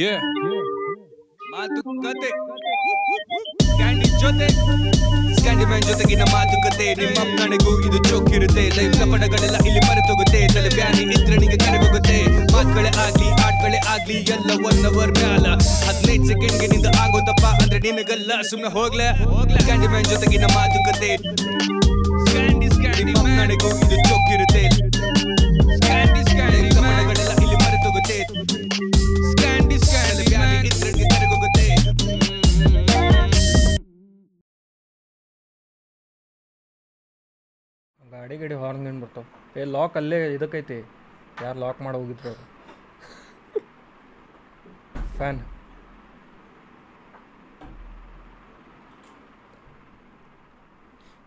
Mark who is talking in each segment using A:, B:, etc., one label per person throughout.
A: Yeah. ಮಾತುಕತೆ candy ಜೊತೆ. ಸ್ಕ್ಯಾಂಡಿ man ಜೊತೆಗಿನ ಮಾತುಕತೆ ನಿಮ್ಮ ಕಣೆಗೂ ಇದು ಚೋಕಿರುತ್ತೆ ಲೈಫ್ ಕಪಡಗಳೆಲ್ಲ ಇಲ್ಲಿ ಮರೆತೋಗುತ್ತೆ. ತಲೆ ಬ್ಯಾನಿ ಇದ್ರೆ ನಿಂಗೆ ಕರೆಗೋಗುತ್ತೆ ಮಾತುಗಳೇ ಆಗ್ಲಿ ಆಟ್ಗಳೇ ಆಗ್ಲಿ ಎಲ್ಲ ಒನ್ ಅವರ್ ಮ್ಯಾಲ. ಹದಿನೈದು ಸೆಕೆಂಡ್ಗೆ ನಿಂದ ಆಗೋದಪ್ಪ ಅಂದ್ರೆ ನಿನಗಲ್ಲ ಸುಮ್ಮನೆ ಹೋಗ್ಲೆ. ಸ್ಕ್ಯಾಂಡಿ ಮ್ಯಾನ್ ಜೊತೆಗಿನ ಮಾತುಕತೆ ಸ್ಕ್ಯಾಂಡಿ ಸ್ಕ್ಯಾಂಡಿ ನಿಮ್ಮ ಕಣೆಗೂ ಇದು ಚೋಕಿರುತ್ತೆ ಸ್ಕ್ಯಾಂಡಿ
B: ಗಾಡಿ ಗಾಡಿ ಹಾರ್ನ್ ಗಿನ್ ಬರ್ತಾವೆ ಏ ಲಾಕ್ ಅಲ್ಲೇ ಇದಕ್ಕೈತಿ. ಯಾರು ಲಾಕ್ ಮಾಡಿ ಹೋಗಿದ್ರು ಅವರು? ಫ್ಯಾನ್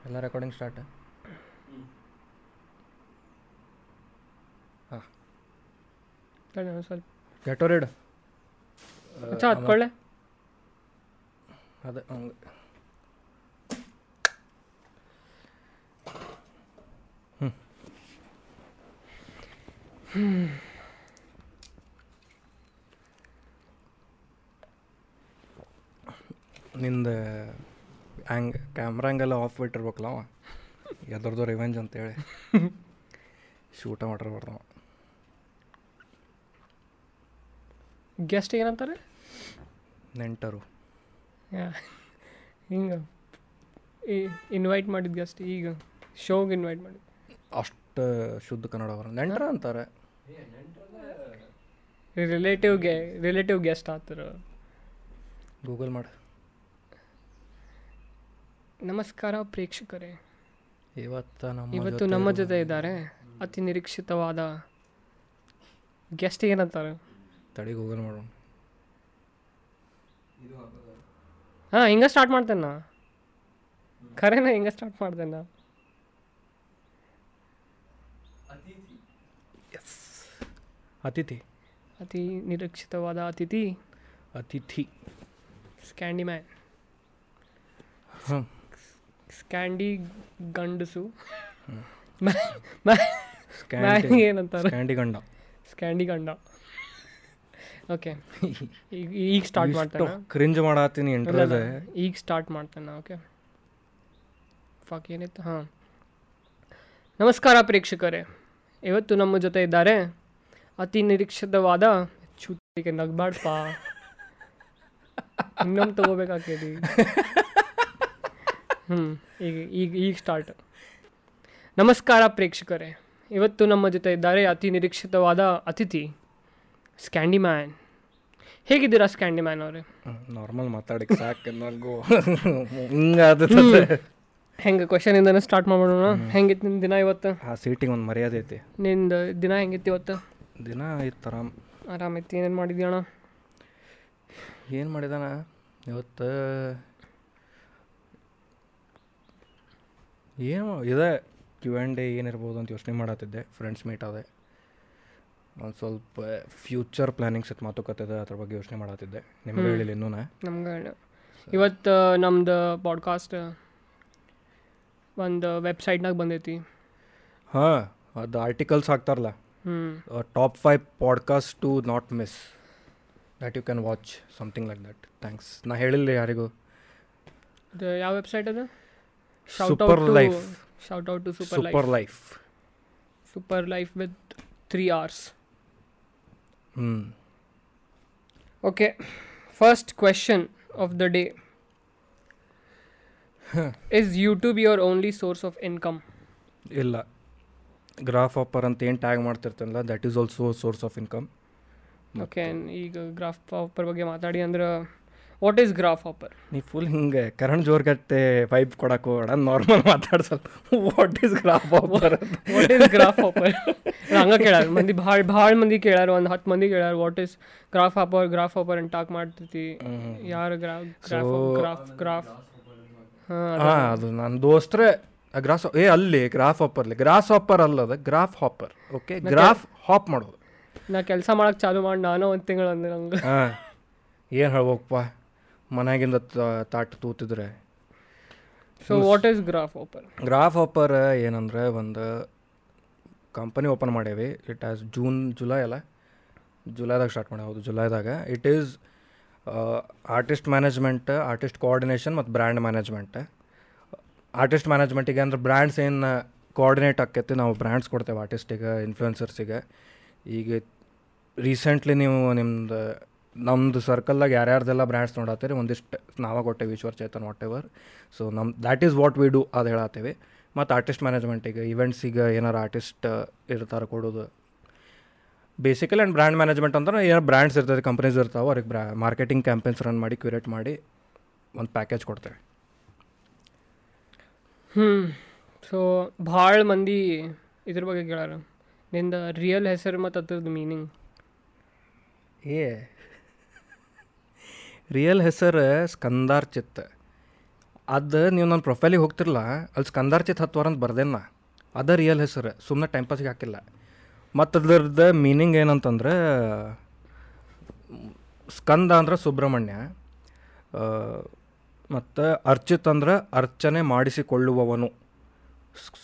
B: ಎಲ್ಲ ರೆಕಾರ್ಡಿಂಗ್ ಸ್ಟಾರ್ಟ್ ಹಾಂ.
C: ಸ್ವಲ್ಪ.
B: ಗೆಟೋರಿಡ್ ಅದೇ ಹಂಗೆ. ನಿಂದ ಹ್ಯಾಂಗ್ ಕ್ಯಾಮ್ರಾ ಹಂಗೆಲ್ಲ ಆಫ್ ಬಿಟ್ಟಿರ್ಬೇಕಲ್ಲ ಅವ. ಎದ್ರದ್ದು ರಿವೆಂಜ್ ಅಂತೇಳಿ ಶೂಟ ಮಾಡಿರ್ಬಾರ್ದು ಅವ.
C: ಗೆಸ್ಟ್ ಏನಂತಾರೆ?
B: ನೆಂಟರು.
C: ಹಿಂಗೆ. ಇನ್ವೈಟ್ ಮಾಡಿದ ಗೆಸ್ಟ್ ಈಗ ಶೋಗೆ ಇನ್ವೈಟ್ ಮಾಡಿದ.
B: ಅಷ್ಟು ಶುದ್ಧ ಕನ್ನಡ ಅವರು ನೆಂಟರ ಅಂತಾರೆ.
C: ರಿಲೇಟಿವ್ಗೆ ರಿಲೇಟಿವ್ ಗೆಸ್ಟ್ ಆತರ.
B: ಗೂಗಲ್ ಮಾಡು.
C: ನಮಸ್ಕಾರ ಪ್ರೇಕ್ಷಕರೇ.
B: ಇವತ್ತು ನಮ್ಮ
C: ಇವತ್ತು ನಮ್ಮ ಜೊತೆ ಇದ್ದಾರೆ ಅತಿ ನಿರೀಕ್ಷಿತವಾದ ಗೆಸ್ಟ್ ಏನಂತಾರೆ?
B: ತಡಿ ಗೂಗಲ್ ಮಾಡೋಣ
C: ಹಾಂ ಹಿಂಗೆ ಸ್ಟಾರ್ಟ್ ಮಾಡ್ತೇನೆ? ನಾ ಖರೇನ ಹಿಂಗೆ ಸ್ಟಾರ್ಟ್ ಮಾಡ್ತೇನೆ? ನಾ
B: ಅತಿಥಿ.
C: ಅತಿ ನಿರೀಕ್ಷಿತವಾದ ಅತಿಥಿ.
B: ಅತಿಥಿ.
C: ಸ್ಕ್ಯಾಂಡಿ ಮ್ಯಾನ್
B: ಹಾಂ.
C: ಸ್ಕ್ಯಾಂಡಿ ಗಂಡಸು ಏನಂತಾರೆ?
B: ಸ್ಕ್ಯಾಂಡಿ ಗಂಡ.
C: ಸ್ಕ್ಯಾಂಡಿ ಗಂಡ. ಓಕೆ. ಈಗ ಈಗ ಸ್ಟಾರ್ಟ್ ಮಾಡ್ತಾನೆ?
B: ಕ್ರಿಂಜ್ ಮಾಡತ್ತೀನಿ
C: ಈಗ ಸ್ಟಾರ್ಟ್ ಮಾಡ್ತೇನೆ? ಓಕೆ. ಫಾಕ್ ಏನಿತ್ತು? ಹಾಂ. ನಮಸ್ಕಾರ ಪ್ರೇಕ್ಷಕರೇ. ಇವತ್ತು ನಮ್ಮ ಜೊತೆ ಇದ್ದಾರೆ ಅತಿ ನಿರೀಕ್ಷಿತವಾದ ಚೂತಿಗೆ ನಗ್ಬಾಡ್ಪ. ಇನ್ನೊಮ್ಮೆ ತಗೋಬೇಕಾಗ್ತೈತಿ ಹ್ಞೂ ಈಗ ಈಗ ಈಗ ಸ್ಟಾರ್ಟ್ ನಮಸ್ಕಾರ ಪ್ರೇಕ್ಷಕರೇ. ಇವತ್ತು ನಮ್ಮ ಜೊತೆ ಇದ್ದಾರೆ ಅತಿ ನಿರೀಕ್ಷಿತವಾದ ಅತಿಥಿ ಸ್ಕ್ಯಾಂಡಿ ಮ್ಯಾನ್ ಹೇಗಿದ್ದೀರಾ ಸ್ಕ್ಯಾಂಡಿ ಮ್ಯಾನ್ ಅವರೇ
B: ನಾರ್ಮಲ್ ಮಾತಾಡಕ್ಕೆ ಸಾಕು ನನಗೂ ಹಿಂಗಾದ
C: ಹೆಂಗೆ ಕ್ವಶನಿಂದನೇ ಸ್ಟಾರ್ಟ್ ಮಾಡೋಣ ಹೆಂಗಿತ್ತು ನಿನ್ನ ದಿನ ಇವತ್ತು?
B: ಆ ಸೀಟಿಂಗ್ ಒಂದು ಮರ್ಯಾದೆ ಐತಿ.
C: ನಿಂದು ದಿನ ಹೆಂಗಿತ್ತು ಇವತ್ತು?
B: ದಿನ ಇತ್ತು ಆರಾಮ್
C: ಆರಾಮಿತ್ತು ಏನೇನು ಮಾಡಿದ್ಯಣ ಅಣ್ಣ
B: ಏನು ಮಾಡಿದಾನ ಇವತ್ತು ಏನು ಇದೆ ಕ್ಯೂ ಆ್ಯಂಡ್ ಡೇ ಏನಿರ್ಬೋದು ಅಂತ ಯೋಚನೆ ಮಾಡತ್ತಿದ್ದೆ ಫ್ರೆಂಡ್ಸ್ ಮೀಟ್ ಅದೇ ಒಂದು ಸ್ವಲ್ಪ ಫ್ಯೂಚರ್ ಪ್ಲಾನಿಂಗ್ ಇತ್ತು ಮಾತುಕತೆ ಅದ್ರ ಬಗ್ಗೆ ಯೋಚನೆ ಮಾಡತ್ತಿದ್ದೆ. ನಿಮ್ಗೆ ಹೇಳಿಲ್ಲ ಇನ್ನೂ
C: ನಮ್ಗೆ ಇವತ್ತು ನಮ್ದು ಪಾಡ್ಕಾಸ್ಟ್ ಒಂದು ವೆಬ್ಸೈಟ್ನಾಗ ಬಂದೈತಿ.
B: ಹಾಂ ಅದು ಆರ್ಟಿಕಲ್ಸ್ ಹಾಕ್ತಾರಲ್ಲ.
C: ಹ್ಞೂ
B: top five podcast to not miss that you can watch something like that thanks ನಾ ಹೇಳಿಲ್ಲ ಯಾರಿಗೂ?
C: ಅದು ಯಾವ ವೆಬ್ಸೈಟ್ ಅದು?
B: Super Life.
C: Shout out to super life
B: super life
C: super life with three hours
B: ಹ್ಞೂ
C: okay first question of the day is YouTube your only source of income
B: ಇಲ್ಲ. Graph offer ಅಂತ ಏನು tag ಮಾಡ್ತಿರ್ತಲ್ಲ that is also source of income
C: okay ಈಗ graph offer ಬಗ್ಗೆ ಮಾತಾಡಿ ಅಂದ್ರೆ what is graph hopper
B: ನೀ full ಹಿಂಗೆ ಕರಣ್ ಜೋರ್ಗಟ್ಟೆ ವೈಬ್ ಕೊಡಕ್ಕೆ ಹೋಗೋಣ normal ಮಾತಾಡ್ಸಲ್ಲ what is graph hopper
C: what is graph hopper ಹಂಗೆ ಕೇಳಾರ ಮಂದಿ ಭಾಳ ಭಾಳ ಮಂದಿ ಕೇಳಾರ ಒಂದು ಹತ್ತು ಮಂದಿ ಕೇಳಾರ what is graph hopper graph hopper ಅಂತ ಟಾಕ್ ಮಾಡ್ತೈತಿ ಯಾರು ಗ್ರಾಫ್ ಗ್ರಾಫ್ ಗ್ರಾಫ್ ಗ್ರಾಫ್ ಹಾಂ
B: ಹಾಂ ಅದು ನನ್ನ ದೋಸ್ತ್ರೆ ಗ್ರಾಸ್ ಏ ಅಲ್ಲಿ ಗ್ರಾಫ್ ಆಪರ್ಲಿ ಗ್ರಾಸ್ ಹಾಪರ್ ಅಲ್ಲದ graph hopper okay graph hop ಮಾಡೋದು.
C: ನಾ ಕೆಲಸ ಮಾಡಕ್ಕೆ ಚಾಲು ಮಾಡಿ ನಾನು ಒಂದು ತಿಂಗಳು ಅಂದ್ರೆ ನಂಗೆ.
B: ಹಾಂ. ಏನು ಹೇಳ್ಬೇಕಪ್ಪ ಮನೆಯಾಗಿಂದ ತಾಟ್ ತೂತಿದ್ರೆ.
C: So what is graph hopper
B: graph hopper ಏನಂದ್ರೆ ಒಂದು ಕಂಪನಿ ಓಪನ್ ಮಾಡೇವಿ. ಇಟ್ ಆಸ್ ಜೂನ್ ಜುಲೈ ಅಲ್ಲ? ಜುಲೈದಾಗ ಸ್ಟಾರ್ಟ್ ಮಾಡಿ ಹೌದು ಜುಲೈದಾಗ it is artist management artist coordination ಮತ್ತು ಬ್ರ್ಯಾಂಡ್ ಮ್ಯಾನೇಜ್ಮೆಂಟ್ ಆರ್ಟಿಸ್ಟ್ ಮ್ಯಾನೇಜ್ಮೆಂಟಿಗೆ ಅಂದ್ರೆ ಬ್ರ್ಯಾಂಡ್ಸ್ ಏನು ಕೋಆರ್ಡಿನೇಟ್ ಆಕೈತಿ, ನಾವು ಬ್ರ್ಯಾಂಡ್ಸ್ ಕೊಡ್ತೇವೆ ಆರ್ಟಿಸ್ಟಿಗೆ ಇನ್ಫ್ಲುಯೆನ್ಸರ್ಸಿಗೆ ಈಗ ರೀಸೆಂಟ್ಲಿ ನೀವು ನಿಮ್ದು ನಮ್ಮದು ಸರ್ಕಲ್ದಾಗ ಯಾರ್ಯಾರ್ದೆಲ್ಲ ಬ್ರ್ಯಾಂಡ್ಸ್ ನೋಡತ್ತೀರಿ, ಒಂದಿಷ್ಟು ನಾವೇ ಕೊಟ್ಟೇವೆ, Eshwar Chetan whatever so ನಮ್ಮ that is what we do ಅದು ಹೇಳತ್ತೀವಿ. ಮತ್ತು ಆರ್ಟಿಸ್ಟ್ ಮ್ಯಾನೇಜ್ಮೆಂಟಿಗೆ ಇವೆಂಟ್ಸಿಗೆ ಏನಾರು ಆರ್ಟಿಸ್ಟ್ ಇರ್ತಾರೆ ಕೊಡೋದು. ಬೇಸಿಕಲಿ ಆ್ಯಂಡ್ ಬ್ರ್ಯಾಂಡ್ ಮ್ಯಾನೇಜ್ಮೆಂಟ್ ಅಂದ್ರೆ ಏನೋ ಬ್ರ್ಯಾಂಡ್ಸ್ ಇರ್ತದೆ ಕಂಪ್ನೀಸ್ ಇರ್ತಾವೆ, ಅವ್ರಿಗೆ ಬ್ರಾ ಮಾರ್ಕೆಟಿಂಗ್ ಕ್ಯಾಂಪೇನ್ಸ್ ರನ್ ಮಾಡಿ ಕ್ಯೂರೇಟ್ ಮಾಡಿ, ಒಂದು ಪ್ಯಾಕೇಜ್ ಕೊಡ್ತೇವೆ.
C: ಹ್ಞೂ ಸೊ ಭಾಳ ಮಂದಿ ಇದ್ರ ಬಗ್ಗೆ ಕೇಳಾರ. ನಿಂದ ರಿಯಲ್ ಹೆಸರು ಮತ್ತು ಅದ್ರದ್ದು ಮೀನಿಂಗ್
B: ಏ. ರಿಯಲ್ ಹೆಸರು ಸ್ಕಂದಾರ್ ಚಿತ್. ಅದು ನೀವು ನನ್ನ ಪ್ರೊಫೈಲಿಗೆ ಹೋಗ್ತಿರಲ್ಲ ಅಲ್ಲಿ ಸ್ಕಂದಾರ್ ಚಿತ್ ಹತ್ತುವಾರ ಅಂತ ಬರ್ದೇನ ಅದ ರಿಯಲ್ ಹೆಸರು ಸುಮ್ಮನೆ ಟೈಮ್ ಪಾಸಿಗೆ ಹಾಕಿಲ್ಲ. ಮತ್ತು ಅದ್ರದ್ದು ಮೀನಿಂಗ್ ಏನಂತಂದ್ರೆ, ಸ್ಕಂದ ಅಂದ್ರೆ ಸುಬ್ರಹ್ಮಣ್ಯ. ಮತ್ತು ಅರ್ಚಿತ್ ಅಂದರೆ ಅರ್ಚನೆ ಮಾಡಿಸಿಕೊಳ್ಳುವವನು.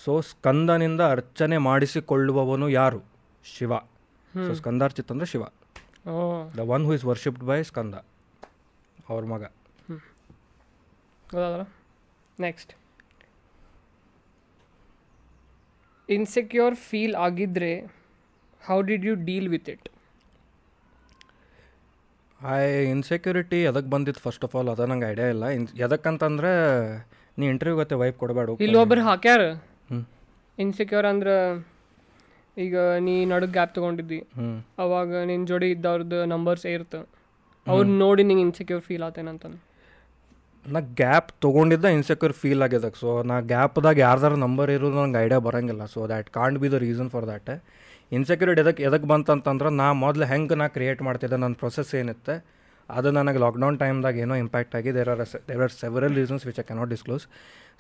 B: ಸೊ ಸ್ಕಂದನಿಂದ ಅರ್ಚನೆ ಮಾಡಿಸಿಕೊಳ್ಳುವವನು ಯಾರು? ಶಿವ. ಸೊ ಸ್ಕಂದಾರ್ಚಿತ್ ಅಂದರೆ Shiva. The one who is worshipped by Skanda ಅವ್ರ ಮಗ.
C: ನೆಕ್ಸ್ಟ್ ಇನ್ಸೆಕ್ಯೂರ್ ಫೀಲ್ ಆಗಿದ್ರೆ how did you deal with it
B: ಆ ಇನ್ಸೆಕ್ಯೂರಿಟಿ ಎದಕ್ಕೆ ಬಂದಿತ್ತು ಫಸ್ಟ್ ಆಫ್ ಆಲ್ ಅದ ನಂಗೆ ಐಡಿಯಾ ಇಲ್ಲ. ಇನ್ ಎದಕ್ಕಂತಂದ್ರೆ ನೀ ಇಂಟರ್ವ್ಯೂ ಗತ್ತೆ ವೈಪ್ ಕೊಡಬೇಡ
C: ಇಲ್ಲೊಬ್ರು ಹಾಕ್ಯಾರ.
B: ಹ್ಞೂ
C: ಇನ್ಸೆಕ್ಯೂರ್ ಅಂದ್ರೆ ಈಗ ನೀ ನಡು ಗ್ಯಾಪ್ ತಗೊಂಡಿದ್ದಿ.
B: ಹ್ಞೂ
C: ಅವಾಗ ನಿನ್ನ ಜೋಡಿ ಇದ್ದವ್ರದ್ದು ನಂಬರ್ಸ್ ಇರ್ತ ಅವ್ರು ನೋಡಿ ನಿಂಗೆ ಇನ್ಸೆಕ್ಯೂರ್ ಫೀಲ್ ಆತೇನಂತಂದು.
B: ನಾ ಗ್ಯಾಪ್ ತೊಗೊಂಡಿದ್ದ ಇನ್ಸೆಕ್ಯೂರ್ ಫೀಲ್ ಆಗ್ಯದ. ಸೊ ನಾ ಗ್ಯಾಪ್ದಾಗ ಯಾರ್ದಾರ ನಂಬರ್ ಇರೋದು ನಂಗೆ ಐಡಿಯಾ ಬರಂಗಿಲ್ಲ. So that can't be the reason for that insecurity ಎದಕ್ಕೆ ಎದಕ್ಕೆ ಬಂತಂತಂದ್ರೆ ನಾ ಮೊದಲು ಹೆಂಗೆ ನಾ ಕ್ರಿಯೇಟ್ ಮಾಡ್ತಿದ್ದೆ ನನ್ನ ಪ್ರೊಸೆಸ್ ಏನಿತ್ತು, ಅದು ನನಗೆ ಲಾಕ್ಡೌನ್ ಟೈಮ್ದಾಗ ಏನೋ ಇಂಪ್ಯಾಕ್ಟ್ ಆಗಿ there are there are several reasons which I cannot disclose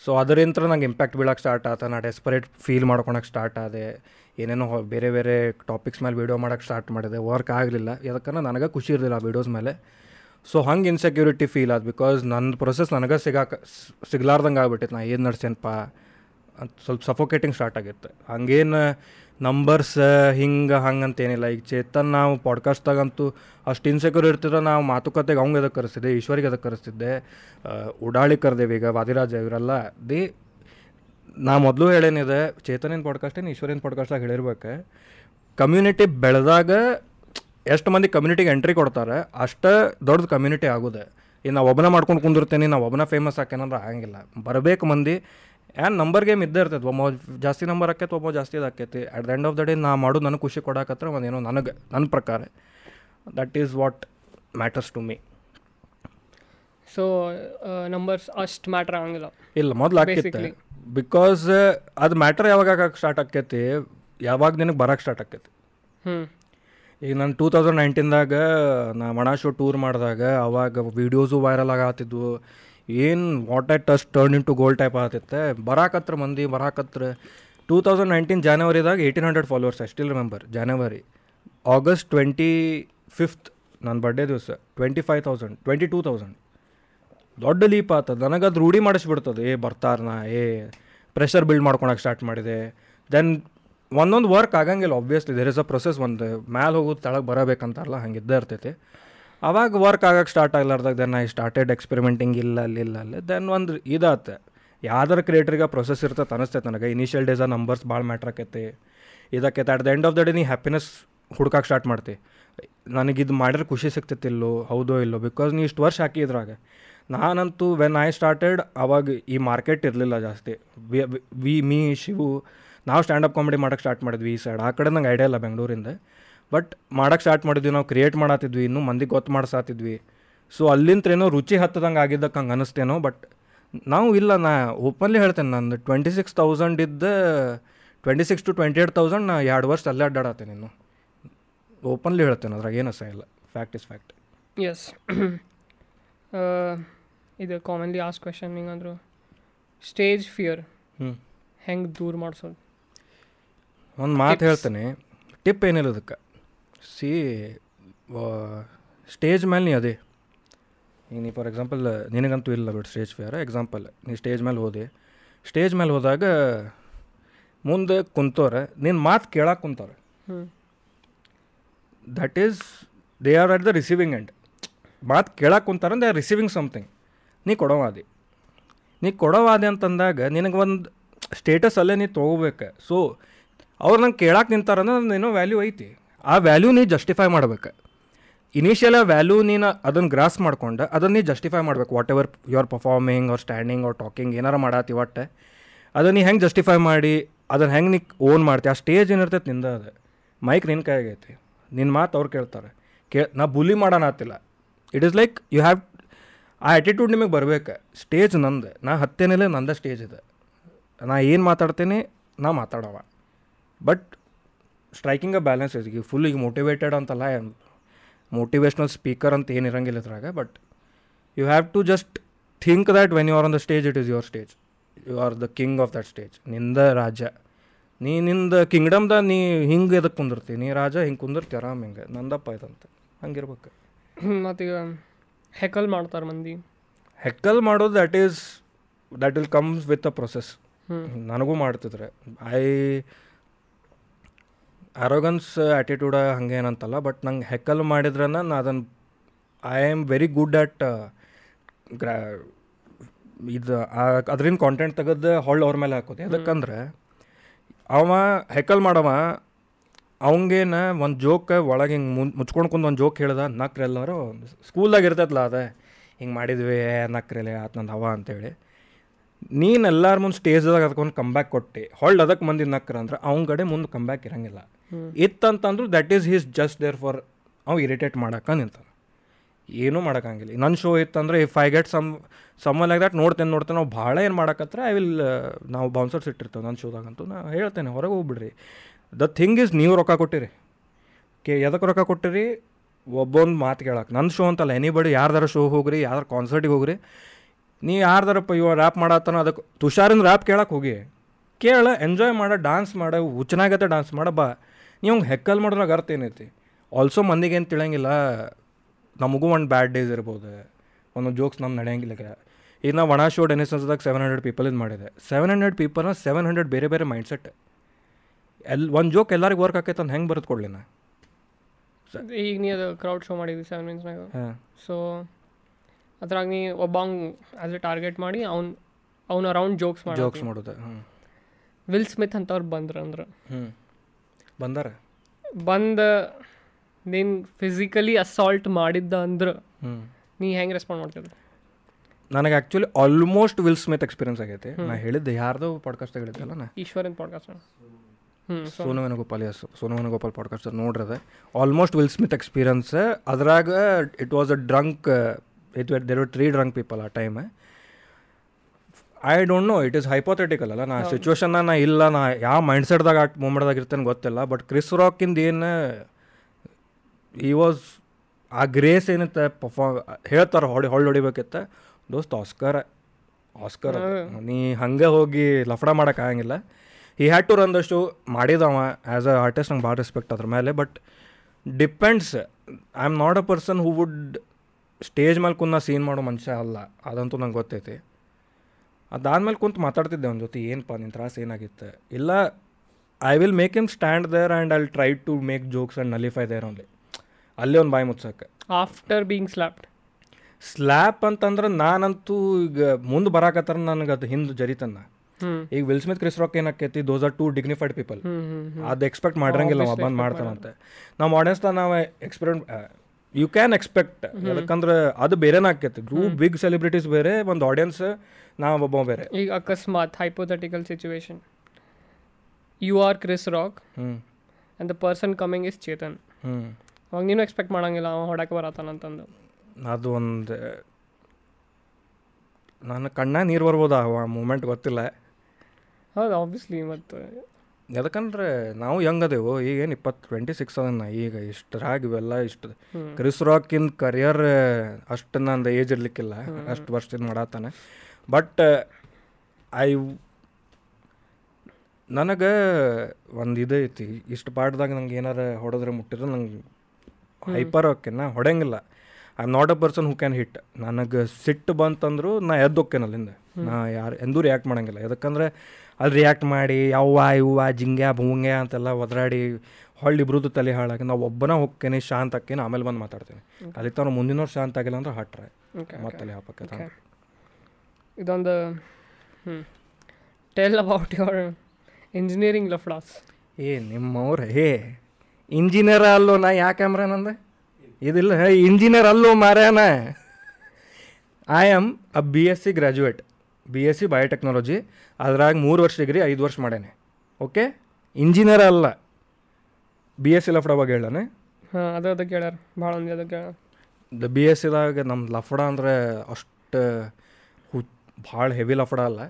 B: so ಅದರಿಂದ ನಂಗೆ ಇಂಪ್ಯಾಕ್ಟ್ ಬೀಳಕ್ಕೆ ಸ್ಟಾರ್ಟ್ ಆತ, ನಾ ಡೆಸ್ಪರೇಟ್ ಫೀಲ್ ಮಾಡ್ಕೊಳಕ್ಕೆ ಸ್ಟಾರ್ಟ್ ಆದೆ, ಏನೇನೋ ಬೇರೆ ಬೇರೆ ಟಾಪಿಕ್ಸ್ ಮೇಲೆ ವೀಡಿಯೋ ಮಾಡೋಕ್ಕೆ ಸ್ಟಾರ್ಟ್ ಮಾಡಿದೆ ವರ್ಕ್ ಆಗಲಿಲ್ಲ ಯಾಕಂದ್ರೆ ನನಗೆ ಖುಷಿ ಇರಲಿಲ್ಲ ಆ ವೀಡಿಯೋಸ್ ಮೇಲೆ ಸೊ ಹಂಗೆ ಇನ್ಸೆಕ್ಯೂರಿಟಿ ಫೀಲ್ ಆದ ಬಿಕಾಸ್ ನನ್ನ ಪ್ರೊಸೆಸ್ ನನಗೆ ಸಿಗಾಕ ಸಿಗ್ಲಾರ್ದಂಗೆ ಆಗ್ಬಿಟ್ಟಿತ್ತು ನಾ ಏನು ನಡೆಸೇನಪ್ಪ ಅಂತ ಸ್ವಲ್ಪ ಸಫೋಕೇಟಿಂಗ್ ಸ್ಟಾರ್ಟ್ ಆಗಿತ್ತು. ಹಂಗೇನು ನಂಬರ್ಸ್ ಹಿಂಗೆ, ಹಂಗೆ ಅಂತೇನಿಲ್ಲ. ಈಗ ಚೇತನ್ ನಾವು ಪಾಡ್ಕಾಸ್ಟ್ದಾಗಂತೂ ಅಷ್ಟು ಇನ್ಸೆಕ್ಯೂರ್ ಇರ್ತಿದ್ರೆ ನಾವು ಮಾತುಕತೆಗೆ ಅವಂಗೆ ಎದಕ್ಕೆ ಕರೆಸ್ತಿದ್ದೆ, ಈಶ್ವರಿಗೆ ಎದಕ್ಕೆ ಕರೆಸ್ತಿದ್ದೆ. ಉಡಾಳಿ ಕರೆದೇವಿ ಈಗ, ವಾದಿರಾಜ ಇವರೆಲ್ಲ, ದಿ, ನಾ ಮೊದಲು ಹೇಳೇನಿದೆ ಚೇತನಿನ ಪಾಡ್ಕಾಸ್ಟೇನು ಈಶ್ವರಿನ ಪಾಡ್ಕಾಸ್ಟಾಗ ಹೇಳಿರ್ಬೇಕು. ಕಮ್ಯುನಿಟಿ ಬೆಳೆದಾಗ ಎಷ್ಟು ಮಂದಿ ಕಮ್ಯುನಿಟಿಗೆ ಎಂಟ್ರಿ ಕೊಡ್ತಾರೆ, ಅಷ್ಟು ದೊಡ್ಡ ಕಮ್ಯುನಿಟಿ ಆಗೋದೆ. ನಾವು ಒಬ್ಬನ ಮಾಡ್ಕೊಂಡು ಕುಂದಿರ್ತೇನೆ, ನಾವು ಒಬ್ಬನ ಫೇಮಸ್ ಹಾಕೇನಂದ್ರೆ ಆಗಂಗಿಲ್ಲ. ಬರಬೇಕು ಮಂದಿ ಏನು ನಂಬರ್ ಗೇಮ್ ಇದ್ದೇ ಇರ್ತೈತೆ. ಒಮ್ಮ ಜಾಸ್ತಿ ನಂಬರ್ ಆಕೈತೆ ಒಬ್ಬ ಜಾಸ್ತಿ ಆಕೈತಿ at the end of the day ನಾ ಮಾಡೋದು ನನಗೆ ಖುಷಿ ಕೊಡಕತ್ರ ಒಂದೇನೋ ನನಗೆ ನನ್ನ ಪ್ರಕಾರ. That is what matters to me
C: so numbers ಅಷ್ಟು ಮ್ಯಾಟ್ರ್ ಆಗಂಗಿಲ್ಲ.
B: ಇಲ್ಲ ಮೊದಲು ಆಕೈತೆ ಬಿಕಾಸ್ ಅದು ಮ್ಯಾಟ್ರ್ ಯಾವಾಗ ಆಗಕ್ಕೆ ಸ್ಟಾರ್ಟ್ ಆಕೈತಿ ಯಾವಾಗ ನಿನಗೆ ಬರಕ್ಕೆ ಸ್ಟಾರ್ಟ್ ಆಕೈತಿ
C: ಹ್ಞೂ
B: ಈಗ ನಾನು ಟೂ ತೌಸಂಡ್ ನೈನ್ಟೀನ್ದಾಗ ನಾ ಮಣಾಶೋ ಶೋ ಟೂರ್ ಮಾಡಿದಾಗ ಅವಾಗ ವೀಡಿಯೋಸು ವೈರಲ್ ಆಗತ್ತಿದ್ವು ಏನು what I touch turn into gold type ಆಗತ್ತಿತ್ತೆ ಬರಾಕತ್ರ ಮಂದಿ ಬರಾಕತ್ರ two thousand nineteen ಜಾನವರಿದಾಗ eighteen hundred followers I still remember January August twenty fifth ನನ್ನ ಬರ್ಡೇ ದಿವಸ twenty five thousand twenty two thousand ದೊಡ್ಡ ಲೀಪ್ ಆತದ ನನಗೆ ಅದು ರೂಢಿ ಮಾಡಿಸ್ಬಿಡ್ತದೆ. ಏ, ಬರ್ತಾರನಾ, ಏ ಪ್ರೆಷರ್ ಬಿಲ್ಡ್ ಮಾಡ್ಕೊಳಕ್ಕೆ ಸ್ಟಾರ್ಟ್ ಮಾಡಿದೆ. ದೆನ್ ಒಂದೊಂದು ವರ್ಕ್ ಆಗಂಗಿಲ್ಲ obviously there is a process ಒಂದು ಮ್ಯಾಲೆ ಹೋಗೋದು ತೆಳಗೆ ಬರಬೇಕಂತಾರಲ್ಲ ಹಂಗೆ ಇದ್ದೇ ಇರ್ತೈತಿ. ಅವಾಗ ವರ್ಕ್ ಆಗಕ್ಕೆ ಸ್ಟಾರ್ಟ್ ಆಗ್ಲಾರ್ದಾಗ ದೆನ್ ಐ ಸ್ಟಾರ್ಟೆಡ್ ಎಕ್ಸ್ಪೆರಿಮೆಂಟಿಂಗ್ ಇಲ್ಲ ಅಲ್ಲಿ ಇಲ್ಲ ಅಲ್ಲಿ ದೆನ್ ಒಂದು ಇದಾತ. ಯಾವ್ದಾರ ಕ್ರಿಯೇಟ್ರಿಗೆ ಪ್ರೊಸೆಸ್ ಇರ್ತೈತೆ ಅನಿಸ್ತೈತೆ ನನಗೆ. ಇನಿಷಿಯಲ್ ಡೇಸ್ ಆ ನಂಬರ್ಸ್ ಭಾಳ ಮ್ಯಾಟ್ರ್ ಆಕೈತಿ. ಇದಕ್ಕೆ at the end of the day ನೀ ಹ್ಯಾಪಿನೆಸ್ ಹುಡ್ಕಕ್ಕೆ ಸ್ಟಾರ್ಟ್ ಮಾಡ್ತಿ. ನನಗಿದು ಮಾಡಿದ್ರೆ ಖುಷಿ ಸಿಗ್ತೈತಿಲ್ಲೋ ಹೌದೋ, ಇಲ್ಲೋ? ಬಿಕಾಸ್ ನೀ ಇಷ್ಟು ವರ್ಷ ಹಾಕಿ ಇದ್ರಾಗ ನಾನಂತೂ ವೆನ್ ಐ ಸ್ಟಾರ್ಟೆಡ್ ಅವಾಗ ಈ ಮಾರ್ಕೆಟ್ ಇರಲಿಲ್ಲ ಜಾಸ್ತಿ. ವಿ ಮೀ, ಶಿವು, ನಾವು ಸ್ಟ್ಯಾಂಡಪ್ ಕಾಮಿಡಿ ಮಾಡೋಕ್ಕೆ ಸ್ಟಾರ್ಟ್ ಮಾಡಿದ್ವಿ ಈ ಸೈಡ್ ಆ ಕಡೆ ನಂಗೆ ಐಡಿಯಾ ಇಲ್ಲ ಬೆಂಗಳೂರಿಂದ ಬಟ್ ಮಾಡೋಕ್ಕೆ ಸ್ಟಾರ್ಟ್ ಮಾಡಿದ್ವಿ ನಾವು ಕ್ರಿಯೇಟ್ ಮಾಡತ್ತಿದ್ವಿ ಇನ್ನೂ ಮಂದಿಗೆ ಗೊತ್ತು ಮಾಡ್ಸಾತಿದ್ವಿ. ಸೊ ಅಲ್ಲಿಂತ್ರೇನೋ ರುಚಿ ಹತ್ತದಂಗೆ ಆಗಿದ್ದಕ್ಕೆ ಹಂಗೆ ಅನಿಸ್ತೇನೋ ಬಟ್ ನಾವು ಇಲ್ಲ ನಾ ಓಪನ್ಲಿ ಹೇಳ್ತೇನೆ ನಂದು ಟ್ವೆಂಟಿ ಸಿಕ್ಸ್ ತೌಸಂಡ್ ಇದ್ದ twenty six to twenty eight thousand ನಾ ಎರಡು ವರ್ಷ ಅಲ್ಲೇ ಅಡ್ಡಾಡತ್ತೇನೆ ಇನ್ನು. ಓಪನ್ಲಿ ಹೇಳ್ತೇನೆ ಅದ್ರಾಗ ಏನು ಸಹ ಇಲ್ಲ. ಫ್ಯಾಕ್ಟ್ ಇಸ್ ಫ್ಯಾಕ್ಟ್
C: ಎಸ್ ಇದು ಕಾಮನ್ಲಿ ಆಸ್ ಕ್ವೆಶನ್ ಹಿಂಗಂದ್ರು ಸ್ಟೇಜ್ ಫಿಯರ್
B: ಹ್ಞೂ
C: ಹೆಂಗೆ ದೂರ ಮಾಡಿಸೋದು?
B: ಒಂದು ಮಾತು. ಹೇಳ್ತೇನೆ ಟಿಪ್ ಏನಿಲ್ಲ ಅದಕ್ಕೆ ಸಿ ಸ್ಟೇಜ್ ಮೇಲೆ ನೀ ಅದೇ. ಈಗ ನೀ ಫಾರ್ ಎಕ್ಸಾಂಪಲ್ ನಿನಗಂತೂ ಇಲ್ಲ ಬಿಡು ಸ್ಟೇಜ್ ಫೇರ್. ಎಕ್ಸಾಂಪಲ್ ನೀ ಸ್ಟೇಜ್ ಮೇಲೆ ಹೋದೆ. ಸ್ಟೇಜ್ ಮೇಲೆ ಹೋದಾಗ ಮುಂದೆ ಕುಂತವ್ರೆ ನಿನ್ನ ಮಾತು ಕೇಳಕ್ಕೆ ಕುಂತವ್ರೆ that is they are at the receiving end ಮಾತು ಕೇಳಕ್ಕೆ ಕುಂತಾರೆ ದೇ ಆರ್ ರಿಸೀವಿಂಗ್ ಸಮಥಿಂಗ್ ನೀ ಕೊಡೋವಾದಿ ನೀ ಕೊಡೋವಾದಿ ಅಂತಂದಾಗ ನಿನಗೆ ಒಂದು ಸ್ಟೇಟಸ್ ಅಲ್ಲೇ ನೀ ತೊಗೋಬೇಕು. ಸೊ ಅವ್ರು ನಂಗೆ ಕೇಳಕ್ಕೆ ನಿಂತಾರಂದ್ರೆ ನಂದು ಏನೋ ವ್ಯಾಲ್ಯೂ ಐತಿ. ಆ ವ್ಯಾಲ್ಯೂ ನೀ ಜಸ್ಟಿಫೈ ಮಾಡ್ಬೇಕು. ಇನಿಷಿಯಲ್ ವ್ಯಾಲ್ಯೂ ನೀನು ಅದನ್ನು ಗ್ರಾಸ್ ಮಾಡ್ಕೊಂಡು ಅದನ್ನು ನೀ ಜಸ್ಟಿಫೈ ಮಾಡ್ಬೇಕು. Whatever you are performing ಅವ್ರ ಸ್ಟ್ಯಾಂಡಿಂಗ್ ಅವ್ರ ಟಾಕಿಂಗ್ ಏನಾರ ಮಾಡತ್ತಿ ಒಟ್ಟೆ ಅದನ್ನು ನೀ ಹೆಂಗೆ ಜಸ್ಟಿಫೈ ಮಾಡಿ ಅದನ್ನು ಹೆಂಗೆ ನೀ ಓನ್ ಮಾಡ್ತಿ, ಆ ಸ್ಟೇಜ್ ಏನಿರ್ತೈತೆ ನಿಂದ ಅದು. ಮೈಕ್ ನಿನ್ನ ಕೈಯಾಗೈತಿ ನಿನ್ನ ಮಾತು ಅವ್ರು ಕೇಳ್ತಾರೆ. ಕೇ, ನಾ ಬುಲಿ ಮಾಡೋಣ ಆತಿಲ್ಲ. It is like you have a attitude ನಿಮಗೆ ಬರಬೇಕು. ಸ್ಟೇಜ್ ನಂದು, ನಾ ಹತ್ತೇನಿಲ್ಲ ನಂದ ಸ್ಟೇಜ್ ಇದೆ. ನಾ ಏನು ಮಾತಾಡ್ತೀನಿ, ನಾ ಮಾತಾಡವ. ಬಟ್ ಸ್ಟ್ರೈಕಿಂಗ್ ಬ್ಯಾಲೆನ್ಸ್ ಈಗ ಫುಲ್ ಈಗ ಮೋಟಿವೇಟೆಡ್ ಅಂತಲ್ಲ ಮೋಟಿವೇಶ್ನಲ್ ಸ್ಪೀಕರ್ ಅಂತ ಏನು ಇರಂಗಿಲ್ಲ ಇದ್ರಾಗ but you have to just think that when you are on the stage it is your stage you are the king of that ಸ್ಟೇಜ್ನಿಂದ ರಾಜ. ನೀ ನಿಂದ ಕಿಂಗ್ಡಮ್ದ ನೀ ಹಿಂಗೆ ಇದಕ್ಕೆ ಕುಂದಿರ್ತಿ? ನೀ ರಾಜ ಹಿಂಗೆ ಕುಂದಿರ್ತಿ ಆರಾಮ್ ಹಿಂಗೆ. ನಂದಪ್ಪ ಇದಂತೆ. ಹಂಗಿರ್ಬೇಕು.
C: ಮತ್ತೀಗ ಹೆಕಲ್ ಮಾಡ್ತಾರೆ ಮಂದಿ.
B: ಹೆಕಲ್ ಮಾಡೋದು that is that will comes with a process. ನನಗೂ ಮಾಡ್ತಿದ್ರೆ. ಐ ಅರೋಗನ್ಸ್ ಆ್ಯಟಿಟ್ಯೂಡ ಹಂಗೆ ಏನಂತಲ್ಲ ಬಟ್ ನಂಗೆ ಹೆಕ್ಕಲ್ ಮಾಡಿದ್ರೆ ನಾನು ಅದನ್ನು I am very good at ಗ್ರಾ ಇದು ಅದರಿಂದ ಕಾಂಟೆಂಟ್ ತೆಗೆದು ಹೊಳ್ಳು ಅವ್ರ ಮೇಲೆ ಹಾಕೋದು. ಯಾಕಂದ್ರೆ ಅವ ಹೆಕ್ಕಲ್ ಮಾಡವ ಅವಂಗೇನ ಒಂದು ಜೋಕ್ ಒಳಗೆ ಹಿಂಗೆ ಮುನ್ ಮುಚ್ಕೊಂಡು ಕುಂದು ಒಂದು ಜೋಕ್ ಹೇಳ್ದ ನಕ್ರೆ ಎಲ್ಲರೂ ಸ್ಕೂಲ್ದಾಗ ಇರ್ತೈತಲ್ಲ ಅದೇ ಹಿಂಗೆ ಮಾಡಿದ್ವಿ ನಕ್ರೆಲೆ ಆತ್ ನಂದು ಹವ ಅಂತೇಳಿ. ನೀನು ಎಲ್ಲರ ಮುಂದೆ ಸ್ಟೇಜ್ದಾಗ ಅದಕ್ಕೊಂದು ಕಂಬ್ಯಾಕ್ ಕೊಟ್ಟು ಹೊಳ್ಳು ಅದಕ್ಕೆ ಮಂದಿ ನಕ್ರ ಅಂದ್ರೆ ಅವ್ನ ಕಡೆ ಮುಂದೆ ಕಂಬ್ಯಾಕ್ ಇರಂಗಿಲ್ಲ. ಇತ್ತಂತಂದ್ರು that is he's just there for ಅವ್ ಇರಿಟೇಟ್ ಮಾಡಕ್ಕೆ ನಿಂತಾನ. ಏನೂ ಮಾಡೋಕ್ಕಾಗಿಲ್ಲ ನನ್ನ ಶೋ ಇತ್ತಂದ್ರೆ if I get some summon like that ನೋಡ್ತೇನೆ ನೋಡ್ತೇನೆ ನಾವು ಭಾಳ ಏನು ಮಾಡಕತ್ರ ಐ ವಿಲ್ ನಾವು ಬೌನ್ಸರ್ಸ್ ಇಟ್ಟಿರ್ತೇವೆ ನನ್ನ ಶೋದಾಗಂತೂ ನಾ ಹೇಳ್ತೇನೆ, ಹೊರಗೆ ಹೋಗ್ಬಿಡ್ರಿ. ದ ಥಿಂಗ್ ಇಸ್ ನೀವು ರೊಕ್ಕ ಕೊಟ್ಟಿರಿ. ಕೆ ಎದಕ್ಕೆ ರೊಕ್ಕ ಕೊಟ್ಟಿರಿ? ಒಬ್ಬೊಂದು ಮಾತು ಕೇಳಕ್ಕೆ ನನ್ನ ಶೋ ಅಂತಲ್ಲ ಎನಿಬಡಿ ಯಾರ್ದಾರ ಶೋ ಹೋಗ್ರಿ ಯಾವ್ದಾರ ಕಾನ್ಸರ್ಟಿಗೆ ಹೋಗ್ರಿ. ನೀ ಯಾರ್ದಾರಪ್ಪ ಇವ ರ್ಯಾಪ್ ಮಾಡತ್ತಾನ ಅದಕ್ಕೆ ತುಷಾರಿಂದ ರ್ಯಾಪ್ ಕೇಳಕ್ಕೆ ಹೋಗಿ. ಕೇಳ ಎಂಜಾಯ್ ಮಾಡ ಡಾನ್ಸ್ ಮಾಡ ಹುಚ್ಚನಾಗತ್ತೆ ಡಾನ್ಸ್ ಮಾಡ, ಬಾ. ನೀವು ಹೆಕ್ಕಲ್ ಮಾಡೋದ್ರಾಗ ಅರ್ಥ ಏನೈತಿ? ಆಲ್ಸೋ ಮಂದಿಗೆ ಏನು ತಿಳಂಗಿಲ್ಲ. ನಮಗೂ ಒಂದು ಬ್ಯಾಡ್ ಡೇಸ್ ಇರ್ಬೋದು. ಒಂದೊಂದು ಜೋಕ್ಸ್ ನಮ್ಮ ನಡೆಯಂಗಿಲ್ಲ ಈಗ. ನಾವು ಒಣ ಶೋ ಡೆನಿಸನ್ಸ್ದಾಗ ಸೆವೆನ್ ಹಂಡ್ರೆಡ್ ಪೀಪಲಿಂದ ಮಾಡಿದೆ. ಸೆವೆನ್ ಹಂಡ್ರೆಡ್ ಪೀಪಲ್ನ ಸೆವೆನ್ ಹಂಡ್ರೆಡ್ ಬೇರೆ ಬೇರೆ ಮೈಂಡ್ಸೆಟ್ ಎಲ್ ಒಂದು ಜೋಕ್ ಎಲ್ಲರಿಗೂ ವರ್ಕ್ ಆಕೈತೆ ಅಂತ ಹೆಂಗೆ ಬರೆದು ಕೊಡಲಿ ನಾ?
C: ಈಗ ನೀ ಅದು ಕ್ರೌಡ್ ಶೋ ಮಾಡಿದ್ವಿ ಸೆವೆನ್ ಮಿನ್ಸ್ನಾಗ
B: ಹಾಂ.
C: ಸೊ ಅದ್ರಾಗ ನೀ ಒಬ್ಬ ಆ್ಯಸ್ ಎ ಟಾರ್ಗೆಟ್ ಮಾಡಿ ಅವ್ನು ಅವ್ನು ಅರೌಂಡ್ ಜೋಕ್ಸ್ ಮಾಡಿ
B: ಜೋಕ್ಸ್ ಮಾಡೋದು ಹ್ಞೂ
C: ವಿಲ್ ಸ್ಮಿತ್ ಅಂತವ್ರು ಬಂದ್ರು ಅಂದ್ರೆ
B: ಹ್ಞೂ ಬಂದಾರ?
C: ಬಂದ ನೀನು ಫಿಸಿಕಲಿ ಅಸಾಲ್ಟ್ ಮಾಡಿದ್ದ ಅಂದ್ರೆ ನೀ ಹೆಂಗೆ ರೆಸ್ಪಾಂಡ್ ಮಾಡ್ತಿದ್ದೆ?
B: ನನಗೆ actually almost Will Smith experience ಆಗೈತೆ. ನಾ ಹೇಳಿದ್ದೆ ಯಾರ್ದೋ ಪಾಡ್ಕಾಸ್ಟ್ ಹೇಳಿದ್ದಲ್ಲ ನಾ.
C: ಈಶ್ವರನ್ ಪಾಡ್ಕಾಸ್ಟ್ ಹ್ಞೂ
B: ಸೋನು. ವೇಣುಗೋಪಾಲ್ ಎಸ್ ಸೋನು ವೇಣುಗೋಪಾಲ್ ಪಾಡ್ಕಾಸ್ಟ್ ನೋಡ್ರದ. ಆಲ್ಮೋಸ್ಟ್ ವಿಲ್ ಸ್ಮಿತ್ ಎಕ್ಸ್ಪೀರಿಯನ್ಸ್ ಅದ್ರಾಗ it was a drunk it there there three drunk people ಆ time I don't know it is hypothetical ಅಲ್ಲ. ನಾ ಸಿಚುವೇಶನ್ನ ನಾ ಇಲ್ಲ. ನಾ ಯಾವ ಮೈಂಡ್ ಸೆಟ್ದಾಗ ಆ ಮೂಮೆಂಟ್ದಾಗ ಇರ್ತೇನೆ ಗೊತ್ತಿಲ್ಲ. ಬಟ್ ಕ್ರಿಸ್ ರಾಕಿಂದ ಏನು ಈ ವಾಸ್ ಆ ಗ್ರೇಸ್ ಏನಿತ್ತ ಪರ್ಫಾರ್ಮ್ ಹೇಳ್ತಾರೆ ಹೊಡಿ ಹೊಳ್ಳಿ ಹೊಡಿಬೇಕಿತ್ತ. ದೋಸ್ತ್ ಆಸ್ಕರ್ ಆಸ್ಕರ್. ನೀ ಹಂಗೆ ಹೋಗಿ ಲಫಡ ಮಾಡೋಕ್ಕಾಗಂಗಿಲ್ಲ ಈ had to run the show ಮಾಡಿದವ ಆ್ಯಸ್ ಅ ಆರ್ಟಿಸ್ಟ್ ನಂಗೆ ಭಾಳ ರೆಸ್ಪೆಕ್ಟ್ ಅದ್ರ ಮೇಲೆ. But depends I am not a person who would stage ಮೇಲೆ ಕುನ್ನ ಸೀನ್ ಮಾಡೋ ಮನುಷ್ಯ ಅಲ್ಲ. ಅದಂತೂ ನಂಗೆ ಗೊತ್ತೈತಿ. ಅದಾದ್ಮೇಲೆ ಕುಂತು ಮಾತಾಡ್ತಿದ್ದೆ ಅವನ ಜೊತೆ ಏನಪ್ಪ ನಿನ್ನ ತ್ರಾಸ ಏನಾಗಿತ್ತು? ಇಲ್ಲ I will make him stand there and I try to make jokes and nullify there only ಅಲ್ಲೇ ಒಂದು ಬಾಯಿ ಮುಚ್ಚಕ್ಕೆ
C: ಆಫ್ಟರ್ ಬೀಯಿಂಗ್ ಸ್ಲ್ಯಾಪ್ಡ್
B: ಸ್ಲ್ಯಾಪ್ ಅಂತಂದ್ರೆ ನಾನಂತೂ ಈಗ ಮುಂದೆ ಬರಾಕತ್ತಾರ ನನಗೆ ಅದು ಹಿಂದೆ ಜರಿತನ್ನ. ಈಗ Will Smith Chris Rock ಏನಾಕೈತಿ those are two dignified people ಅದು ಎಕ್ಸ್ಪೆಕ್ಟ್ ಮಾಡಿರಂಗಿಲ್ಲ ಬಂದು ಮಾಡ್ತಾನಂತೆ ನಾವು ಆಡಿಯನ್ಸ್ನ ನಾವು ಎಕ್ಸ್ಪೆರಿಮೆಂಟ್ ಯು ಕ್ಯಾನ್ ಎಕ್ಸ್ಪೆಕ್ಟ್ ಯಾಕಂದ್ರೆ ಅದು ಬೇರೆನೇ ಆಕೈತಿ ಟೂ ಬಿಗ್ ಸೆಲೆಬ್ರಿಟೀಸ್ ಬೇರೆ ಒಂದು ಆಡಿಯನ್ಸ್ ನಾವು ಒಬ್ಬ ಬೇರೆ.
C: ಈಗ ಅಕಸ್ಮಾತ್ hypothetical situation you are Chris Rock and the person coming is Chetan
B: ಹ್ಞೂ
C: ಅವಾಗ ನೀನು ಎಕ್ಸ್ಪೆಕ್ಟ್ ಮಾಡಂಗಿಲ್ಲ ಅವ ಹೊಡಕ್ಕೆ ಬರತ್ತಾನಂತಂದು
B: ಅದು ಒಂದು ನನ್ನ ಕಣ್ಣಾಗ ನೀರು ಬರ್ಬೋದು ಆ ಮೂಮೆಂಟ್ ಗೊತ್ತಿಲ್ಲ.
C: ಹೌದು ಆಬ್ವಿಯಸ್ಲಿ ಮತ್ತು.
B: ಯಾಕಂದ್ರೆ ನಾವು ಯಂಗ್ ಅದೇವು ಈಗ ಏನು ಇಪ್ಪತ್ತು ಟ್ವೆಂಟಿ ಸಿಕ್ಸ್ ಅದನ್ನ ಈಗ ಇಷ್ಟರಾಗ ಇವೆಲ್ಲ ಇಷ್ಟು. ಕ್ರಿಸ್ ರಾಕಿಂದ ಕರಿಯರ್ ಅಷ್ಟು ನಂದು ಏಜ್ ಇರ್ಲಿಕ್ಕಿಲ್ಲ ಅಷ್ಟು ವರ್ಷದಿಂದ ಮಾಡತ್ತಾನೆ. ಬಟ್ ಐ ನನಗೆ ಒಂದು ಇದು ಐತಿ. ಇಷ್ಟು ಪಾಠದಾಗ ನಂಗೆ ಏನಾರು ಹೊಡೆದ್ರೆ ಮುಟ್ಟಿದ್ರೆ ನಂಗೆ ಹೈಪರ್ ನಾ ಹೊಡೆಯಂಗಿಲ್ಲ I am not a person who can hit ನನಗೆ ಸಿಟ್ಟು ಬಂತಂದ್ರು ನಾ ಎದ್ದು ಹೋಗ್ಕೇನೆ ಅಲ್ಲಿಂದ. ನಾ ಯಾರು ಎಂದೂ ರಿಯಾಕ್ಟ್ ಮಾಡಂಗಿಲ್ಲ. ಯಾಕಂದ್ರೆ ಅಲ್ಲಿ ರಿಯಾಕ್ಟ್ ಮಾಡಿ ಯವ್ವ ಇವ್ವ ಜಿಂಗ್ಯಾ ಭೂಂಗ್ಯಾ ಅಂತೆಲ್ಲ ಒದರಾಡಿ ಹೊಳ್ಳಿ ಇಬ್ರದ್ದು ತಲೆ ಹಾಳಾಗಿ ನಾವು ಒಬ್ಬನ ಹೋಗ್ತೇನೆ ಶಾಂತ ಆಕ್ಕೇನೆ ಆಮೇಲೆ ಬಂದು ಮಾತಾಡ್ತೀನಿ. ಅಲ್ಲಿ ತನಕ ಮುಂದಿನ ವರ್ಷ ಶಾಂತ ಆಗಿಲ್ಲ ಅಂದ್ರೆ ಹಟ್ರೆ. ಮತ್ತೆ ತಲೆ ಹಾಪಕ್ಕೆ.
C: ಇದೊಂದು ಹ್ಞೂ ಟೆಲ್ ಅಬೌಟ್ ಯುವರ್ ಇಂಜಿನಿಯರಿಂಗ್ ಲಫ್ಡಾಸ್
B: ಏ ನಿಮ್ಮವ್ರು ಹೇ ಇಂಜಿನಿಯರ್ ಅಲ್ಲೋ ನಾ ಯಾಕೆ ಕ್ಯಾಮ್ರಾ ನಂದ? ಇದಿಲ್ಲ ಇಂಜಿನಿಯರ್ ಅಲ್ಲೋ ಮಾರ್ಯಾನ? I am a B S C graduate B S C biotechnology ಅದ್ರಾಗ ಮೂರು ವರ್ಷ ಡಿಗ್ರಿ ಐದು ವರ್ಷ ಮಾಡೇನೆ. ಓಕೆ ಇಂಜಿನಿಯರ್ ಅಲ್ಲ. ಬಿ ಎಸ್ ಸಿ ಲಫ್ಡ ಬಗ್ಗೆ ಹೇಳಾನೆ.
C: ಹಾಂ ಅದು ಅದಕ್ಕೆ ಕೇಳ್ಯಾರ ಭಾಳ ಮಂದಿ ಅದಕ್ಕೆ
B: ದ ಬಿ ಎಸ್ ಸಿದಾಗ ನಮ್ಮ ಲಫಡ ಅಂದ್ರೆ ಅಷ್ಟು ಭಾಳ ಹೆವಿ ಲಫಡ ಅಲ್ಲ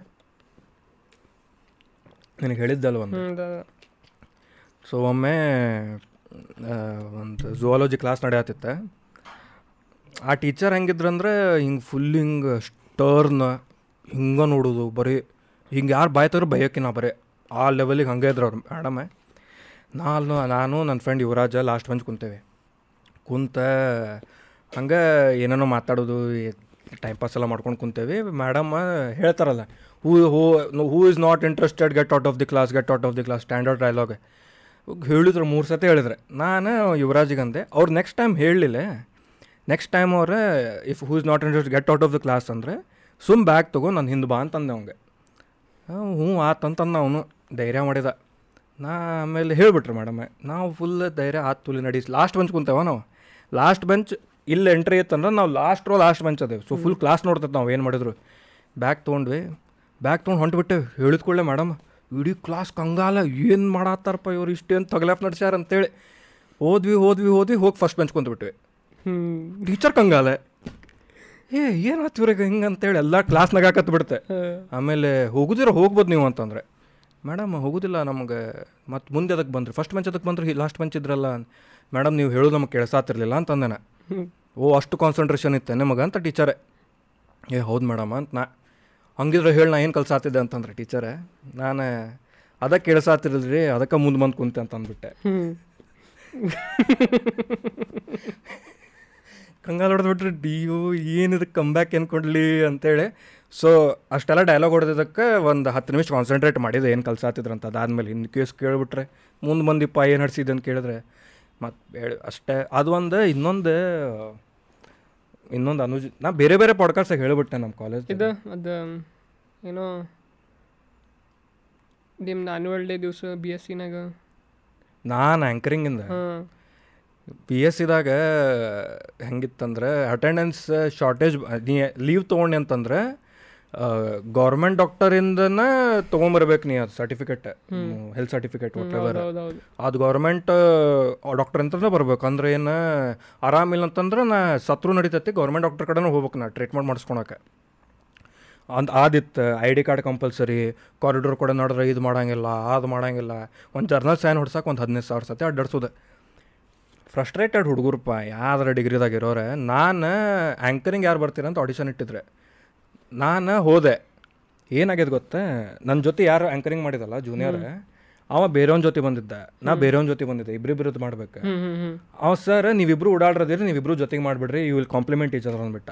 B: ನಿನಗೆ ಹೇಳಿದ್ದಲ್ಲ ಒಂದು? ಸೊ ಒಮ್ಮೆ ಒಂದು ಝುವಾಲಜಿ ಕ್ಲಾಸ್ ನಡೆಯತ್ತಿತ್ತ. ಆ ಟೀಚರ್ ಹೆಂಗಿದ್ರಂದ್ರೆ ಹಿಂಗೆ ಫುಲ್ ಹಿಂಗೆ ಸ್ಟರ್ನ ಹಿಂಗೆ ನೋಡೋದು ಬರೀ ಹಿಂಗೆ ಯಾರು ಬಾಯ್ತಾರೋ ನಾ ಬರೀ. ಆ ಲೆವೆಲಿಗೆ ಹಂಗೆ ಇದ್ರು ಅವ್ರು ಮೇಡಮ್ ನಾನು ನಾನು ನನ್ನ ಫ್ರೆಂಡ್ ಯುವರಾಜ ಲಾಸ್ಟ್ ಬಂದು ಕುಂತೇವೆ. ಕುಂತ ಹಂಗೆ ಏನೇನೋ ಮಾತಾಡೋದು ಟೈಮ್ ಪಾಸ್ ಎಲ್ಲ ಮಾಡ್ಕೊಂಡು ಕುಂತೇವಿ. ಮೇಡಮ್ ಹೇಳ್ತಾರಲ್ಲ who who who is not interested get out of the class get out of the class standard dialogue ಹೇಳಿದ್ರು, ಮೂರು ಸತಿ ಹೇಳಿದ್ರೆ. ನಾನು ಯುವರಾಜಿಗಂದೆ ಅವ್ರು ನೆಕ್ಸ್ಟ್ ಟೈಮ್ ಹೇಳಲಿಲ್ಲ. ನೆಕ್ಸ್ಟ್ ಟೈಮ್ ಅವ್ರೆ if who is not interest get out of the class ಅಂದರೆ, ಸುಮ್ ಬ್ಯಾಗ್ ತಗೋ, ನಾನು ಹಿಂದೆ ಬಾ ಅಂತಂದೆ ಅವಂಗೆ. ಹ್ಞೂ ಆತಂತಂದ ಅವನು, ಧೈರ್ಯ ಮಾಡಿದ. ನಾ ಆಮೇಲೆ ಹೇಳ್ಬಿಟ್ರೆ ಮೇಡಮ್ ನಾವು ಫುಲ್ ಧೈರ್ಯ ಆತ್ ತುಲಿ ನಡಿ ಲಾಸ್ಟ್ ಬೆಂಚ್ ಕುಂತೇವ ನಾವು. ಲಾಸ್ಟ್ ಬೆಂಚ್ ಇಲ್ಲಿ ಎಂಟ್ರಿ ಇತ್ತಂದ್ರೆ ನಾವು ಲಾಸ್ಟ್ ರೋ ಲಾಸ್ಟ್ ಬೆಂಚ್ ಅದೇವೆ. ಸೊ ಫುಲ್ ಕ್ಲಾಸ್ ನೋಡ್ತೈತೆ ನಾವು ಏನು ಮಾಡಿದ್ರು. ಬ್ಯಾಗ್ ತೊಗೊಂಡ್ವಿ. ಬ್ಯಾಗ್ ತೊಗೊಂಡು ಹೊಂಟ್ಬಿಟ್ಟು ಹೇಳಿದ ಕೂಡಲೇ ಮೇಡಮ್ ಇಡೀ ಕ್ಲಾಸ್ ಕಂಗಾಲ ಏನು ಮಾಡತ್ತಾರಪ್ಪ ಇವ್ರು? ಇಷ್ಟೇನು ತಗಲಾಫ್ ನಡ್ಸ್ಯಾರ? ಅಂತೇಳಿ. ಹೋದ್ವಿ ಹೋದ್ವಿ ಹೋದ್ವಿ ಹೋಗಿ ಫಸ್ಟ್ ಬೆಂಚ್ ಕುಂತ್ಬಿಟ್ವಿ.
C: ಹ್ಞೂ
B: ಟೀಚರ್ ಕಂಗಾಲ. ಏ ಏನಾಯ್ತು ಇವ್ರಿಗೆ ಹಿಂಗೆ? ಅಂತೇಳಿ ಎಲ್ಲ ಕ್ಲಾಸ್ನಾಗ ಹಾಕತ್ ಬಿಡುತ್ತೆ ಆಮೇಲೆ ಹೋಗುದಿರ ಹೋಗ್ಬೋದು ನೀವು ಅಂತಂದರೆ. ಮೇಡಮ್ ಹೋಗುದಿಲ್ಲ ನಮಗೆ. ಮತ್ತು ಮುಂದೆ ಅದಕ್ಕೆ ಬಂದ್ರಿ? ಫಸ್ಟ್ ಬೆಂಚ್ ಅದಕ್ಕೆ ಬಂದ್ರಿ? ಲಾಸ್ಟ್ ಬೆಂಚ್ ಇದ್ರಲ್ಲ? ಮೇಡಮ್, ನೀವು ಹೇಳೋದು ನಮಗೆ ಕೇಳಿಸಾತಿರ್ಲಿಲ್ಲ
C: ಅಂತಂದೇನೆ
B: ಓ, ಅಷ್ಟು ಕಾನ್ಸಂಟ್ರೇಷನ್ ಇತ್ತೆ ನಿಮಗೆ ಅಂತ ಟೀಚರೇ. ಏ, ಹೌದು ಮೇಡಮ್ ಅಂತ ನಾ ಹಂಗಿದ್ರೆ ಹೇಳಿ, ನಾ ಏನು ಕಲ್ಸಾತಿದ್ದೆ ಅಂತಂದ್ರೆ ಟೀಚರೇ, ನಾನು ಅದಕ್ಕೆ ರೀ ಅದಕ್ಕೆ ಮುಂದೆ ಬಂದು ಕುಂತೆ ಅಂತ ಅಂದ್ಬಿಟ್ಟೆ. ಕಂಗಾಲ್ ಹೊಡೆದ್ಬಿಟ್ರೆ ಡಿಯೋ ಏನಿದೆ ಕಂಬ್ಯಾಕ್ ಏನು ಕೊಡಲಿ ಅಂತೇಳಿ. ಸೊ ಅಷ್ಟೆಲ್ಲ ಡೈಲಾಗ್ ಹೊಡೆದಿದ್ದಕ್ಕೆ ಒಂದು ಹತ್ತು ನಿಮಿಷ ಕಾನ್ಸಂಟ್ರೇಟ್ ಮಾಡಿದೆ, ಏನು ಕಲ್ಸಾತಿದ್ರು ಅಂತ ಅದಾದಮೇಲೆ. ಇನ್ನು ಕೇಸ್ ಕೇಳಿಬಿಟ್ರೆ, ಮುಂದೆ ಬಂದಿಪ್ಪ ಏನು ನಡ್ಸಿದ್ದೆ ಅಂತ ಕೇಳಿದ್ರೆ ಮತ್ತು ಅಷ್ಟೇ. ಅದು ಒಂದು ಇನ್ನೊಂದು ಇನ್ನೊಂದು ಅನುಜ್ ನಾ ಬೇರೆ ಬೇರೆ ಪಾಡ್ಕಾಸ್ಟಾಗ ಹೇಳಿಬಿಟ್ಟೆ ನಮ್ಮ ಕಾಲೇಜ್
C: ಇದು ಅದು ಏನೋ ನಿಮ್ದು ಆನ್ಯುವಲ್ ಡೇ ದಿವಸ ಬಿ ಎಸ್ ಸಿನಾಗ
B: ನಾನು ಆ್ಯಂಕರಿಂಗಿಂದ
C: ಬಿ
B: ಪಿ ಎಸ್ ಸಿದಾಗ ಹೆಂಗಿತ್ತಂದ್ರೆ ಅಟೆಂಡೆನ್ಸ್ ಶಾರ್ಟೇಜ್ ನೀ ಲೀವ್ ತೊಗೊಂಡೆ ಅಂತಂದ್ರೆ ಗೌರ್ಮೆಂಟ್ ಡಾಕ್ಟರಿಂದನ ತಗೊಂಬರ್ಬೇಕು ನೀ ಅದು ಸರ್ಟಿಫಿಕೇಟ್ ಹೆಲ್ತ್ ಸರ್ಟಿಫಿಕೇಟ್ ಒಟ್ಟೆವರ್ ಅದು ಗೌರ್ಮೆಂಟ್ ಡಾಕ್ಟರ್ ಅಂತಂದ್ರೆ ಬರ್ಬೇಕು. ಅಂದ್ರೆ ಏನು ಆರಾಮಿಲ್ಲ ಅಂತಂದ್ರೆ ನಾ ಸತ್ರು ನಡಿತೈತಿ ಗೌರ್ಮೆಂಟ್ ಡಾಕ್ಟರ್ ಕಡೆನೂ ಹೋಗ್ಬೇಕು ನಾ ಟ್ರೀಟ್ಮೆಂಟ್ ಮಾಡಿಸ್ಕೊಳಕ್ಕೆ ಅಂದ್ ಆದಿತ್ತು I D card compulsory corridor ಕೂಡ ನೋಡಿದ್ರೆ ಇದು ಮಾಡಂಗಿಲ್ಲ ಅದು ಮಾಡಂಗಿಲ್ಲ. ಒಂದು ಜರ್ನಲ್ ಸೈನ್ ಹೊಡ್ಸಕ್ಕೆ ಒಂದು ಹದಿನೈದು ಸಾವಿರ ಸತಿ ಅಡ್ಡಾಡ್ಸೋದು. ಫ್ರಸ್ಟ್ರೇಟೆಡ್ ಹುಡುಗರಪ್ಪ ಯಾವ್ದಾರ ಡಿಗ್ರಿದಾಗ ಇರೋರೆ ನಾನು ಆ್ಯಂಕರಿಂಗ್ ಯಾರು ಬರ್ತೀರ ಅಂತ ಆಡಿಷನ್ ಇಟ್ಟಿದ್ರೆ. ನಾನು ಹೋದೆ. ಏನಾಗ್ಯದ ಗೊತ್ತಾ? ನನ್ನ ಜೊತೆ ಯಾರು ಆ್ಯಂಕರಿಂಗ್ ಮಾಡಿದಲ್ಲ ಜೂನಿಯರ್ ಅವ ಬೇರೆಯವ್ನ ಜೊತೆ ಬಂದಿದ್ದ. ನಾ ಬೇರೆಯವ್ನ ಜೊತೆ ಬಂದಿದ್ದೆ. ಇಬ್ಬರಿಬ್ಬರದ್ದು ಮಾಡ್ಬೇಕು. ಅವ ಸರ್ ನೀವಿಬ್ರು ಓಡಾಡ್ರದಿರಿ ನೀವಿಬ್ರು ಜೊತೆಗೆ ಮಾಡಿಬಿಡ್ರಿ you will compliment each other ಅಂದ್ಬಿಟ್ಟ.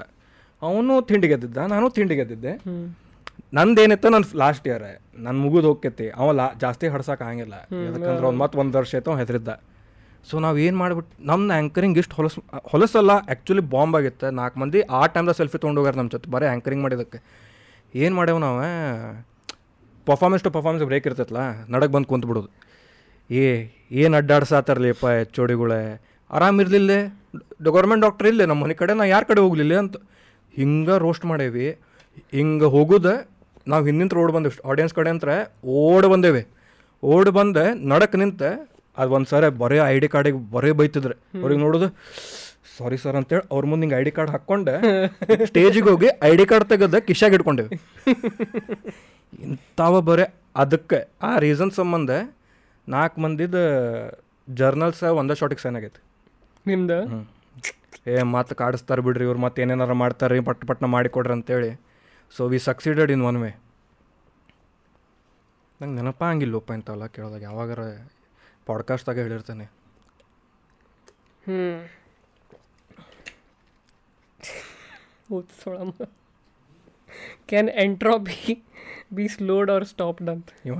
B: ಅವನು ತಿಂಡಿ ಗೆದ್ದಿದ್ದ ನಾನು ತಿಂಡಿ ಗೆದ್ದಿದ್ದೆ.
C: ನಂದು
B: ನಂದೇನಿತ್ತು ನನ್ನ ಲಾಸ್ಟ್ ಇಯರ್ ನನ್ನ ಮುಗಿದು ಹೋಗ್ತೈತಿ ಅವ ಲಾ ಜಾಸ್ತಿ ಹಡ್ಸಕ್ಕೆ ಆಗಂಗಿಲ್ಲ. ಯಾಕಂದ್ರೆ ಒಂದು ಮತ್ತೆ ಒಂದು ವರ್ಷ ಆಯ್ತು ಹೆದರಿದ್ದ. ಸೊ ನಾವು ಏನು ಮಾಡ್ಬಿಟ್ಟು ನಮ್ಮ ಆ್ಯಂಕರಿಂಗ್ ಇಷ್ಟು ಹೊಲಸು, ಹೊಲಸಲ್ಲ ಆ್ಯಕ್ಚುಲಿ ಬಾಂಬ್ ಆಗಿತ್ತು. ನಾಲ್ಕು ಮಂದಿ ಆ ಟೈಮ್ದಾಗ ಸೆಲ್ಫಿ ತೊಗೊಂಡು ಹೋಗ್ಯಾರ ನಮ್ಮ ಜೊತೆ, ಬರೀ ಆ್ಯಂಕರಿಂಗ್ ಮಾಡಿದ್ದಕ್ಕೆ ಏನು ಮಾಡ್ಯಾವ ನಾವು? ಪರ್ಫಾರ್ಮೆನ್ಸ್ ಟು ಪರ್ಫಾರ್ಮೆನ್ಸ್ ಬ್ರೇಕ್ ಇರ್ತೈತಲ್ಲ ನಡಕ್ಕೆ ಬಂದು ಕುಂತ್ಬಿಡೋದು ಏ, ಏನು ಅಡ್ಡಾಡ್ಸಾತಾರಲಿಪ್ಪ ಚೋಡಿಗಳೇ ಆರಾಮಿರ್ಲಿಲ್ಲ ಗೌರ್ಮೆಂಟ್ ಡಾಕ್ಟ್ರ್ ಇಲ್ಲೇ ನಮ್ಮ ಮನೆ ಕಡೆ ನಾ ಯಾರ ಕಡೆ ಹೋಗ್ಲಿಲ್ಲ ಅಂತ. ಹಿಂಗೆ ರೋಸ್ಟ್ ಮಾಡೇವಿ ಹಿಂಗೆ ಹೋಗುದ, ನಾವು ಹಿಂದಿಂತ ರೋಡ್ ಬಂದೇವಿ. ಆಡಿಯನ್ಸ್ ಕಡೆ ಅಂತ ಓಡ್ ಬಂದೇವಿ. ಓಡ್ ಬಂದೆ ನಡಕ್ಕೆ ನಿಂತೆ ಅದು ಒಂದು ಸಾರಿ ಬರೀ ಐ ಡಿ ಕಾರ್ಡಿಗೆ ಬರೀ ಬೈತಿದ್ರೆ. ಅವ್ರಿಗೆ ನೋಡೋದು ಸಾರಿ ಸರ್ ಅಂತೇಳಿ ಅವ್ರ ಮುಂದೆ ಹಿಂಗೆ ಐ ಡಿ ಕಾರ್ಡ್ ಹಾಕ್ಕೊಂಡೆ. ಸ್ಟೇಜಿಗೆ ಹೋಗಿ ಐ ಡಿ ಕಾರ್ಡ್ ತೆಗೆದ ಕಿಶಾಗಿ ಇಟ್ಕೊಂಡೇವಿ. ಇಂಥವ ಬರೇ. ಅದಕ್ಕೆ ಆ ರೀಸನ್ ಸಂಬಂಧ ನಾಲ್ಕು ಮಂದಿದ ಜರ್ನಲ್ಸ್ ಒಂದೇ ಶಾಟಿಗೆ ಸೈನ್ ಆಗೈತೆ.
C: ನಿಮ್ದು?
B: ಏ ಮತ್ತೆ ಕಾಡಿಸ್ತಾರೆ ಬಿಡ್ರಿ ಇವ್ರು ಮತ್ತೆ ಏನೇನಾರು ಮಾಡ್ತಾರೆ ಪಟ್ ಪಟ್ನ ಮಾಡಿಕೊಡ್ರಿ ಅಂತೇಳಿ. So we succeeded in one way ನಂಗೆ ನೆನಪ ಹಂಗಿಲ್ಲಪ್ಪ ಇಂಥವೆಲ್ಲ ಕೇಳಿದಾಗ. ಯಾವಾಗಾರ ಪಾಡ್ಕಾಸ್ಟ್ದಾಗ ಹೇಳಿರ್ತಾನೆ
C: ಹ್ಞೂ ಓದ್ಸೋಳಮ್ಮ can entropy be slowed or stopped ಅಂತ
B: ಇವ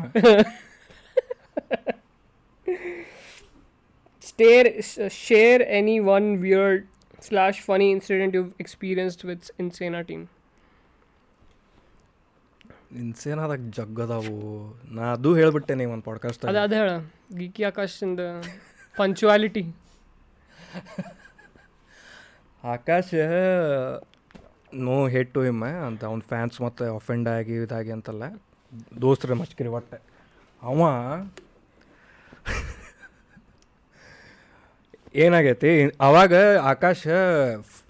C: stair share any one weird slash funny incident you experienced with ಇನ್ಸೇನಾ team
B: ಇನ್ಸೇನಾದಾಗ ಜಗ್ಗದಾವು ನಾ ಅದು ಹೇಳ್ಬಿಟ್ಟೆ ಒಂದು ಪಾಡ್ಕಾಸ್ಟ್
C: ಅದ ಅದ ಹೇಳ ಗೀಕಿ ಆಕಾಶಿಂದ punctuality
B: Akash no hate to him ಅಂತ ಅವ್ನ ಫ್ಯಾನ್ಸ್ ಮತ್ತು ಅಫೆಂಡ್ ಆಗಿ ಇದಾಗಿ ಅಂತಲ್ಲ. ದೋಸ್ತ್ರ ಮಚ್ಕಿರಿ ಒಟ್ಟೆ ಅವ ಏನಾಗೈತಿ? ಅವಾಗ ಆಕಾಶ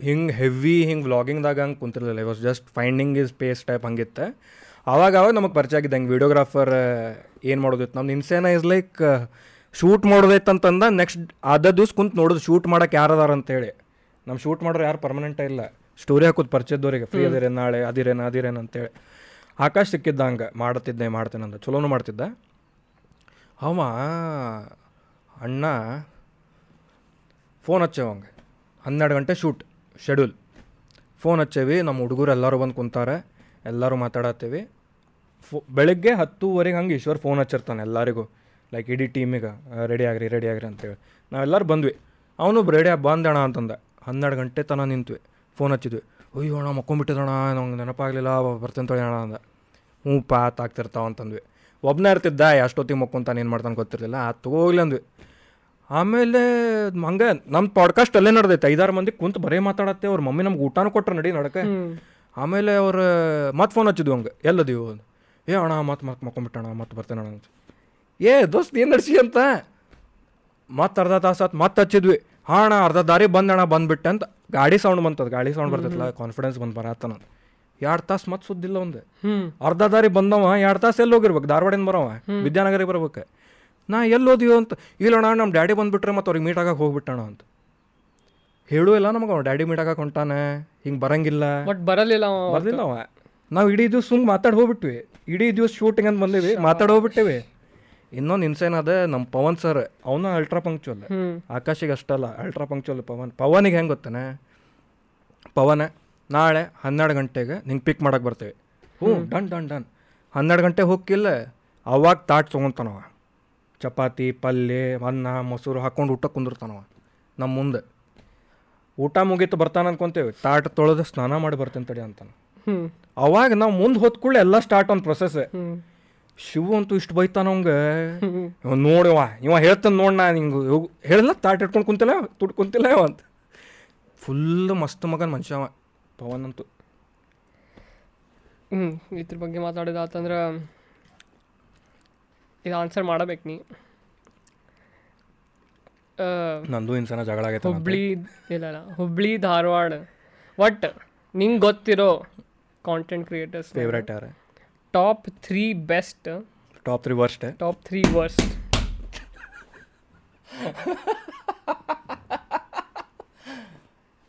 B: ಹಿಂಗೆ ಹೆವಿ ಹಿಂಗೆ ವ್ಲಾಗಿಂಗ್ದಾಗ ಹಂಗೆ ಕುಂತಿರ್ಲಿಲ್ಲ. Was just finding is pace type ಹಂಗಿತ್ತು. ಅವಾಗ ಅವಾಗ ನಮಗೆ ಪರಿಚಯ ಆಗಿದ್ದ ಹಂಗೆ ವಿಡಿಯೋಗ್ರಾಫರ್ ಏನು ಮಾಡೋದಿತ್ತು ನಮ್ಮ ಇನ್ಸೇನ ಇಸ್ ಲೈಕ್ ಶೂಟ್ ಮಾಡೋದೈತೆ ಅಂತಂದ ನೆಕ್ಸ್ಟ್ ಅದ ದಿವ್ಸ ಕುಂತು ನೋಡೋದು ಶೂಟ್ ಮಾಡಕ್ಕೆ ಯಾರು ಅದಾರ ಅಂತೇಳಿ. ನಮ್ಮ ಶೂಟ್ ಮಾಡೋರು ಯಾರು ಪರ್ಮನೆಂಟ ಇಲ್ಲ. ಸ್ಟೋರಿ ಹಾಕೋದು ಪರಿಚಯದವ್ರಿಗೆ ಫ್ರೀ ಅದಿರೇ ನಾಳೆ ಅದಿರೇನು ಅದಿರೇನು ಅಂತೇಳಿ. ಆಕಾಶ್ ಸಿಕ್ಕಿದ್ದ ಹಂಗೆ ಮಾಡ್ತಿದ್ದೆ ಮಾಡ್ತೇನೆ ಅಂತ ಚಲೋನು ಮಾಡ್ತಿದ್ದೆ. ಅವ ಅಣ್ಣ ಫೋನ್ ಹಚ್ಚೇವಂಗೆ ಹನ್ನೆರಡು ಗಂಟೆ ಶೂಟ್ ಶೆಡ್ಯೂಲ್ ಫೋನ್ ಹಚ್ಚೇವಿ ನಮ್ಮ ಹುಡುಗರು ಎಲ್ಲರೂ ಬಂದು ಕುಂತಾರೆ. ಎಲ್ಲರೂ ಮಾತಾಡತ್ತೀವಿ. ಫೋ, ಬೆಳಗ್ಗೆ ಹತ್ತುವರೆಗೆ ಹಂಗೆ ಈಶ್ವರ್ ಫೋನ್ ಹಚ್ಚಿರ್ತಾನೆ ಎಲ್ಲರಿಗೂ. ಲೈಕ್ ಇಡೀ ಟೀಮಿಗೆ ರೆಡಿ ಆಗ್ರಿ ರೆಡಿ ಆಗ್ರಿ ಅಂತೇಳಿ. ನಾವೆಲ್ಲರೂ ಬಂದ್ವಿ. ಅವನು ರೆಡಿ ಬಂದಣ ಅಂತಂದ. ಹನ್ನೆರಡು ಗಂಟೆ ತನಕ ನಿಂತ್ವಿ. ಫೋನ್ ಹಚ್ಚಿದ್ವಿ. ಅಯ್ಯೋ ಅಣ್ಣ ಮಕ್ಕೊಂಬಿಟ್ಟಿದ್ದಣ ನಂಗೆ ನೆನಪಾಗಲಿಲ್ಲ ಬರ್ತಂತ ಹೇಳಿ ಅಣ್ಣ ಅಂದ. ಹ್ಞೂ ಪಾತ್ ಆಗ್ತಿರ್ತಾವ ಅಂತಂದ್ವಿ. ಒಬ್ಬನೇ ಇರ್ತಿದ್ದ, ಎಷ್ಟೊತ್ತಿಗೆ ಮಕ್ಕೊಂತಾನೆ ಏನು ಮಾಡ್ತಾನೆ ಗೊತ್ತಿರಲಿಲ್ಲ. ಆ ತಗೋಗ್ಲಿ ಅಂದ್ವಿ. ಆಮೇಲೆ ಹಂಗೆ ನಮ್ಮ ಪಾಡ್ಕಾಸ್ಟ್ ಅಲ್ಲೇ ನಡೆದೈತೆ. ಐದಾರು ಮಂದಿ ಕುಂತು ಬರೇ ಮಾತಾಡತ್ತೆ. ಅವ್ರ ಮಮ್ಮಿ ನಮ್ಗೆ ಊಟನೂ ಕೊಟ್ರು ನಡಿ ನಡಕ್ಕೆ ಆಮೇಲೆ ಅವ್ರು ಮತ್ತೆ ಫೋನ್ ಹಚ್ಚಿದ್ವು ಹಂಗೆ ಎಲ್ಲದಿವು. ಏ ಅಣ್ಣ ಮತ್ತೆ ಮತ್ತೆ ಮಕ್ಕೊಂಬಿಟ್ಟಣ ಮತ್ತೆ ಬರ್ತೇನೆ ಅಣ್ಣ ಅಂತ. ಏ ದೋಸ್ತ್ ಏನು ನಡೆಸಿ ಅಂತ? ಮತ್ತೆ ಅರ್ಧ ತಾಸು ಆತು ಮತ್ತೆ ಹಚ್ಚಿದ್ವಿ. ಹಾ ಅಣ್ಣ ಅರ್ಧ ದಾರಿ ಬಂದಣ್ಣ ಬಂದ್ಬಿಟ್ಟೆ ಅಂತ ಗಾಡಿ ಸೌಂಡ್ ಬಂತದ ಗಾಡಿ ಸೌಂಡ್ ಬರ್ತೈತಲ್ಲ ಕಾನ್ಫಿಡೆನ್ಸ್ ಬಂದು ಬರತ್ತನ ಎರಡು ತಾಸು ಮತ್ತೆ ಸುದ್ದಿಲ್ಲ ಒಂದು ಅರ್ಧ ದಾರಿ ಬಂದವ ಎರಡು ತಾಸು ಎಲ್ಲಿ ಹೋಗಿರ್ಬೇಕು? ಧಾರವಾಡಿಂದ ಬರವ? ವಿದ್ಯಾನಗರಿಗೆ ಬರ್ಬೇಕು. ನಾ ಎಲ್ಲಿ ಓದಿಯೋ ಅಂತ ಇಲ್ಲಣ್ಣ ನಮ್ಮ ಡ್ಯಾಡಿ ಬಂದುಬಿಟ್ರೆ ಮತ್ತು ಅವ್ರಿಗೆ ಮೀಟ್ ಆಗಕ್ಕೆ ಹೋಗ್ಬಿಟ್ಟಣ ಅಂತ. ಹೇಳೂ ಇಲ್ಲ ನಮಗೆ ಅವ್ನು. ಡ್ಯಾಡಿ ಮೀಟ್ ಆಗಕ್ಕೆ ಹೊಂಟಾನೆ. ಹಿಂಗೆ ಬರಂಗಿಲ್ಲ.
C: ಬಟ್ ಬರಲಿಲ್ಲ ಅವ
B: ಬರಲಿಲ್ಲ ಅವ. ನಾವು ಇಡೀ ದಿವ್ಸ ಸುಮ್ಮನೆ ಮಾತಾಡಿ ಹೋಗ್ಬಿಟ್ವಿ. ಇಡೀ ದಿವ್ಸ ಶೂಟಿಂಗ್ ಅಂತ ಬಂದಿವಿ. ಮಾತಾಡಿ ಹೋಗ್ಬಿಟ್ಟೇವಿ. ಇನ್ನೊಂದು ಇನ್ಸೇನ್ ಅದ ನಮ್ಮ ಪವನ್ ಸರ್ ಅವನು ಅಲ್ಟ್ರಾ ಪಂಕ್ಚುವಲ್ ಆಕಾಶಿಗೆ ಅಷ್ಟಲ್ಲ ಅಲ್ಟ್ರಾ ಪಂಕ್ಚುವಲ್ ಪವನ್. ಪವನಿಗೆ ಹೆಂಗೆ ಗೊತ್ತಾನೆ? ಪವನ ನಾಳೆ ಹನ್ನೆರಡು ಗಂಟೆಗೆ ನಿಂಗೆ ಪಿಕ್ ಮಾಡಕ್ಕೆ ಬರ್ತೇವೆ. ಹ್ಞೂ ಡನ್ ಡನ್ ಡನ್. ಹನ್ನೆರಡು ಗಂಟೆ ಹೋಗಿಲ್ಲ ಅವಾಗ ತಾಟ್ ತೊಗೊತಾನವ. ಚಪಾತಿ ಪಲ್ಯ ಅನ್ನ ಮೊಸರು ಹಾಕ್ಕೊಂಡು ಊಟ ಕುಂದಿರ್ತಾನವ. ನಮ್ಮ ಮುಂದೆ. ಊಟ ಮುಗೀತು ಬರ್ತಾನೆ ಅನ್ಕೊಂತೇವೆ. ತಾಟ್ ತೊಳೆದು ಸ್ನಾನ ಮಾಡಿ ಬರ್ತೀನಿ ತಡಿ ಅಂತಾನೆ. ಅವಾಗ ನಾವು ಮುಂದೆ ಹೊತ್ಕೊಳ್ಳಿ ಎಲ್ಲ ಸ್ಟಾರ್ಟ್ ಒಂದು ಪ್ರೊಸೆಸ್ ಶಿವ ಅಂತೂ ಇಷ್ಟು ಬೈತಾನ ಅವಂಗೆ. ಇವ ನೋಡಿವ ಇವ ಹೇಳ್ತಾನೆ ನೋಡ್ ನಾ ನಿಂಗೆ ಹೇಳಲ್ಲ ತಾಟ್ ಇಟ್ಕೊಂಡು ಕುಂತಿಲ್ಲ ತುಟ್ ಕುಂತಿಲ್ಲ ಇವ ಅಂತ. ಫುಲ್ ಮಸ್ತ್ ಮಗನ ಮನುಷ್ಯ ಅವ ಪವನ್ ಅಂತೂ.
C: ಹ್ಞೂ ಇದ್ರ ಬಗ್ಗೆ ಮಾತಾಡೋದಾತಂದ್ರೆ ಇದು ಆನ್ಸರ್ ಮಾಡಬೇಕು ನೀ.
B: ನಂದು ಇನ್ಸನ ಜಗಳ ಆಗೈತೆ
C: ಹುಬ್ಳಿ ಇಲ್ಲ ಹುಬ್ಳಿ ಧಾರವಾಡ. ಒಟ್ ನಿಂಗೆ ಗೊತ್ತಿರೋ ಕಾಂಟೆಂಟ್ ಕ್ರಿಯೇಟರ್ಸ್
B: ಫೇವ್ರೇಟ್ ಯಾರು?
C: Top three best
B: top three worst
C: top three worst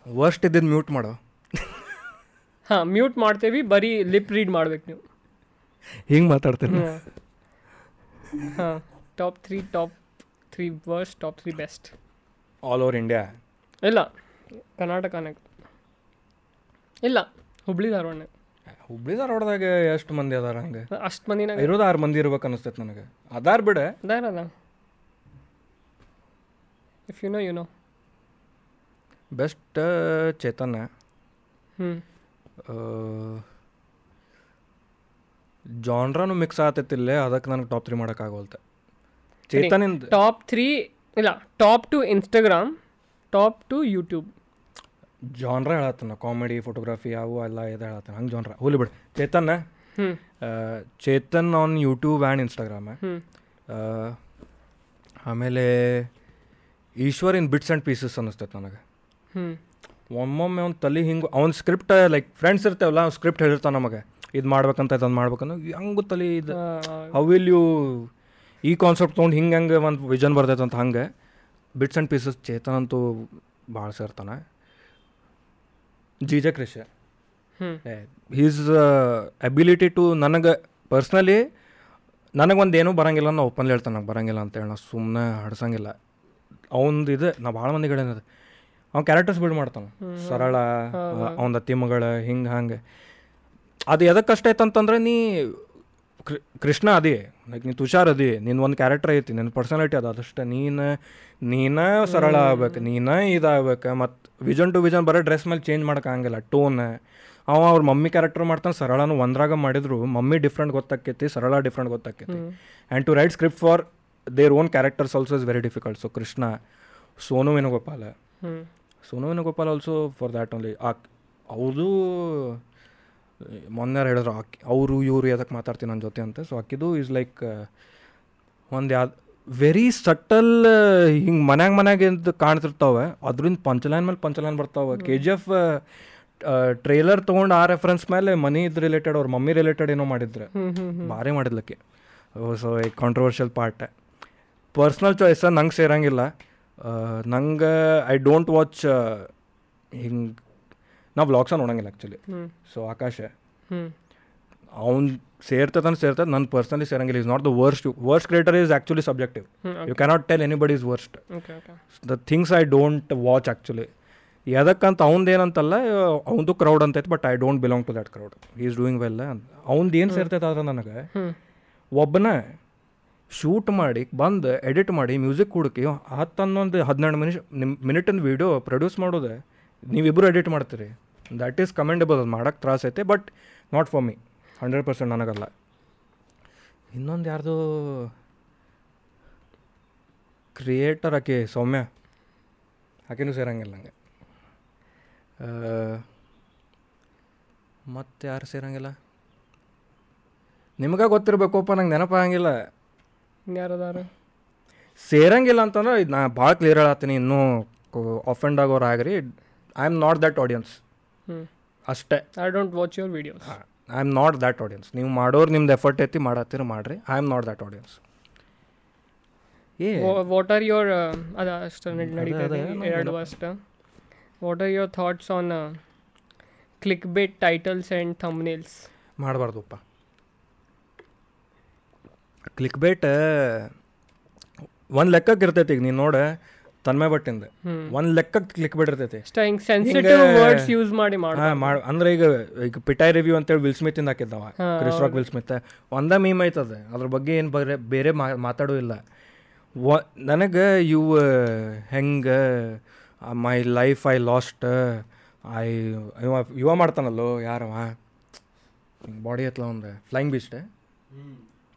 B: worst ಇದ್ದಿದ್ದು ಮ್ಯೂಟ್ ಮಾಡು.
C: ಹಾಂ ಮ್ಯೂಟ್ ಮಾಡ್ತೇವಿ ಬರೀ ಲಿಪ್ ರೀಡ್ ಮಾಡ್ಬೇಕು ನೀವು.
B: ಹಿಂಗೆ ಮಾತಾಡ್ತೀನಿ.
C: ಹಾಂ. Top three top three worst top three best
B: all over India
C: ಇಲ್ಲ. ಕರ್ನಾಟಕನೇ ಇಲ್ಲ. ಹುಬ್ಳಿ ಧಾರವಾಡ
B: ಹುಬ್ಳಿ ಧಾರವಾಡದಾಗ ಎಷ್ಟು ಮಂದಿ ಅದಾರ ಹಂಗೆ?
C: ಅಷ್ಟು ಮಂದಿನಾಗ.
B: ಇರೋದು ಆರು ಮಂದಿ ಇರ್ಬೇಕು ಅನಿಸ್ತೈತೆ ನನಗೆ. ಅದಾರ ಬಿಡ.
C: ಅದಾರದ if you know you know
B: best ಚೇತನ
C: ಹ್ಞೂ
B: ಜಾನ್ರಾನು ಮಿಕ್ಸ್ ಆತೈತಿಲ್ಲೇ ಅದಕ್ಕೆ ನನಗೆ ಟಾಪ್ ತ್ರೀ ಮಾಡೋಕ್ಕಾಗೋಲ್ತೆ ಚೇತನಿಂದ
C: ಟಾಪ್ ತ್ರೀ ಇಲ್ಲ top two Instagram top two YouTube
B: genre ಹೇಳತ್ತಾನ comedy photography ಅವು ಎಲ್ಲ ಇದು ಹೇಳತ್ತಾನ. ಹಂಗೆ ಜಾನ್ರ ಹೋಲಿ ಬಿಡು. Chetan Chetan on YouTube and Instagram ಆಮೇಲೆ Eshwar in bits and pieces ಅನ್ನಿಸ್ತೈತೆ ನನಗೆ. ಒಮ್ಮೊಮ್ಮೆ ಅವ್ನ ತಲೆ ಹಿಂಗೆ ಅವ್ನ ಸ್ಕ್ರಿಪ್ಟ್ ಲೈಕ್ ಫ್ರೆಂಡ್ಸ್ ಇರ್ತೇವಲ್ಲ ಅವ್ನು ಸ್ಕ್ರಿಪ್ಟ್ ಹೇಳಿರ್ತಾನೆ ನಮಗೆ. ಇದು ಮಾಡ್ಬೇಕಂತ ಇದನ್ನು ಮಾಡ್ಬೇಕಂತ. ಹೆಂಗು ತಲೆ ಇದು ಹೌ ವಿಲ್ ಯು ಈ ಕಾನ್ಸೆಪ್ಟ್ ತೊಗೊಂಡು ಹಿಂಗೆ ಹೆಂಗೆ ಒಂದು ವಿಷನ್ ಬರ್ತೈತೆ ಅಂತ ಹಂಗೆ ಬಿಟ್ಸ್ ಆ್ಯಂಡ್ ಪೀಸಸ್ ಚೇತನ್ ಅಂತೂ ಭಾಳ ಸೇರ್ತಾನೆ. ಜೀಜ ಕೃಷ. ಹೀಸ್ ಅಬಿಲಿಟಿ ಟು ನನಗೆ ಪರ್ಸ್ನಲಿ ನನಗೆ ಒಂದು ಏನೂ ಬರಂಗಿಲ್ಲ ನಾ ಓಪನ್ಲಿ ಹೇಳ್ತಾನೆ ನಂಗೆ ಬರಂಗಿಲ್ಲ ಅಂತೇಳಿ ನಾ ಸುಮ್ಮನೆ ಹಡ್ಸಂಗಿಲ್ಲ. ಅವಂದು ಇದು ನಾ ಭಾಳ ಮಂದಿ ಹೇಳಿದ ಅವ್ನು ಕ್ಯಾರೆಕ್ಟರ್ಸ್ ಬಿಲ್ಡ್ ಮಾಡ್ತಾನೆ. ಸರಳ ಅವನ ಅತ್ತಿ ಮಗಳ ಹಿಂಗೆ ಹಂಗೆ. ಅದು ಎದಕ್ಕೆ ಕಷ್ಟ ಆಯ್ತಂತಂದ್ರೆ ನೀ ಕೃಷ್ಣ ಅದೇ ಲೈಕ್ ನೀನು ತುಷಾರ್ ಅದಿ ನಿನ್ನ ಒಂದು ಕ್ಯಾರೆಕ್ಟರ್ ಐತಿ ನಿನ್ನ ಪರ್ಸನಾಲಿಟಿ ಅದ ಅದಷ್ಟೇ ನೀನು ನೀನ ಸರಳ ಆಗ್ಬೇಕು ನೀನ ಇದಾಗಬೇಕು ಮತ್ತು ವಿಜನ್ ಟು ವಿಜನ್ ಬರೋ ಡ್ರೆಸ್ ಮೇಲೆ ಚೇಂಜ್ ಮಾಡೋಕ್ಕಾಗಂಗಿಲ್ಲ ಟೋನ್ ಅವ ಅವ್ರ ಮಮ್ಮಿ ಕ್ಯಾರೆಕ್ಟರ್ ಮಾಡ್ತಾನೆ ಸರಳನು ಒಂದ್ರಾಗ ಮಾಡಿದ್ರು ಮಮ್ಮಿ ಡಿಫ್ರೆಂಟ್ ಗೊತ್ತಾಕೈತಿ ಸರಳ different ಗೊತ್ತಾಕೈತಿ. And to write script for their own characters also is very difficult so Krishna Sonu Venugopal. Sonu Venugopal also for that only ಆ ಅವ್ರದ್ದು ಮೊನ್ನೆ ಹೇಳಿದ್ರು ಆಕಿ ಅವರು ಇವರು ಎದಕ್ಕೆ ಮಾತಾಡ್ತೀನಿ ನನ್ನ ಜೊತೆ ಅಂತ. ಸೊ ಆಕಿದು ಈಸ್ ಲೈಕ್ ಒಂದು ಯಾವ್ದು ವೆರಿ ಸಟಲ್ ಹಿಂಗೆ ಮನ್ಯಾಗ ಮನ್ಯಾಗ ಇದು ಕಾಣ್ತಿರ್ತಾವೆ. ಅದರಿಂದ ಪಂಚಲೈನ್ ಮೇಲೆ ಪಂಚಲೈನ್ ಬರ್ತಾವೆ. ಕೆ ಜಿ ಎಫ್ ಟ್ರೇಲರ್ ತೊಗೊಂಡು ಆ ರೆಫರೆನ್ಸ್ ಮೇಲೆ ಮನಿ ಇದು ರಿಲೇಟೆಡ್ ಅವ್ರ ಮಮ್ಮಿ ರಿಲೇಟೆಡ್ ಏನೋ ಮಾಡಿದ್ರೆ. ಭಾರಿ ಮಾಡಿದ್ಲಕ್ಕೆ. ಸೊ ಈ ಕಾಂಟ್ರವರ್ಷಿಯಲ್ ಪಾರ್ಟ್ ಪರ್ಸ್ನಲ್ ಚಾಯ್ಸ ನಂಗೆ ಸೇರಂಗಿಲ್ಲ. ನಂಗೆ ಐ ಡೋಂಟ್ ವಾಚ್ ಹಿಂಗೆ ನಾವು ವ್ಲಾಗ್ಸ ನೋಡಂಗಿಲ್ಲ ಆ್ಯಕ್ಚುಲಿ ಸೊ ಆಕಾಶ ಅವ್ನು ಸೇರ್ತದನ್ ಸೇರ್ತದೆ ನನ್ನ personally ಸೇರಂಗಿಲ್ಲ. Is not the worst worst creator is actually subjective you cannot tell anybody is worst the things I don't watch actually ಎದಕ್ಕಂತ ಅವ್ನದ್ದು ಏನಂತಲ್ಲ ಅವ್ನದು crowd ಅಂತೈತೆ but I don't belong to that crowd is doing well ಅವ್ನದ್ದು ಏನು ಸೇರ್ತೈತೆ ಆದ್ರೆ ನನಗೆ ಒಬ್ಬನ shoot ಮಾಡಿ ಬಂದು ಎಡಿಟ್ ಮಾಡಿ ಮ್ಯೂಸಿಕ್ ಹುಡುಕಿ ಹತ್ತು ಹನ್ನೊಂದು ಹದಿನೆಂಟು ಮಿನಿಷ್ ನಿಮ್ಮ ಮಿನಿಟಿನ ವೀಡಿಯೋ ಪ್ರೊಡ್ಯೂಸ್ ಮಾಡೋದೆ ನೀವಿಬ್ಬರು ಎಡಿಟ್ ಮಾಡ್ತೀರಿ. ದ್ಯಾಟ್ ಈಸ್ ಕಮೆಂಡಬಲ್ ಅದು ಮಾಡೋಕ್ಕೆ ತ್ರಾಸ ಐತೆ but not for me hundred percent ನನಗಲ್ಲ. ಇನ್ನೊಂದು ಯಾರ್ದು ಕ್ರಿಯೇಟರ್ ಆಕೆ ಸೌಮ್ಯ. ಆಕೆನೂ ಸೇರಂಗಿಲ್ಲ ನನಗೆ ಮತ್ತು ಯಾರು ಸೇರಂಗಿಲ್ಲ? ನಿಮಗೆ ಗೊತ್ತಿರಬೇಕಪ್ಪ ನಂಗೆ ನೆನಪಾಗಂಗಿಲ್ಲ
C: ಯಾರದಾರ
B: ಸೇರಂಗಿಲ್ಲ ಅಂತಂದ್ರೆ ಇದು ನಾ ಭಾಳ ಕ್ಲಿಯರ್ ಹೇಳತ್ತೀನಿ. ಇನ್ನೂ ಆಫೆಂಡ್ ಆಗೋರು ಆಗ್ರಿ. I am not that audience ಅಷ್ಟೇ.
C: I don't watch your videos
B: I am not that audience ನೀವು ಮಾಡೋರು ನಿಮ್ದು ಎಫರ್ಟ್ ಐತಿ ಮಾಡತ್ತೀರ ಮಾಡ್ರಿ. I am not that audience ಏ
C: ವಾಟ್ ಆರ್ ಯುವರ್ ಅದ ಅಷ್ಟು ಎರಡು ಅಷ್ಟು. What are your thoughts on click bait titles and thumbnails
B: ಮಾಡಬಾರ್ದಪ್ಪ. Click bait ಒಂದು ಲೆಕ್ಕಕ್ಕೆ ಇರ್ತೈತಿ ಈಗ ನೀನು ನೋಡ. ತನ್ಮಯ ಬಟ್ಟಿಂದ ಒಂದ್ ಲೆಕ್ಕಕ್ಕೆ ಕ್ಲಿಕ್ ಬಿಡಿರ್ತೈತಿ ಇರ್ತೈತಿ
C: ಸೆನ್ಸಿಟಿವ್ ವರ್ಡ್ಸ್ ಯೂಸ್ ಮಾಡಿ ಮಾಡಿ
B: ಹಾಂ ಮಾಡಿ ಅಂದ್ರೆ ಈಗ ಈಗ ಪಿಟಾಯ್ ರಿವ್ಯೂ ಅಂತೇಳಿ ವಿಲ್ ಸ್ಮಿತ್ ಇಂದ ಹಾಕಿದ್ದವ. ಕ್ರಿಸ್ ರಾಕ್ ವಿಲ್ ಸ್ಮಿತ್ ಒಂದ ಮೀಮ್ ಐತದ. ಅದ್ರ ಬಗ್ಗೆ ಏನು ಬೇರೆ ಬೇರೆ ಮಾ ಮಾತಾಡೋ ಇಲ್ಲ. ನನಗೆ ಇವು ಹೆಂಗೆ my life I lost I ಯುವ ಇವ ಮಾಡ್ತಾನಲ್ಲೋ ಯಾರವ? ಬಾಡಿ ಐತ್ಲ ಒಂದು ಫ್ಲೈಂಗ್ ಬಿಸ್ಟ್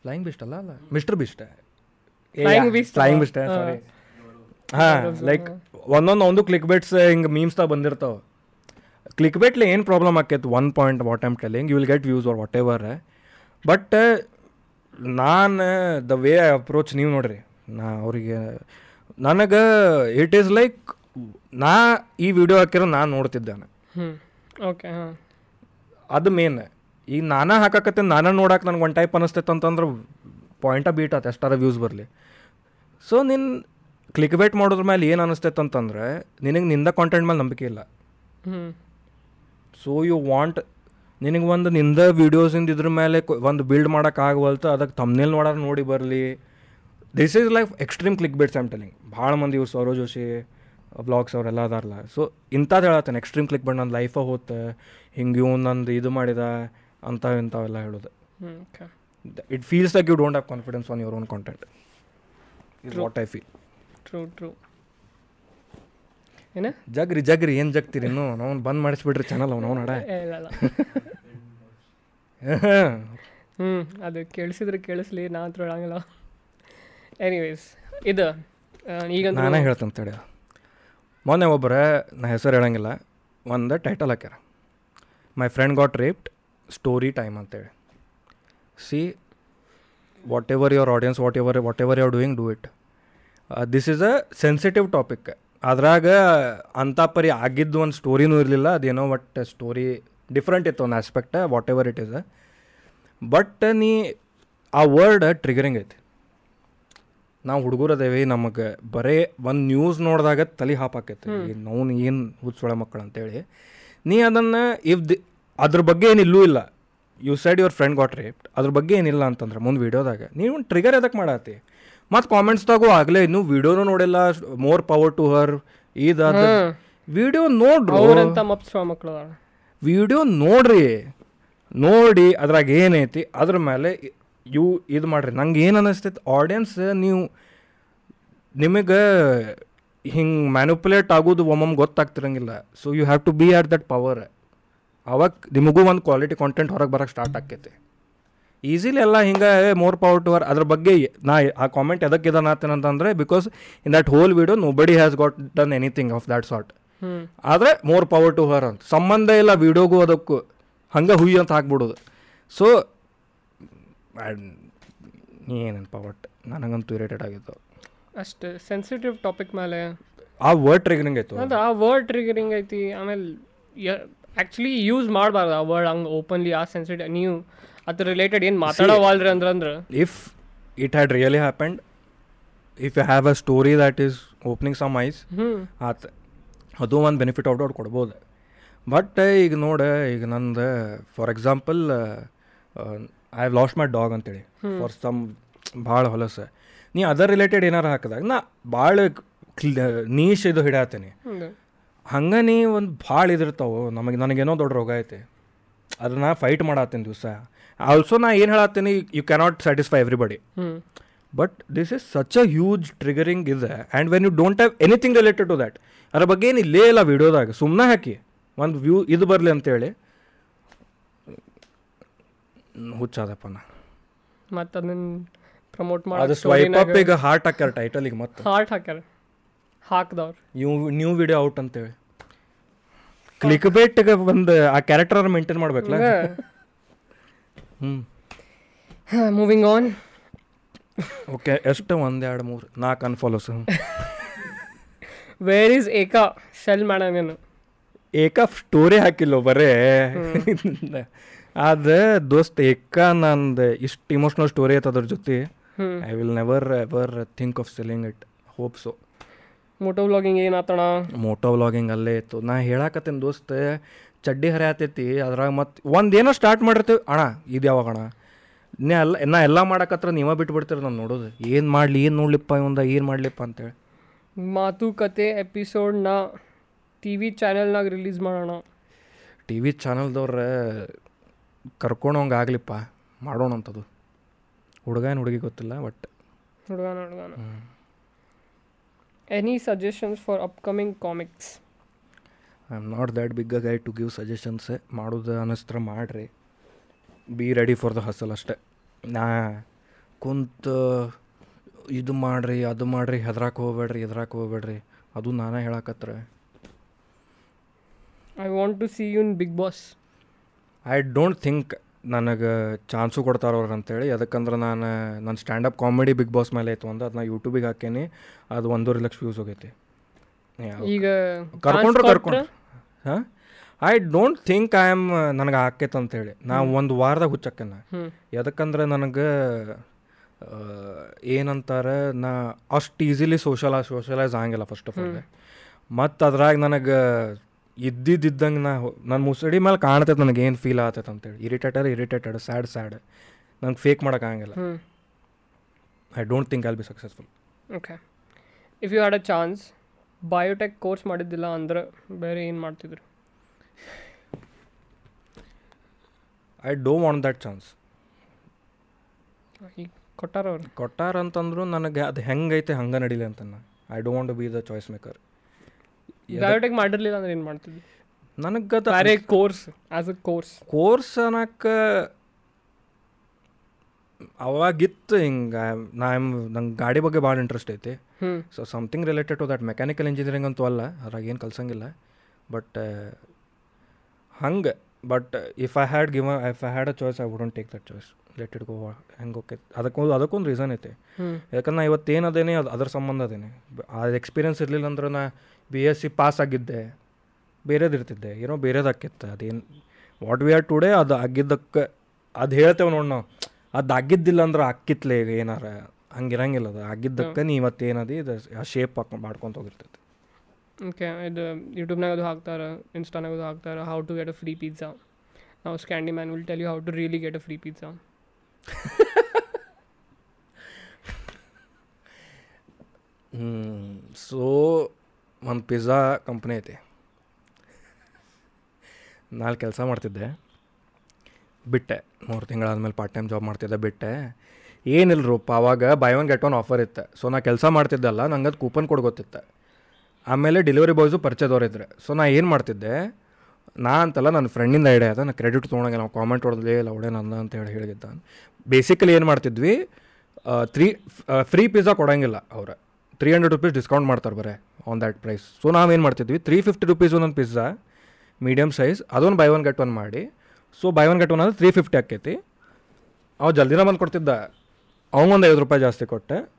B: ಫ್ಲೈಂಗ್ ಬಿಸ್ಟ್ ಅಲ್ಲ ಅಲ್ಲ? Mister beast
C: Flying Beast
B: flying? Beast sorry ಹಾಂ ಲೈಕ್ ಒಂದೊಂದು ಒಂದು ಕ್ಲಿಕ್ ಬೇಟ್ಸ್ ಹಿಂಗೆ ಮೀಮ್ಸ್ತಾ ಬಂದಿರ್ತಾವ. ಕ್ಲಿಕ್ ಬೇಟ್ಲಿ ಏನು ಪ್ರಾಬ್ಲಮ್ ಆಕೈತೆ? One point what am telling you will get views or whatever but ನಾನು ದ ವೇ ಐ ಅಪ್ರೋಚ್ ನೀವು ನೋಡ್ರಿ. ನಾ ಅವರಿಗೆ ನನಗೆ ಇಟ್ ಈಸ್ ಲೈಕ್ ನಾ ಈ ವಿಡಿಯೋ ಹಾಕಿರೋ ನಾನು ನೋಡ್ತಿದ್ದಾನೆ.
C: ಓಕೆ ಹಾಂ.
B: ಅದು ಮೇನ್ ಈಗ ನಾನೇ ಹಾಕಕತ್ತೆ ನಾನೇ ನೋಡಕ್ಕೆ ನನಗೆ ಒನ್ ಟೈಪ್ ಅನ್ನಿಸ್ತೈತೆ ಅಂತಂದ್ರೆ ಪಾಯಿಂಟ ಬೀಟ್ ಆತ ಎಷ್ಟಾರ ವ್ಯೂಸ್ ಬರಲಿ. ಸೊ ನಿನ್ನ ಕ್ಲಿಕ್ ಬೇಟ್ ಮಾಡೋದ್ರ ಮೇಲೆ ಏನು ಅನಿಸ್ತೈತೆ ಅಂತಂದ್ರೆ ನಿನಗೆ ನಿಂದ ಕಾಂಟೆಂಟ್ ಮೇಲೆ ನಂಬಿಕೆ ಇಲ್ಲ. ಸೊ ಯು ವಾಂಟ್ ನಿನಗೆ ಒಂದು ನಿಂದ ವೀಡಿಯೋಸಿಂದ ಇದ್ರ ಮೇಲೆ ಒಂದು ಬಿಲ್ಡ್ ಮಾಡೋಕ್ಕಾಗವಲ್ತು ಅದಕ್ಕೆ ತಮ್ಮನೇಲಿ ನೋಡೋರು ನೋಡಿ ಬರಲಿ. This is like extreme click baits am telling ಭಾಳ ಮಂದಿ ಇವ್ರು ಸೌರವ್ ಜೋಶಿ ಬ್ಲಾಗ್ಸ್ ಅವರೆಲ್ಲ ಅದಾರಲ್ಲ. ಸೊ ಇಂಥದ್ದು ಹೇಳತ್ತೇನೆ ಎಕ್ಸ್ಟ್ರೀಮ್ ಕ್ಲಿಕ್ ಬೇಟ್ ನನ್ನ ಲೈಫ ಹೋತ ಹಿಂಗೆ ಇವ್ ನಂದು ಇದು ಮಾಡಿದ ಅಂತ ಇಂಥವೆಲ್ಲ ಹೇಳೋದು. It feels like you don't have confidence on your own content is what I feel
C: true true ಏನ?
B: ಜಗ್ರಿ ಜಗ್ರಿ ಏನು ಜಗ್ತೀರಿ ಇನ್ನು? ನಾವು ಬಂದ್ ಮಾಡಿಸ್ಬಿಡ್ರಿ ಚಾನಲ್ ಅವ್ನು ಅವ್ನು
C: ಇಲ್ಲ ಹ್ಞೂ ಅದು ಕೇಳಿಸಿದ್ರೆ ಕೇಳಿಸ್ಲಿ ನಾ ಅಂತ ಹೇಳಂಗಿಲ್ಲ. ಎನಿವೇಸ್ ಇದು ಈಗ
B: ನಾನೇ ಹೇಳ್ತೇನೆ ಹೇಳಿ ಮೊನ್ನೆ ಒಬ್ಬರೇ ನಾ ಹೆಸರು ಹೇಳಂಗಿಲ್ಲ ಒಂದು ಟೈಟಲ್ ಹಾಕ್ಯಾರ. My friend got raped story time ಅಂತೇಳಿ. See whatever your audience whatever whatever you doing do it this is a sensitive topic ಅದ್ರಾಗ ಅಂಥ ಪರಿ ಆಗಿದ್ದು ಒಂದು ಸ್ಟೋರಿನೂ ಇರಲಿಲ್ಲ. ಅದೇನೋ ಬಟ್ ಸ್ಟೋರಿ ಡಿಫ್ರೆಂಟ್ ಇತ್ತು ಒಂದು aspect whatever it is but ನೀ ಆ ವರ್ಡ್ ಟ್ರಿಗರಿಂಗ್ ಐತಿ. ನಾವು ಹುಡುಗರದೇವಿ ನಮಗೆ ಬರೇ ಒಂದು ನ್ಯೂಸ್ ನೋಡಿದಾಗ ತಲೆ ಹಾಪಾಕೈತಿ. ನಾವು ಏನು ಹುಚ್ಚೊಳ ಮಕ್ಕಳು ಅಂತೇಳಿ. ನೀ ಅದನ್ನು ಇಫ್ ದಿ ಅದ್ರ ಬಗ್ಗೆ ಏನಿಲ್ಲೂ ಇಲ್ಲ you side your friend got rape ಅದ್ರ ಬಗ್ಗೆ ಏನಿಲ್ಲ ಅಂತಂದ್ರೆ ಮುಂದೆ ವೀಡಿಯೋದಾಗ ನೀವು ಟ್ರಿಗರ್ ಎದಕ್ಕೆ ಮಾಡತ್ತಿ ಮತ್ತು ಕಾಮೆಂಟ್ಸ್ದಾಗೂ ಆಗಲೇ ಇನ್ನೂ ವಿಡಿಯೋನು ನೋಡಿಲ್ಲ ಮೋರ್ ಪವರ್ ಟು ಹರ್ ಇದು ವಿಡಿಯೋ ನೋಡ್ರಿ. ವಿಡಿಯೋ ನೋಡ್ರಿ. ನೋಡಿ ಅದ್ರಾಗ ಏನೈತಿ ಅದ್ರ ಮೇಲೆ ಇವು ಇದು ಮಾಡ್ರಿ. ನಂಗೆ ಏನು ಅನ್ನಿಸ್ತೈತಿ ಆಡಿಯನ್ಸ್ ನೀವು ನಿಮಗೆ ಹಿಂಗೆ ಮ್ಯಾನುಪುಲೇಟ್ ಆಗೋದು ಒಮ್ಮೊಮ್ಮೆ ಗೊತ್ತಾಗ್ತಿರಂಗಿಲ್ಲ. So you have to be at that power ಅವಾಗ ನಿಮಗೂ ಒಂದು ಕ್ವಾಲಿಟಿ ಕಾಂಟೆಂಟ್ ಹೊರಗೆ ಬರೋಕ್ಕೆ ಸ್ಟಾರ್ಟ್ ಆಕೈತಿ. ಈಸಿಲಿ ಎಲ್ಲ ಹಿಂಗೆ ಮೋರ್ ಪವರ್ ಟು ವರ್ ಅದ್ರ ಬಗ್ಗೆ ನಾ ಆ ಕಾಮೆಂಟ್ ಎದಕ್ಕೆ ಇದನ್ನ ಅಂತಂದ್ರೆ because in that whole video nobody has got done anything of that sort ಆದ್ರೆ ಮೋರ್ ಪವರ್ ಟು ಹರ್ ಅಂತ. ಸಂಬಂಧ ಇಲ್ಲ ವಿಡಿಯೋಗೂ ಅದಕ್ಕೂ. ಹಂಗೆ ಹುಯಿ ಅಂತ ಹಾಕ್ಬಿಡೋದು ಸೊ ಏನೇನು ಒಟ್ಟು. ನನಗಂತೂ ಇರಿಟೇಟ್ ಆಗಿತ್ತು
C: ಅಷ್ಟೇ ಸೆನ್ಸಿಟಿವ್ ಟಾಪಿಕ್ ಮೇಲೆ.
B: ಆ ವರ್ಡ್ ಟ್ರಿಗರಿಂಗ್ ಆಯ್ತು.
C: ಅದು ಆ ವರ್ಡ್ ಟ್ರಿಗರಿಂಗ್ ಐತಿ. ಆಮೇಲೆ ಆ್ಯಕ್ಚುಲಿ ಯೂಸ್ ಮಾಡಬಾರ್ದು ಆ ವರ್ಡ್ ಹಂಗೆ ಓಪನ್ಲಿ ಆ ಸೆನ್ಸಿಟಿವ್ ನೀವು ಅದ್ರ ರಿಲೇಟೆಡ್ ಏನು ಮಾತಾಡೋವಾಲ್ರಿ ಅಂದ್ರೆ ಅಂದ್ರೆ?
B: If it had really happened if you have a story that is opening some eyes ಆತ ಅದು ಒಂದು ಬೆನಿಫಿಟ್ ಔಟ್ ಔಟ್ ಕೊಡ್ಬೋದು. ಬಟ್ ಈಗ ನೋಡಿ ಈಗ ನಂದು for example I have lost my dog ಅಂತೇಳಿ. ಫಾರ್ ಸಮ್ ಭಾಳ ಹೊಲಸ. ನೀ ಅದರ್ ರಿಲೇಟೆಡ್ ಏನಾರು ಹಾಕಿದಾಗ ನಾ ಭಾಳ ನೀಶ್ ಇದು ಹಿಡಿಯತ್ತೀನಿ
C: ಹ್ಞೂ
B: ಹಂಗೆ ನೀ ಒಂದು ಭಾಳ ಇದಿರ್ತಾವೆ ನಮಗೆ ನನಗೇನೋ ದೊಡ್ಡ ರೋಗ ಐತಿ. ಅದನ್ನ ಫೈಟ್ ಮಾಡತ್ತೀನಿ ದಿವಸ. ಆಲ್ಸೋ ನಾ ಏನು ಹೇಳತ್ತೀನಿ you cannot satisfy everybody but this is such a huge triggering ಇದೆ and when you don't have anything related to that ಅದ್ರ ಬಗ್ಗೆ ಏನು ಇಲ್ಲೇ ಇಲ್ಲ ವಿಡಿಯೋದಾಗ. ಸುಮ್ಮನೆ ಹಾಕಿ. ಒಂದು ವ್ಯೂ ಇದು ಬರಲಿ ಅಂತೇಳಿ. ಹುಚ್ಚಾದಪ್ಪ ನಾ.
C: ಮತ್ತು ಅದನ್ನ ಪ್ರಮೋಟ್
B: ಅದು
C: ಮಾಡಿ
B: ಸ್ವೈಪ್ ಅಪ್ ಈಗ ಹಾರ್ಟ್ ಹಾಕ್ಯಾರ ಟೈಟಲಿಗೆ ಮತ್ತೆ.
C: ಹಾರ್ಟ್ ಹಾಕ್ಯಾರ. ಹಾಕ್ದವ್ರು.
B: ನ್ಯೂ ನ್ಯೂ ವಿಡಿಯೋ ಔಟ್ ಅಂತೇಳಿ. ಕ್ಲಿಕ್ ಬೇಟ್ಗೆ ಒಂದು ಆ ಕ್ಯಾರೆಕ್ಟರ್ ಮೇಂಟೈನ್ ಮಾಡ್ಬೇಕಲ್ಲ?
C: ಮೂವಿಂಗ್ ಆನ್
B: ಓಕೆ ಎಷ್ಟು ಒಂದು ಎರಡು ಮೂರು ನಾಲ್ಕು ಅನ್ಫಾಲೋಸ್
C: ವೇರ್ ಈಸ್ ಏಕಾ ಸೆಲ್ ಮಾಡೋಣ
B: ಏಕಾ ಸ್ಟೋರಿ ಹಾಕಿಲ್ಲ ಬರೇ? ಅದು ದೋಸ್ತ್ ಏಕಾ ನಂದು ಇಷ್ಟು ಇಮೋಷ್ನಲ್ ಸ್ಟೋರಿ ಐತೆ ಅದ್ರ ಜೊತೆ. I will never ever think of selling it hope so
C: moto vlogging ಏನಾತಣ
B: moto vlogging ಅಲ್ಲೇ ಇತ್ತು. ನಾ ಹೇಳಾಕತ್ತೀನಿ ದೋಸ್ತ್ ಚಡ್ಡಿ ಹರಿ ಆತೈತಿ ಅದ್ರಾಗ ಮತ್ತು ಒಂದೇನೋ ಸ್ಟಾರ್ಟ್ ಮಾಡಿರ್ತೀವಿ. ಅಣ್ಣ ಇದು ಯಾವಾಗ ಅಣ್ಣ? ನೀ ಎಲ್ಲ ನಾ ಎಲ್ಲ ಮಾಡಕತ್ರ ನೀವ ಬಿಟ್ಬಿಡ್ತೀರ ನಾನು ನೋಡೋದು. ಏನು ಮಾಡಲಿ ಏನು ನೋಡ್ಲಿಪ್ಪ ಇವಂದ ಏನು ಮಾಡ್ಲಿಪ್ಪ ಅಂತೇಳಿ.
C: ಮಾತುಕತೆ ಎಪಿಸೋಡ್ನ ಟಿ ವಿ ಚಾನೆಲ್ನಾಗ ರಿಲೀಸ್ ಮಾಡೋಣ.
B: ಟಿ ವಿ ಚಾನಲ್ದವ್ರ ಕರ್ಕೊಳೋಂಗೆ ಆಗ್ಲಿಪ್ಪ. ಮಾಡೋಣ ಅಂತದು. ಹುಡುಗ ಏನು ಹುಡುಗಿ ಗೊತ್ತಿಲ್ಲ ಬಟ್
C: ಹುಡುಗನ ಹುಡುಗನ. Any suggestions for upcoming comics
B: I am not that big a guy to give suggestions ಮಾಡೋದು ಅನ್ನಿಸ್ತ್ರ ಮಾಡಿರಿ. Be ready for the hustle ಅಷ್ಟೇ. ನಾ ಕುಂತ ಇದು ಮಾಡಿರಿ ಅದು ಮಾಡಿರಿ ಹೆದ್ರಾಕ್ ಹೋಗ್ಬೇಡ್ರಿ ಎದ್ರಾಕ್ ಹೋಗ್ಬೇಡ್ರಿ. ಅದು ನಾನೇ ಹೇಳಕತ್ರ.
C: I want to see you in Bigg Boss
B: I don't think ನನಗೆ ಚಾನ್ಸು ಕೊಡ್ತಾರವ್ರು ಅಂತೇಳಿ. ಅದಕ್ಕಂದ್ರೆ ನಾನು ನನ್ನ ಸ್ಟ್ಯಾಂಡಪ್ ಕಾಮಿಡಿ ಬಿಗ್ ಬಾಸ್ ಮೇಲೆ ಐತು ಒಂದು. ಅದನ್ನ ಯೂಟ್ಯೂಬಿಗೆ ಹಾಕೇನಿ. ಅದು ಒಂದೂವರೆ ಲಕ್ಷ ವ್ಯೂಸ್ ಹೋಗೈತಿ.
C: ಈಗ
B: ಕರ್ಕೊಂಡ್ರು
C: ಕರ್ಕೊಂಡ್ರೆ.
B: ಕರ್ಕೊಂಡು ಹಾಂ I don't think I am ನನಗೆ ಆಕೈತೆ ಅಂತೇಳಿ ನಾ ಒಂದು ವಾರದಾಗ ಹುಚ್ಚಕ್ಕೆ
C: ಯಾಕಂದ್ರೆ
B: ಎದಕ್ಕಂದ್ರೆ ನನಗೆ ಏನಂತಾರೆ ನಾ ಅಷ್ಟು ಈಸಿಲಿ ಸೋಷಲ ಸೋಷಲೈಸ್ ಆಗಂಗಿಲ್ಲ ಫಸ್ಟ್ ಆಫ್ ಆಲ್ ಮತ್ತು ಅದ್ರಾಗ ನನಗೆ ಇದ್ದಿದ್ದಂಗೆ ನಾ ನನ್ನ ಮುಸಡಿ ಮೇಲೆ ಕಾಣ್ತೈತೆ ನನಗೆ ಏನು ಫೀಲ್ ಆಗ್ತೈತೆ ಅಂತೇಳಿ ಇರಿಟೇಟೆಡ್ ಇರಿಟೇಟೆಡ್ ಸ್ಯಾಡ್ ಸ್ಯಾಡ್ ನಂಗೆ fake ಮಾಡೋಕ್ಕಾಗಂಗಿಲ್ಲ I don't think I'll be successful
C: okay if you had a chance biotech course ಮಾಡಿದ್ದಿಲ್ಲ ಅಂದ್ರೆ ಬೇರೆ ಏನು ಮಾಡ್ತಿದ್ರು?
B: I do want that chance
C: ಈಗ ಕೊಟ್ಟಾರ ಅವ್ರು?
B: ಕೊಟ್ಟಾರ ಅಂತಂದ್ರು ನನಗೆ ಅದು ಹೆಂಗೈತೆ ಹಂಗೆ ನಡೀಲಿ ಅಂತ I don't want be the choice maker
C: biotech ಮಾಡಿರಲಿಲ್ಲ ಅಂದ್ರೆ ಏನು ಮಾಡ್ತಿದ್ವಿ
B: ನನಗೆ
C: ಅರೆ course as a course
B: course ಅನ್ನಕ್ಕೆ ಅವಾಗಿತ್ತು ಹಿಂಗೆ. ನಾ ನಂಗೆ ಗಾಡಿ ಬಗ್ಗೆ ಭಾಳ ಇಂಟ್ರೆಸ್ಟ್ ಐತಿ. So something related to that mechanical engineering ಅಂತೂ ಅಲ್ಲ ಅದ್ರಾಗ ಏನು ಕಲ್ಸಂಗಿಲ್ಲ. ಬಟ್ ಹಂಗೆ but if I had given if I had a choice I wouldn't take that choice let it go ಹೆಂಗೆ ಓಕೆ ಅದಕ್ಕೊಂದು ಅದಕ್ಕೊಂದು ರೀಸನ್ ಐತೆ. ಯಾಕಂದ್ರೆ ನಾ ಇವತ್ತು ಅದೇನೆ ಅದು ಅದ್ರ ಸಂಬಂಧ ಅದೇನೆ. ಆ ಎಕ್ಸ್ಪೀರಿಯನ್ಸ್ ಇರಲಿಲ್ಲ ಅಂದ್ರೆ ನಾ ಬಿ ಎಸ್ ಸಿ ಪಾಸ್ ಆಗಿದ್ದೆ. ಬೇರೆದು ಇರ್ತಿದ್ದೆ. ಏನೋ ಬೇರೆದು ಆಕಿತ್ತು ಅದೇನು ವಾಟ್ ವಿ ಆರ್ ಟುಡೇ ಅದು ಆಗಿದ್ದಕ್ಕೆ ಅದು ಹೇಳ್ತೇವೆ ನೋಡಿ ನಾವು. ಅದು ಆಗಿದ್ದಿಲ್ಲ ಅಂದ್ರೆ ಅಕ್ಕಿತ್ತಲೇ ಈಗ ಏನಾರ. ಹಂಗಿರಂಗಿಲ್ಲ ಅದು. ಆಗಿದ್ದಕ್ಕೆ ನೀ ಇವತ್ತೇನದಿ ಇದು ಆ ಶೇಪ್ ಹಾಕೊಂಡು ಮಾಡ್ಕೊತ ಹೋಗಿರ್ತೈತಿ.
C: ಓಕೆ ಇದು ಯೂಟ್ಯೂಬ್ನಾಗ ಅದು ಹಾಕ್ತಾರೆ ಇನ್ಸ್ಟಾನಾಗ ಅದು ಹಾಕ್ತಾರೆ how to get a free pizza ನಾವು Scandy Man will tell you how to really get a free pizza
B: so ಒಂದು ಪಿಜ್ಜಾ ಕಂಪ್ನಿ ಐತಿ. ನಾಲ್ಕು ಕೆಲಸ ಮಾಡ್ತಿದ್ದೆ. ಬಿಟ್ಟೆ ಮೂರು ತಿಂಗಳಾದ್ಮೇಲೆ ಪಾರ್ಟ್ ಟೈಮ್ ಜಾಬ್ ಮಾಡ್ತಿದ್ದೆ ಬಿಟ್ಟೆ. ಏನಿಲ್ಲರಪ್ಪ ಅವಾಗ buy one get one offer ಇತ್ತು. ಸೊ ನಾ ಕೆಲಸ ಮಾಡ್ತಿದ್ದಲ್ಲ ನಂಗೆ ಅದು ಕೂಪನ್ ಕೊಡ್ ಗೊತ್ತಿತ್ತು. ಆಮೇಲೆ ಡೆಲಿವರಿ ಬಾಯ್ಸು ಪರಿಚಯದವ್ರು ಇದ್ರೆ ಸೊ ನಾ ಏನು ಮಾಡ್ತಿದ್ದೆ, ನಾ ಅಂತಲ್ಲ ನನ್ನ ಫ್ರೆಂಡಿಂದ ಐಡಿಯಾ ಅದ ನಾನು ಕ್ರೆಡಿಟ್ ತೊಗೊಂಡಂಗೆ ನಾವು ಕಾಮೆಂಟ್ ಹೊಡೆದ್ಲಿ ಇಲ್ಲ, ಒಡೆ ನಂದ ಅಂತ ಹೇಳಿ ಹೇಳಿದ್ದ ಬೇಸಿಕಲಿ ಏನು ಮಾಡ್ತಿದ್ವಿ ತ್ರೀ ಫ್ರೀ ಪಿಜ್ಜಾ ಕೊಡೋಂಗಿಲ್ಲ ಅವ್ರು. ತ್ರೀ ಹಂಡ್ರೆಡ್ ರುಪೀಸ್ ಡಿಸ್ಕೌಂಟ್ ಮಾಡ್ತಾರೆ ಬರೇ ಆನ್ ದ್ಯಾಟ್ ಪ್ರೈಸ್ ಸೊ ನಾವೇನು ಮಾಡ್ತಿದ್ವಿ ತ್ರೀ ಫಿಫ್ಟಿ ರುಪೀಸ್ ಒಂದೊಂದು ಪಿಜ್ಜಾ ಮೀಡಿಯಮ್ ಸೈಜ್ ಅದೊಂದು ಬೈ ಒನ್ ಗೆಟ್ ಒನ್ ಮಾಡಿ. So buy one get one ಅಂದರೆ ತ್ರೀ ಫಿಫ್ಟಿ ಆಕೈತಿ ಅವ ಜಲ್ದಿನ ಬಂದು ಕೊಡ್ತಿದ್ದ. ಅವಂಗೊಂದು ಐವತ್ತು ರೂಪಾಯಿ ಜಾಸ್ತಿ ಕೊಟ್ಟೆ.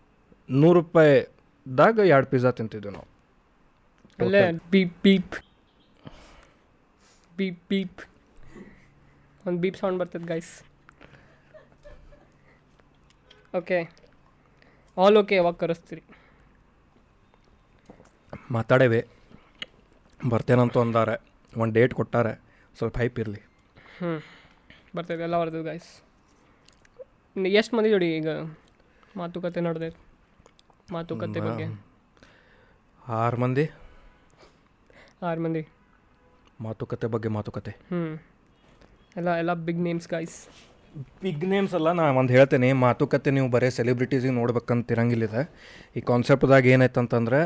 B: ನೂರು ರೂಪಾಯಿದಾಗ ಎರಡು ಪಿಜ್ಜಾ ತಿಂತಿದ್ವಿ ನಾವು.
C: ಅಲ್ಲೇ ಬೀಪ್ ಬೀಪ್ ಬೀಪ್ ಬೀಪ್ ಒಂದು ಬೀಪ್ ಸೌಂಡ್ ಬರ್ತದೆ ಗೈಸ್ ಓಕೆ ಆಲ್ ಓಕೆ ಯಾವಾಗ ಕರೆಸ್ತೀರಿ.
B: ಮಾತಾಡೇವೆ. ಬರ್ತೇನಂತ ಅಂದಾರೆ. ಒಂದು ಡೇಟ್ ಕೊಟ್ಟಾರೆ. ಸ್ವಲ್ಪ ಹೈಪ್ ಇರಲಿ.
C: ಹ್ಞೂ ಬರ್ತೈತೆ ಎಲ್ಲ ಬರ್ತದೆ ಗೈಸ್ ಎಷ್ಟು ಮಂದಿ ಜೋಡಿ ಈಗ ಮಾತುಕತೆ ನೋಡಿದೆ ಮಾತುಕತೆ ಬಗ್ಗೆ.
B: ಆರು ಮಂದಿ.
C: ಆರು ಮಂದಿ.
B: ಮಾತುಕತೆ ಬಗ್ಗೆ ಮಾತುಕತೆ.
C: ಹ್ಞೂ ಎಲ್ಲ ಎಲ್ಲ big names guys
B: big names ಅಲ್ಲ ನಾ ಒಂದು ಹೇಳ್ತೇನೆ. ಮಾತುಕತೆ ನೀವು ಬರೀ ಸೆಲೆಬ್ರಿಟೀಸಿಗೆ ನೋಡ್ಬೇಕಂತ ಇರಂಗಿಲ್ಲಿದೆ ಈ ಕಾನ್ಸೆಪ್ಟ್ದಾಗ ಏನಾಯ್ತು ಅಂತಂದ್ರೆ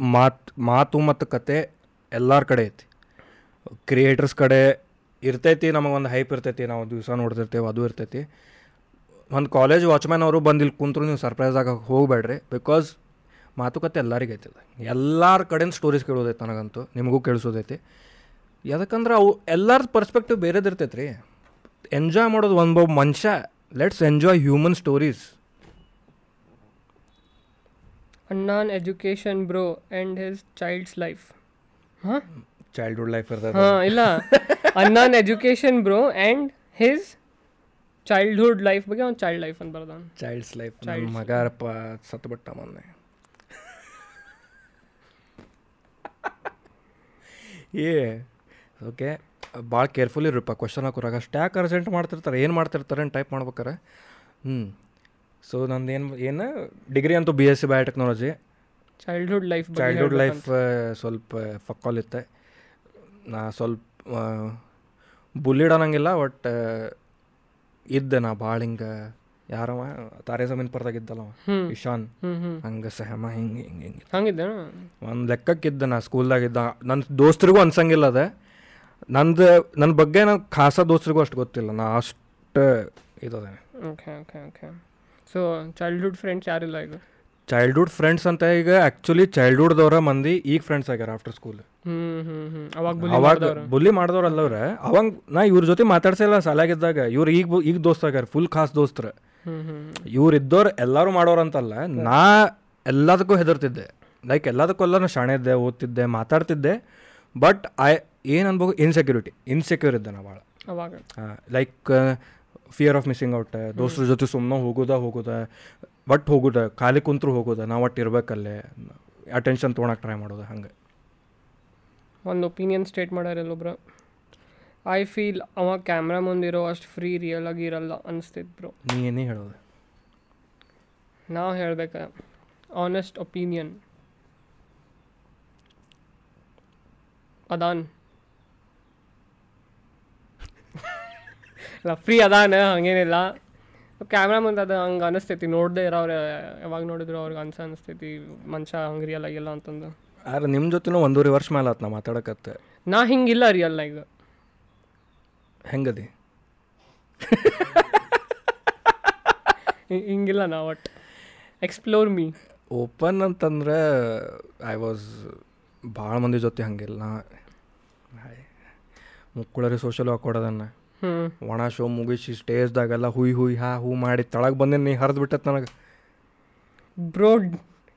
B: ಮಾತು ಮಾತು ಮತ್ತು ಕತೆ ಎಲ್ಲರ ಕಡೆ ಐತಿ. ಕ್ರಿಯೇಟರ್ಸ್ ಕಡೆ ಇರ್ತೈತಿ ನಮಗೊಂದು ಹೈಪ್ ಇರ್ತೈತಿ ನಾವು ದಿವಸ ನೋಡ್ತಿರ್ತೇವೆ ಅದು ಇರ್ತೈತಿ. ಒಂದು ಕಾಲೇಜ್ ವಾಚ್ಮ್ಯಾನ್ ಅವರು ಬಂದು ಇಲ್ಲಿ ಕುಂತ್ರು ನೀವು ಸರ್ಪ್ರೈಸ್ ಆಗ ಹೋಗಬೇಡ್ರಿ. ಬಿಕಾಸ್ ಮಾತುಕತೆ ಎಲ್ಲರಿಗೆ ಐತಿದೆ ಎಲ್ಲರ ಕಡೆಯಿಂದ ಸ್ಟೋರೀಸ್ ಕೇಳೋದೈತೆ ನನಗಂತೂ ನಿಮಗೂ ಕೇಳಿಸೋದೈತಿ. ಯಾಕಂದ್ರೆ ಅವು ಎಲ್ಲರ ಪರ್ಸ್ಪೆಕ್ಟಿವ್ ಬೇರೆದು ಇರ್ತೈತೆ ರೀ ಎಂಜಾಯ್ ಮಾಡೋದು ಒಂದು ಮನುಷ್ಯ let's enjoy human stories
C: ಅಣ್ಣಾನ್ education bro and his childs life ಹಾಂ?
B: ಚೈಲ್ಡ್ಹುಡ್ ಲೈಫ್ ಇರ್ತದೆ
C: ಹಾಂ ಇಲ್ಲ. ಅಣ್ಣಾನ್ education bro and his childhood life ಬಗ್ಗೆ ಅವ್ನು ಚೈಲ್ಡ್ ಲೈಫ್ ಅಂತ ಬರ್ದಾನ.
B: ಚೈಲ್ಡ್ಸ್ ಲೈಫ್ ನನ್ನ
C: Child's
B: ಮಗಾರಪ್ಪ ಸತ್ತು ಬಿಟ್ಟ ಮೊನ್ನೆ. ಏ ಓಕೆ ಭಾಳ ಕೇರ್ಫುಲ್ ಇರಪ್ಪ ಕ್ವಶನ್ ಹಾಕೋರಾಗ. ಅಷ್ಟು ಯಾಕೆ ಅರ್ಜೆಂಟ್ ಮಾಡ್ತಿರ್ತಾರೆ ಏನು ಮಾಡ್ತಿರ್ತಾರೆ ಅಂತ ಟೈಪ್ ಮಾಡ್ಬೇಕಾರೆ. ಹ್ಞೂ ಸೊ ನಂದು ಏನು ಏನು ಡಿಗ್ರಿ ಅಂತೂ B S C biotechnology
C: childhood life
B: childhood life ಸ್ವಲ್ಪ ಫಕ್ಕಾಲ್ ಇತ್ತೆ. ನಾ ಸ್ವಲ್ಪ ಬುಲ್ಲಿಡ್ ಅನ್ನಂಗಿಲ್ಲ ಬಟ್ ಇದ್ದೆ ನಾ ಭಾಳ ಹಿಂಗೆ ಯಾರವ ತಾರೆ ಜಮೀನ್ ಪರ್ದಾಗ ಇದ್ದಲ್ಲವ. ಇಶಾನ್. ಹಂಗ ಸಹಮ ಹಿಂಗೆ ಹಿಂಗೆ ಹಿಂಗೆ.
C: ಹಂಗಿದ್ದೆ?
B: ಒಂದು ಲೆಕ್ಕಕ್ಕಿದ್ದೆ ನಾ ಸ್ಕೂಲ್ದಾಗಿದ್ದ ನನ್ನ ದೋಸ್ತರಿಗೂ ಅನ್ಸಂಗಿಲ್ಲ ಅದ. ನಂದು ನನ್ನ ಬಗ್ಗೆ ನನ್ ಖಾಸ ದೋಸ್ತರಿಗೂ ಅಷ್ಟು ಗೊತ್ತಿಲ್ಲ. ನಾ ಅಷ್ಟು ಇದದೆ
C: okay okay okay. So childhood friends ಯಾರಿಲ್ಲ ಈಗ
B: ಚೈಲ್ಡ್ಹುಡ್ ಫ್ರೆಂಡ್ಸ್ ಅಂತ ಈಗ ಆ್ಯಕ್ಚುಲಿ ಚೈಲ್ಡ್ಹುಡ್ದವ್ರ ಮಂದಿ ಈಗ ಫ್ರೆಂಡ್ಸ್ ಆಗ್ಯಾರ ಆಫ್ಟರ್ ಸ್ಕೂಲ್
C: ಅವಾಗ.
B: ಬುಲ್ಲಿ ಮಾಡಿದವ್ರು. ಅಲ್ಲವ್ರೆ. ಅವಾಗ ನಾ ಇವ್ರ ಜೊತೆ ಮಾತಾಡ್ಸಿಲ್ಲ ಸಾಲಾಗಿದ್ದಾಗ. ಇವ್ರು ಈಗ ಈಗ ದೋಸ್ತ ಆಗ್ಯಾರ ಫುಲ್ ಖಾಸ್ ದೋಸ್ತ್ರ. ಇವ್ರು ಇದ್ದವ್ರು ಎಲ್ಲರೂ ಮಾಡೋರಂತಲ್ಲ ನಾ ಎಲ್ಲದಕ್ಕೂ ಹೆದರ್ತಿದ್ದೆ. ಲೈಕ್ ಎಲ್ಲದಕ್ಕೂ ಎಲ್ಲ ನಾ ಶಾಣೆ ಇದ್ದೆ ಓದ್ತಿದ್ದೆ ಮಾತಾಡ್ತಿದ್ದೆ. ಬಟ್ ಐ ಏನು ಅನ್ಬೋದು ಇನ್ಸೆಕ್ಯೂರಿಟಿ ಇನ್ಸೆಕ್ಯೂರ್ ಇದ್ದೆ ನಾ ಭಾಳ.
C: ಅವಾಗ.
B: Like fear of missing out ದೋಸ್ತ್ರ ಜೊತೆ ಸುಮ್ಮನೆ ಹೋಗೋದ ಹೋಗೋದ. ಒಟ್ಟು ಹೋಗೋದ ಖಾಲಿ ಕುಂತ್ರು ಹೋಗೋದ ನಾವು ಒಟ್ಟು ಇರ್ಬೇಕಲ್ಲೇ ಅಟೆನ್ಷನ್ ತೊಗೊಳಕ್ಕೆ ಟ್ರೈ ಮಾಡೋದು ಹಂಗೆ.
C: ಒಂದು ಒಪಿನಿಯನ್ ಸ್ಟೇಟ್ ಮಾಡ್ಯಾರ ಇಲ್ಲೊಬ್ರು ಐ ಫೀಲ್ ಅವ ಕ್ಯಾಮ್ರಾ ಮುಂದಿರೋ ಅಷ್ಟು ಫ್ರೀ ರಿಯಲ್ ಆಗಿ ಇರಲ್ಲ ಅನಿಸ್ತಿದ್ರು ಬ್ರೋ
B: ನೀ ಏನೇ ಹೇಳೋದು?
C: ನಾವು ಹೇಳಬೇಕ ಆನೆಸ್ಟ್ ಒಪಿನಿಯನ್ ಅದಾನ್. ಅಲ್ಲ ಫ್ರೀ ಅದಾನ ಹಂಗೇನಿಲ್ಲ. ಕ್ಯಾಮ್ರಾ ಮುಂದೆ ಅದು ಹಂಗೆ ಅನಿಸ್ತೈತಿ ನೋಡದೆ ಇರೋರು ಯಾವಾಗ ನೋಡಿದ್ರು ಅವ್ರಿಗೆ ಅನ್ಸ ಅನಿಸ್ತೈತಿ ಮನುಷ್ಯ ಹಂಗೆ ರಿಯಲ್ ಆಗಿಲ್ಲ ಅಂತಂದು.
B: ಆದ್ರೆ ನಿಮ್ಮ ಜೊತೆನೂ ಒಂದೂವರೆ ವರ್ಷ ಮೇಲೆ ಆತು ನಾ ಮಾತಾಡಕತ್ತೆ.
C: ನಾ ಹಿಂಗಿಲ್ಲ ರಿಯಲ್ ಈಗ.
B: ಹೆಂಗದಿ?
C: ಹಿಂಗಿಲ್ಲ ನಾ ಒಟ್. ಎಕ್ಸ್ಪ್ಲೋರ್ ಮೀ
B: ಓಪನ್ ಅಂತಂದ್ರೆ ಐ ವಾಸ್ ಭಾಳ ಮಂದಿ ಜೊತೆ ಹಂಗಿಲ್ಲ. ಮುಕ್ಕಳರಿ ಸೋಷಲ್ ಹಾಕೊಡೋದನ್ನು ಒಣ ಶೋ ಮುಗಿಸಿ ಸ್ಟೇಜ್ದಾಗೆಲ್ಲ ಹುಯ್ ಹುಯ್ ಹಾ ಹೂ ಮಾಡಿ ತಳಗೆ ಬಂದೇನಿ ನೀ ಹರಿದು ಬಿಟ್ಟತ್ ನನಗೆ.
C: ಬ್ರೋ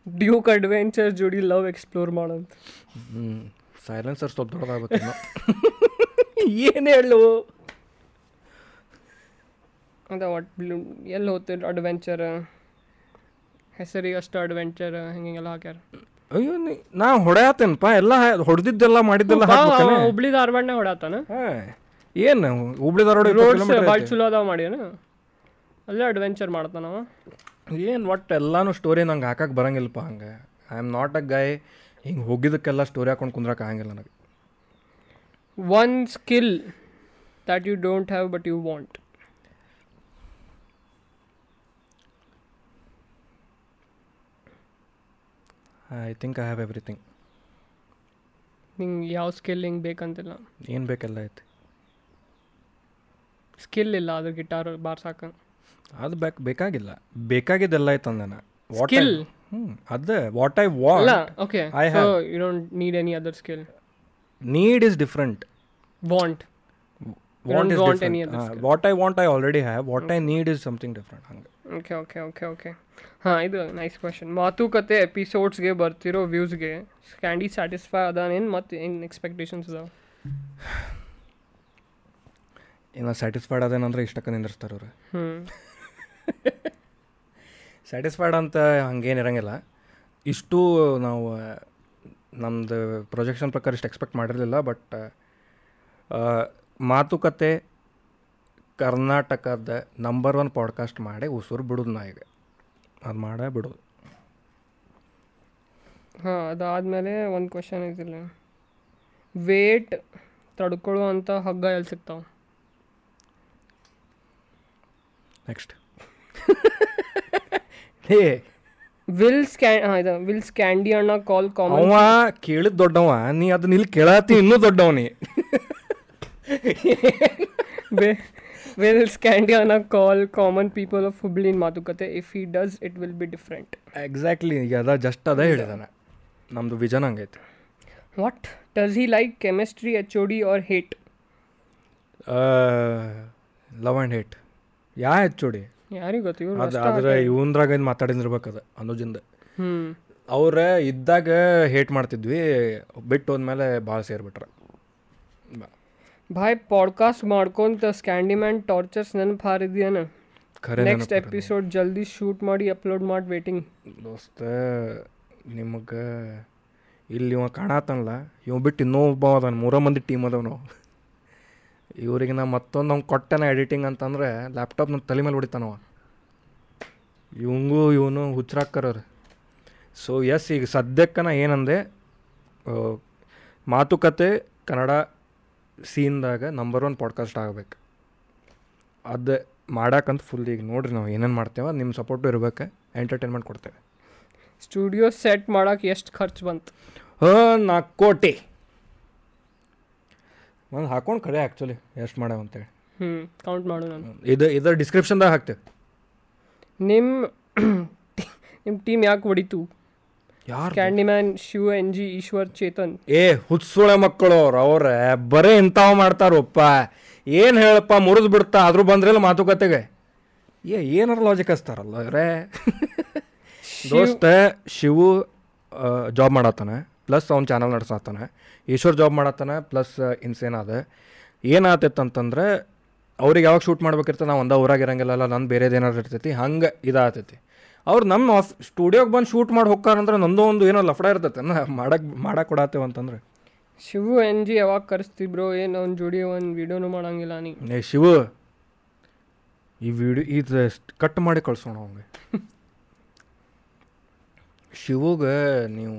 C: ಡ್ಯೂಕ್ ಅಡ್ವೆಂಚರ್ ಜೋಡಿ ಲವ್ ಎಕ್ಸ್ಪ್ಲೋರ್ ಮಾಡೋದು
B: ಹ್ಞೂ ಸೈಲೆನ್ಸರ್ ಸ್ವಲ್ಪ ದೊಡ್ಡದಾಗುತ್ತೆ ಏನು ಹೇಳು?
C: ಅದ ಒಟ್ಟು ಎಲ್ಲಿ ಹೋಗ್ತಿರ್ ಅಡ್ವೆಂಚರ್? ಹೆಸರಿಗೆ ಅಷ್ಟು ಅಡ್ವೆಂಚರ್ ಹಿಂಗೆಲ್ಲ ಹಾಕ್ಯಾರ.
B: ಅಯ್ಯೋ ನೀ ನಾ ಹೊಡೆಯತ್ತೇನಪ್ಪ ಎಲ್ಲ ಹೊಡೆದಿದ್ದೆಲ್ಲ ಮಾಡಿದ್ದೆಲ್ಲ?
C: ಹುಬ್ಳಿ ಧಾರವಾಡನೇ ಹೊಡೆಯತ್ತಾನ
B: ಹಾ. ಏನು ಹುಬ್ಳಿ ಧಾರವಾಡ
C: ಭಾಳ ಚಲೋ ಅದಾವ ಮಾಡ್ಯಾನ ಅಲ್ಲೇ ಅಡ್ವೆಂಚರ್ ಮಾಡ್ತಾನವ
B: ಏನು ಒಟ್ಟು ಎಲ್ಲಾನು ಸ್ಟೋರಿ ನಂಗೆ ಹಾಕಕ್ಕೆ ಬರಂಗಿಲ್ಲಪ್ಪ ಹಂಗೆ. I am not a guy ಹಿಂಗೆ ಹೋಗಿದ್ದಕ್ಕೆಲ್ಲ ಸ್ಟೋರಿ ಹಾಕೊಂಡು ಕುಂದ್ರಕ್ಕೆ ಆಗಂಗಿಲ್ಲ ನನಗೆ.
C: One skill that you don't have but you want
B: I think I have everything
C: ನಿಂಗೆ ಯಾವ ಸ್ಕಿಲ್ ಹಿಂಗೆ ಬೇಕಂತಿಲ್ಲ.
B: ಏನು ಬೇಕೆಲ್ಲ ಐತಿ?
C: ಸ್ಕಿಲ್ ಇಲ್ಲ ಅದ್ರ ಗಿಟಾರ್ ಬಾರ್ಸಾಕ
B: ಅದು ಬೇಕು ಬೇಕಾಗಿಲ್ಲ. ಬೇಕಾಗಿದ್ದೆಲ್ಲ ಐತೆ ಅಂದನ
C: Skill?
B: ಹ್ಞೂ ಅದು what I what
C: okay I
B: have.
C: You don't need any other skill
B: need is different
C: want
B: want is different what I want I already have what I need is something different ಹಂಗೆ.
C: Okay okay okay okay ಹಾಂ ಇದು nice question ಮಾತುಕತೆ ಎಪಿಸೋಡ್ಸ್ಗೆ ಬರ್ತಿರೋ ವ್ಯೂಸ್ಗೆ candy satisfy ಅದಾನೇನು ಮತ್ತು ಏನು expectations ಅದಾವ?
B: ಇನ್ನು satisfied ಅದೇನಂದ್ರೆ ಇಷ್ಟಕ್ಕೆ ನಿಂದಿರ್ತಾರೆ ಅವ್ರು.
C: ಹ್ಞೂ
B: ಸ್ಯಾಟಿಸ್ಫೈಡ್ ಅಂತ ಹಂಗೇನು ಇರಂಗಿಲ್ಲ. ಇಷ್ಟು ನಾವು ನಮ್ಮದು ಪ್ರೊಜೆಕ್ಷನ್ ಪ್ರಕಾರ ಇಷ್ಟು ಎಕ್ಸ್ಪೆಕ್ಟ್ ಮಾಡಿರಲಿಲ್ಲ ಬಟ್ ಮಾತುಕತೆ ಕರ್ನಾಟಕದ ನಂಬರ್ ಒನ್ ಪಾಡ್ಕಾಸ್ಟ್ ಮಾಡಿ ಉಸುರು ಬಿಡೋದು ನಾ ಈಗ. ಅದು ಮಾಡೇ ಬಿಡೋದು.
C: ಹಾಂ ಅದಾದಮೇಲೆ ಒಂದು ಕ್ವಶನ್ ಇದಿಲ್ಲ. ವೇಟ್ ತಡ್ಕೊಳ್ಳುವಂಥ ಹಗ್ಗ ಎಲ್ಲಿ ಸಿಗ್ತಾವೆ?
B: ನೆಕ್ಸ್ಟ್ ಹೇ
C: ವಿಲ್ ಸ್ಕ್ಯಾನ್ ಹಾಂ ಇದು ವಿಲ್ ಸ್ಕ್ಯಾಂಡಿ ಅಣ್ಣ ಕಾಲ್ ಕಾಮನ್
B: ಅವ ಕೇಳಿದ ದೊಡ್ಡವ ನೀ ಅದನ್ನ ಇಲ್ಲಿ ಕೇಳಾತಿ ಇನ್ನೂ ದೊಡ್ಡವನಿ
C: ವಿಲ್ ಸ್ಕ್ಯಾಂಡಿ ಅಣ್ಣ call common people of Hubli in ಮಾತುಕತೆ if he does it will be different
B: exactly ಈಗ ಅದ ಜಸ್ಟ್ ಅದೇ ಹೇಳಿದಾನ ನಮ್ಮದು vision ಹಂಗೈತಿ
C: what does he like chemistry H O D R hate
B: love and hate ಯಾ ಹೆಚ್ಚೋಡಿ?
C: ಯಾರಿಗೆ ಗೊತ್ತು? ಇವ್ರು
B: ಅದು ಆದ್ರೆ ಇವಂದ್ರಾಗ ಏನು ಮಾತಾಡಿದಿರ್ಬೇಕು ಅದು ಅನುಜಿಂದ ಅವ್ರ ಇದ್ದಾಗ ಹೇಟ್ ಮಾಡ್ತಿದ್ವಿ ಬಿಟ್ಟು ಹೋದ್ಮೇಲೆ ಭಾಳ ಸೇರ್ಬಿಟ್ರ.
C: ಭಾಯ್ ಪಾಡ್ಕಾಸ್ಟ್ ಮಾಡ್ಕೊಂತ ಸ್ಕ್ಯಾಂಡಿಮ್ಯಾನ್ ಟಾರ್ಚರ್ಸ್ ನೆನಪು ಹಾರಿದ್ಯಾನ
B: ಖರೆ
C: ನೆಕ್ಸ್ಟ್ ಎಪಿಸೋಡ್ ಜಲ್ದಿ ಶೂಟ್ ಮಾಡಿ ಅಪ್ಲೋಡ್ ಮಾಡಿ ವೇಟಿಂಗ್
B: ದೋಸ್ತ ನಿಮಗೆ ಇಲ್ಲಿ ಇವ ಕಾಣತ್ತಲ್ಲ ಇವ ಬಿಟ್ಟು ಇನ್ನೊಬ್ಬ ಅದಾನ ಮೂರ ಮಂದಿ ಟೀಮ್ ಅದಾವ ನಾವು. ಇವ್ರಿಗೆ ನಾ ಮತ್ತೊಂದು ಅವ್ನು ಕೊಟ್ಟೆನ ಎಡಿಟಿಂಗ್ ಅಂತಂದ್ರೆ ಲ್ಯಾಪ್ಟಾಪ್ ನನ್ನ ತಲೆ ಮೇಲೆ ಹೊಡಿತಾನವ. ಇವಂಗೂ ಇವನು ಹುಚ್ಚರಾಕರವ್ರೆ ಸೊ ಎಸ್ ಈಗ ಸದ್ಯಕ್ಕೆ ನಾ ಏನಂದೆ ಮಾತುಕತೆ ಕನ್ನಡ ಸೀನ್ದಾಗ ನಂಬರ್ ಒನ್ ಪಾಡ್ಕಾಸ್ಟ್ ಆಗಬೇಕು. ಅದು ಮಾಡಕ್ಕಂತ ಫುಲ್ ಈಗ ನೋಡ್ರಿ ನಾವು ಏನೇನು ಮಾಡ್ತೇವೆ ನಿಮ್ಮ ಸಪೋರ್ಟು ಇರಬೇಕು ಎಂಟರ್ಟೈನ್ಮೆಂಟ್ ಕೊಡ್ತೇವೆ.
C: ಸ್ಟುಡಿಯೋ ಸೆಟ್ ಮಾಡಕ್ಕೆ ಎಷ್ಟು ಖರ್ಚು ಬಂತು?
B: ಹಾಂ ನಾಲ್ಕು ಕೋಟಿ. ಒಂದು ಹಾಕೊಂಡು ಕಡೆ ಆ್ಯಕ್ಚುಲಿ ಎಷ್ಟು ಮಾಡ್ಯಾವ ಅಂತೇಳಿ
C: ಹ್ಞೂ ಕೌಂಟ್ ಮಾಡು ನಾನು.
B: ಇದು ಇದರ ಡಿಸ್ಕ್ರಿಪ್ಷನ್ದಾಗ ಹಾಕ್ತೇವೆ
C: ನಿಮ್ಮ ನಿಮ್ಮ ಟೀಮ್ ಯಾಕೆ ಹೊಡಿತು?
B: ಯಾರು
C: Candyman Shiva N G Eshwar Chetan.
B: ಏ ಹುಚ್ಚುಳೆ ಮಕ್ಕಳು ಅವ್ರು ಅವ್ರೆ ಬರೀ ಇಂಥವು ಮಾಡ್ತಾರಪ್ಪ ಏನು ಹೇಳಪ್ಪ ಮುರಿದು ಬಿಡ್ತಾ ಆದರೂ ಬಂದ್ರಲ್ಲ ಮಾತುಕತೆಗೆ. ಏ ಏನಾರು ಲಾಜಿಕ್ ಹಚ್ತಾರಲ್ಲ ಅವರೇ. ದೋಸ್ತ ಶಿವು ಜಾಬ್ ಮಾಡತ್ತಾನೆ ಪ್ಲಸ್ ಅವ್ನ ಚಾನಲ್ ನಡೆಸತ್ತಾನೆ ಈಶ್ವರ್ ಜಾಬ್ ಮಾಡತ್ತಾನೆ ಪ್ಲಸ್ ಇನ್ಸೇನ್ ಅದ ಏನಾತೈತೆ ಅಂತಂದ್ರೆ ಅವ್ರಿಗೆ ಯಾವಾಗ ಶೂಟ್ ಮಾಡ್ಬೇಕಿರ್ತದೆ ನಾವು ಒಂದ ಊರಾಗ ಇರಂಗಿಲ್ಲ ನಂದು ಬೇರೆದು ಏನಾದ್ರು ಇರ್ತೈತಿ ಹಂಗೆ ಇದಾಗ್ತೈತಿ ಅವ್ರು ನಮ್ಮ ಆಫ್ ಸ್ಟುಡಿಯೋಗೆ ಬಂದು ಶೂಟ್ ಮಾಡಿ ಹೋಗ್ಕಾರಂದ್ರೆ ನಂದು ಒಂದು ಏನೋ ಲಫಡ ಇರ್ತೈತೆ ಮಾಡಕ್ಕೆ ಮಾಡಕ್ಕೆ ಕೊಡತ್ತೇವೆ ಅಂತಂದ್ರೆ.
C: ಶಿವು ಎನ್ ಜಿ ಯಾವಾಗ ಕರೆಸ್ತಿಬ್ರೋ ಏನು ಅವ್ನ ಜೋಡಿ ಒಂದು ವಿಡಿಯೋನು ಮಾಡಂಗಿಲ್ಲ ನೀ.
B: ಏ ಶಿವು ಈ ವಿಡಿಯೋ ಇದು ಕಟ್ ಮಾಡಿ ಕಳ್ಸೋಣ ಅವಂಗೆ ಶಿವಗೆ ನೀವು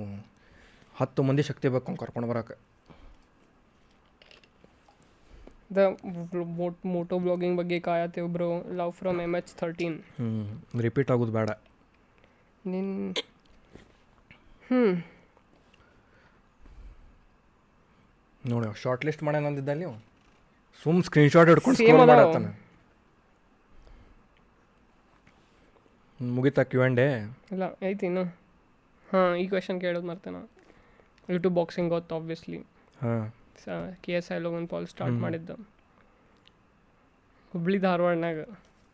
B: ಹತ್ತು ಮಂದಿ ಶಕ್ತಿ ಬೇಕು ಅವ್ನು ಕರ್ಕೊಂಡು ಬರಕ್ಕೆ
C: ದ ಮೋಟೋ ಬ್ಲಾಗಿಂಗ್ ಬಗ್ಗೆ ಕಾಯತ್ತೆ bro love from M H thirteen
B: ಹ್ಞೂ ರಿಪೀಟ್ ಆಗೋದು ಬೇಡ.
C: ನಿನ್ ಹ್ಞೂ
B: ನೋಡಿ ಶಾರ್ಟ್ ಲಿಸ್ಟ್ ಮಾಡ್ಯಾನಂದಿದ್ದಲ್ಲಿ ಅವ ಸುಮ್ ಸ್ಕ್ರೀನ್ಶಾಟ್ ಹಿಡ್ಕೊಂಡು
C: Same
B: ಸ್ಕ್ರೋಲ್. ಮಾಡತ್ತಾನ. ಮುಗಿತಾ ಕ್ಯೂ ಆ್ಯಂಡ್
C: ಇಲ್ಲ ಐತಿ ಇನ್ನು. ಹಾಂ ಈ ಕ್ವೆಶನ್ ಕೇಳೋದು ಮರ್ತೇನೆ. ಯೂಟ್ಯೂಬ್ ಬಾಕ್ಸಿಂಗ್ ಗೊತ್ತು ಆಬ್ವಿಯಸ್ಲಿ
B: ಹಾಂ.
C: K S I Logan Paul start ಮಾಡಿದ್ದ. ಹುಬ್ಳಿ ಧಾರವಾಡನಾಗ.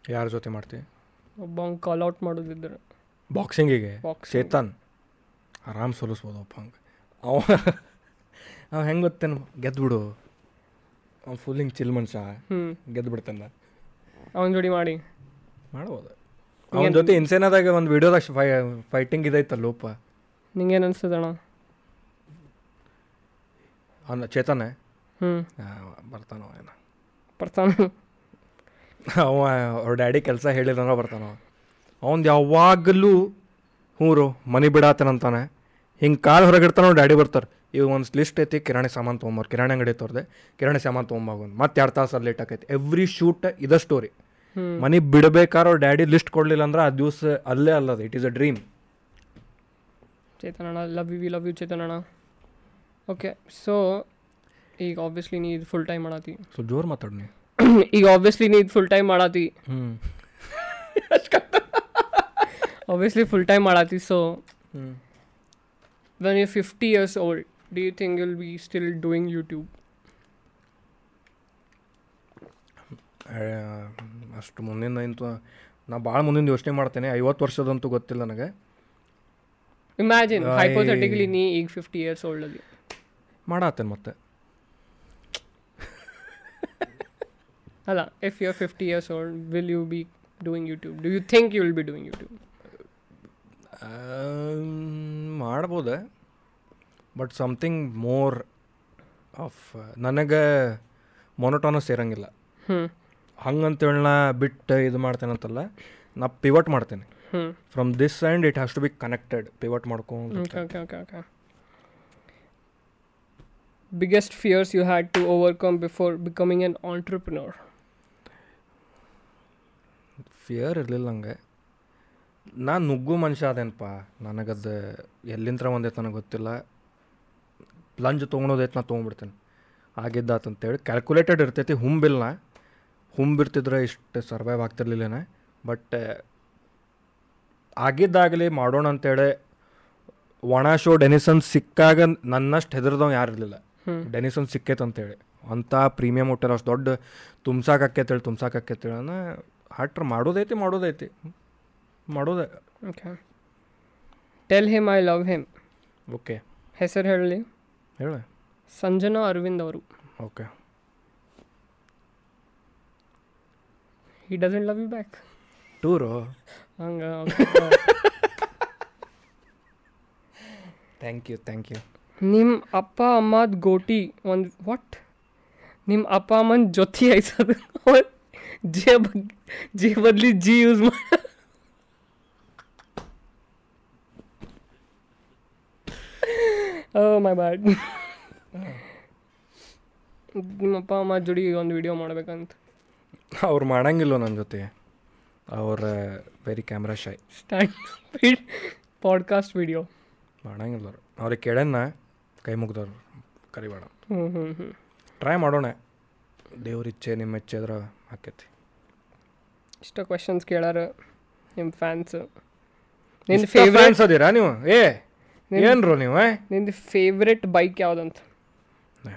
B: ಯಾರ ಜೊತೆ ಮಾಡ್ತಿ?
C: ಒಬ್ಬ ಕಾಲ್ ಔಟ್ ಮಾಡೋದಿದ್ರು.
B: ಬಾಕ್ಸಿಂಗಿಗೆ
C: ಬಾಕ್ಸ್
B: ಚೇತನ್. ಆರಾಮ್ ಸೋಲಿಸ್ಬೋದಪ್ಪ ಹಂಗೆ. ಅವ ಅವ ಹೆಂಗೆ ಗೊತ್ತೇನು? ಗೆದ್ಬಿಡು. ಅವ್ನು ಫುಲ್ ಹಿಂಗೆ ಚಿಲ್ ಮನುಷ್ಯ.
C: ಹ್ಞೂ
B: ಗೆದ್ದು ಬಿಡ್ತಾನ
C: ಅವನ ಜೋಡಿ ಮಾಡಿ.
B: ಮಾಡ್ಬೋದು. ಅವನ ಜೊತೆ ಇನ್ಸೇನಾದಾಗ ಒಂದು ವಿಡಿಯೋದಾಗ ಫೈ ಫೈಟಿಂಗ್ ಇದೈತಲ್ಲೋಪ
C: ನಿಂಗೇನು ಅನ್ಸ್ತದಣ್ಣ?
B: ಅವನ ಚೇತನ.
C: ಹ್ಞೂ
B: ಬರ್ತಾನವ ಏನ.
C: ಬರ್ತಾನ.
B: ಅವ ಅವ್ರ ಡ್ಯಾಡಿ ಕೆಲಸ ಹೇಳಿದಂಗ ಬರ್ತಾನ. ಅವಂದು ಯಾವಾಗಲೂ ಹ್ಞೂ ಮನಿ ಬಿಡಾತನಂತಾನೆ ಹಿಂಗೆ ಕಾಲು ಹೊರಗಿಡ್ತಾನೋ ಡ್ಯಾಡಿ ಬರ್ತಾರೆ. ಇವಾಗ ಒಂದು ಲಿಸ್ಟ್ ಐತಿ ಕಿರಾಣಿ ಸಾಮಾನು ತೊಗೊಂಬಾರ ಕಿರಾಣಿ ಅಂಗಡಿ ತೋರ್ದೆ. ಕಿರಾಣಿ ಸಾಮಾನು ತೊಗೊಂಬಾಗೊಂದು ಮತ್ತೆ ಎರಡು ತಾಸು ಲೇಟ್ ಆಕೈತಿ. ಎವ್ರಿ ಶೂಟ್ ಇದ ಸ್ಟೋರಿ
C: ಮನಿ
B: ಮನೆ ಬಿಡ್ಬೇಕಾದ್ರೆ ಅವ್ರ ಡ್ಯಾಡಿ ಲಿಸ್ಟ್ ಕೊಡಲಿಲ್ಲ ಅಂದ್ರೆ ಆ ದಿವಸ ಅಲ್ಲೇ ಅಲ್ಲದ. It is a dream
C: ಚೇತನಣ್ಣ love you we love you ಚೇತನಣ್ಣ. Okay so ಈಗ ಆಬ್ವಿಯಸ್ಲಿ ನೀ ಇದು ಫುಲ್ ಟೈಮ್ ಮಾಡತ್ತಿ
B: ಸೊ ಜೋರು ಮಾತಾಡ್ನಿ
C: ಈಗ ಆಬ್ವಿಯಸ್ಲಿ ನೀ ಇದು ಫುಲ್ ಟೈಮ್ ಮಾಡತ್ತಿ
B: ಹ್ಞೂ
C: obviously full time ಮಾಡತ್ತಿ so when you fifty years old do you think will be still doing YouTube
B: ಅಷ್ಟು ಮುಂದಿನ ಇಂತು ನಾ ಭಾಳ ಮುಂದಿನ ಯೋಚನೆ ಮಾಡ್ತೇನೆ ಐವತ್ತು ವರ್ಷದಂತೂ ಗೊತ್ತಿಲ್ಲ ನನಗೆ.
C: ಇಮ್ಯಾಜಿನ್ ಹೈಪೋಥೆಟಿಕಲಿ ನೀ ಈಗ ಫಿಫ್ಟಿ ಇಯರ್ಸ್ ಓಲ್ಡ್ ಅದಿ
B: ಮಾಡತ್ತೇನೆ ಮತ್ತೆ?
C: ಅಲ್ಲ if you are fifty years old will you be doing YouTube do you think you will be doing YouTube
B: ಮಾಡ್ಬೋದೆ. But something more of ನನಗೆ ಮೊನೋಟಾನಸ್ ಇರಂಗಿಲ್ಲ.
C: ಹ್ಞೂ
B: ಹಂಗಂತೇಳಿ ನಾ ಬಿಟ್ಟು ಇದು ಮಾಡ್ತೇನಂತಲ್ಲ ನಾ ಪಿವಟ್ ಮಾಡ್ತೇನೆ. From this and it has to be connected pivot ಮಾಡ್ಕೊಂಡು
C: Biggest fears you had to overcome before becoming an entrepreneur?
B: Fear ಇರಲಿಲ್ಲ ಹಂಗೆ ನಾನು ನುಗ್ಗು ಮನುಷ್ಯ ಅದೇನಪ್ಪ ನನಗದು ಎಲ್ಲಿಂದ ಒಂದೈತೆ ನನಗೆ ಗೊತ್ತಿಲ್ಲ. ಪ್ಲಂಜ್ ತೊಗೊಳೋದೈತೆ ನಾ ತೊಗೊಂಡ್ಬಿಡ್ತೇನೆ. ಆಗಿದ್ದಾತಂತೇಳಿ ಕ್ಯಾಲ್ಕುಲೇಟೆಡ್ ಇರ್ತೈತಿ ಹುಂಬಿಲ್ಲ ಹುಂಬಿರ್ತಿದ್ರೆ ಇಷ್ಟು ಸರ್ವೈವ್ ಆಗ್ತಿರ್ಲಿಲ್ಲೇನೆ. ಬಟ್ ಆಗಿದ್ದಾಗಲಿ ಮಾಡೋಣ ಅಂತೇಳಿ ಒಣ ಶೋ ಡೆನಿಸನ್ ಸಿಕ್ಕಾಗ ನನ್ನಷ್ಟು ಹೆದರ್ದವ್ ಯಾರು ಇರಲಿಲ್ಲ. ಡೆನಿಸನ್ ಸಿಕ್ಕೈತೆ ಅಂತೇಳಿ ಅಂಥ ಪ್ರೀಮಿಯಮ್ ಹೋಟೆಲ್ ಅಷ್ಟು ದೊಡ್ಡ ತುಂಬ್ಸಾಕಕ್ಕೇತೇಳಿ ಅನ್ನೋ ಹಟ್ರ್ ಮಾಡೋದೈತಿ ಮಾಡೋದೈತಿ. ಮಾಡೋದೆ.
C: Okay. Tell him I love him
B: okay.
C: ಹೆಸರು ಹೇಳಲಿ?
B: ಹೇಳ.
C: ಸಂಜನಾ ಅರವಿಂದ್ ಅವರು.
B: Okay.
C: He doesn't love you back
B: tour?
C: ಹಂಗೆ
B: ಥ್ಯಾಂಕ್ ಯು ಥ್ಯಾಂಕ್ ಯು
C: ನಿಮ್ಮ ಅಪ್ಪ ಅಮ್ಮದ ಗೋಟಿ ಒಂದು ವಾಟ್ ನಿಮ್ಮ ಅಪ್ಪ ಅಮ್ಮನ ಜೊತೆ ಐಸದು. ಜೆ ಬಗ್ ಜಿ ಬದ್ಲಿ ಜಿ ಯೂಸ್ ಮಾಡಿ ಓ ಮೈ ಬ್ಯಾಡ್ ನಿಮ್ಮ ಅಪ್ಪ ಅಮ್ಮ ಜೋಡಿ ಒಂದು ವಿಡಿಯೋ ಮಾಡ್ಬೇಕಂತ.
B: ಅವ್ರು ಮಾಡಂಗಿಲ್ಲ ನನ್ನ ಜೊತೆ. ಅವ್ರ very camera shy
C: stand podcast video
B: ಮಾಡಂಗಿಲ್ಲ ಅವ್ರು. ಅವ್ರಿಗೆ ಕೇಳನ್ನ ಕೈ ಮುಗ್ದವ್ರು ಕರಿಬೇಡ.
C: ಹ್ಞೂ ಹ್ಞೂ ಹ್ಞೂ
B: ಟ್ರೈ ಮಾಡೋಣ. ದೇವ್ರ ಇಚ್ಛೆ ನಿಮ್ಮ ಇಚ್ಛೆ ಅದ್ರ ಆಕೈತಿ
C: ಇಷ್ಟ ಕ್ವಶನ್ಸ್ ಕೇಳಾರ ನಿಮ್ಮ ಫ್ಯಾನ್ಸ್ ನಿನ್ನ
B: ಫೇವ್ರೆಟ್ಸ್ ಅದೀರಾ ನೀವು? ಏ ಏನ್ರು ನೀವು ಏ?
C: ನಿಂದು ಫೇವ್ರೆಟ್ ಬೈಕ್ ಯಾವ್ದಂತ?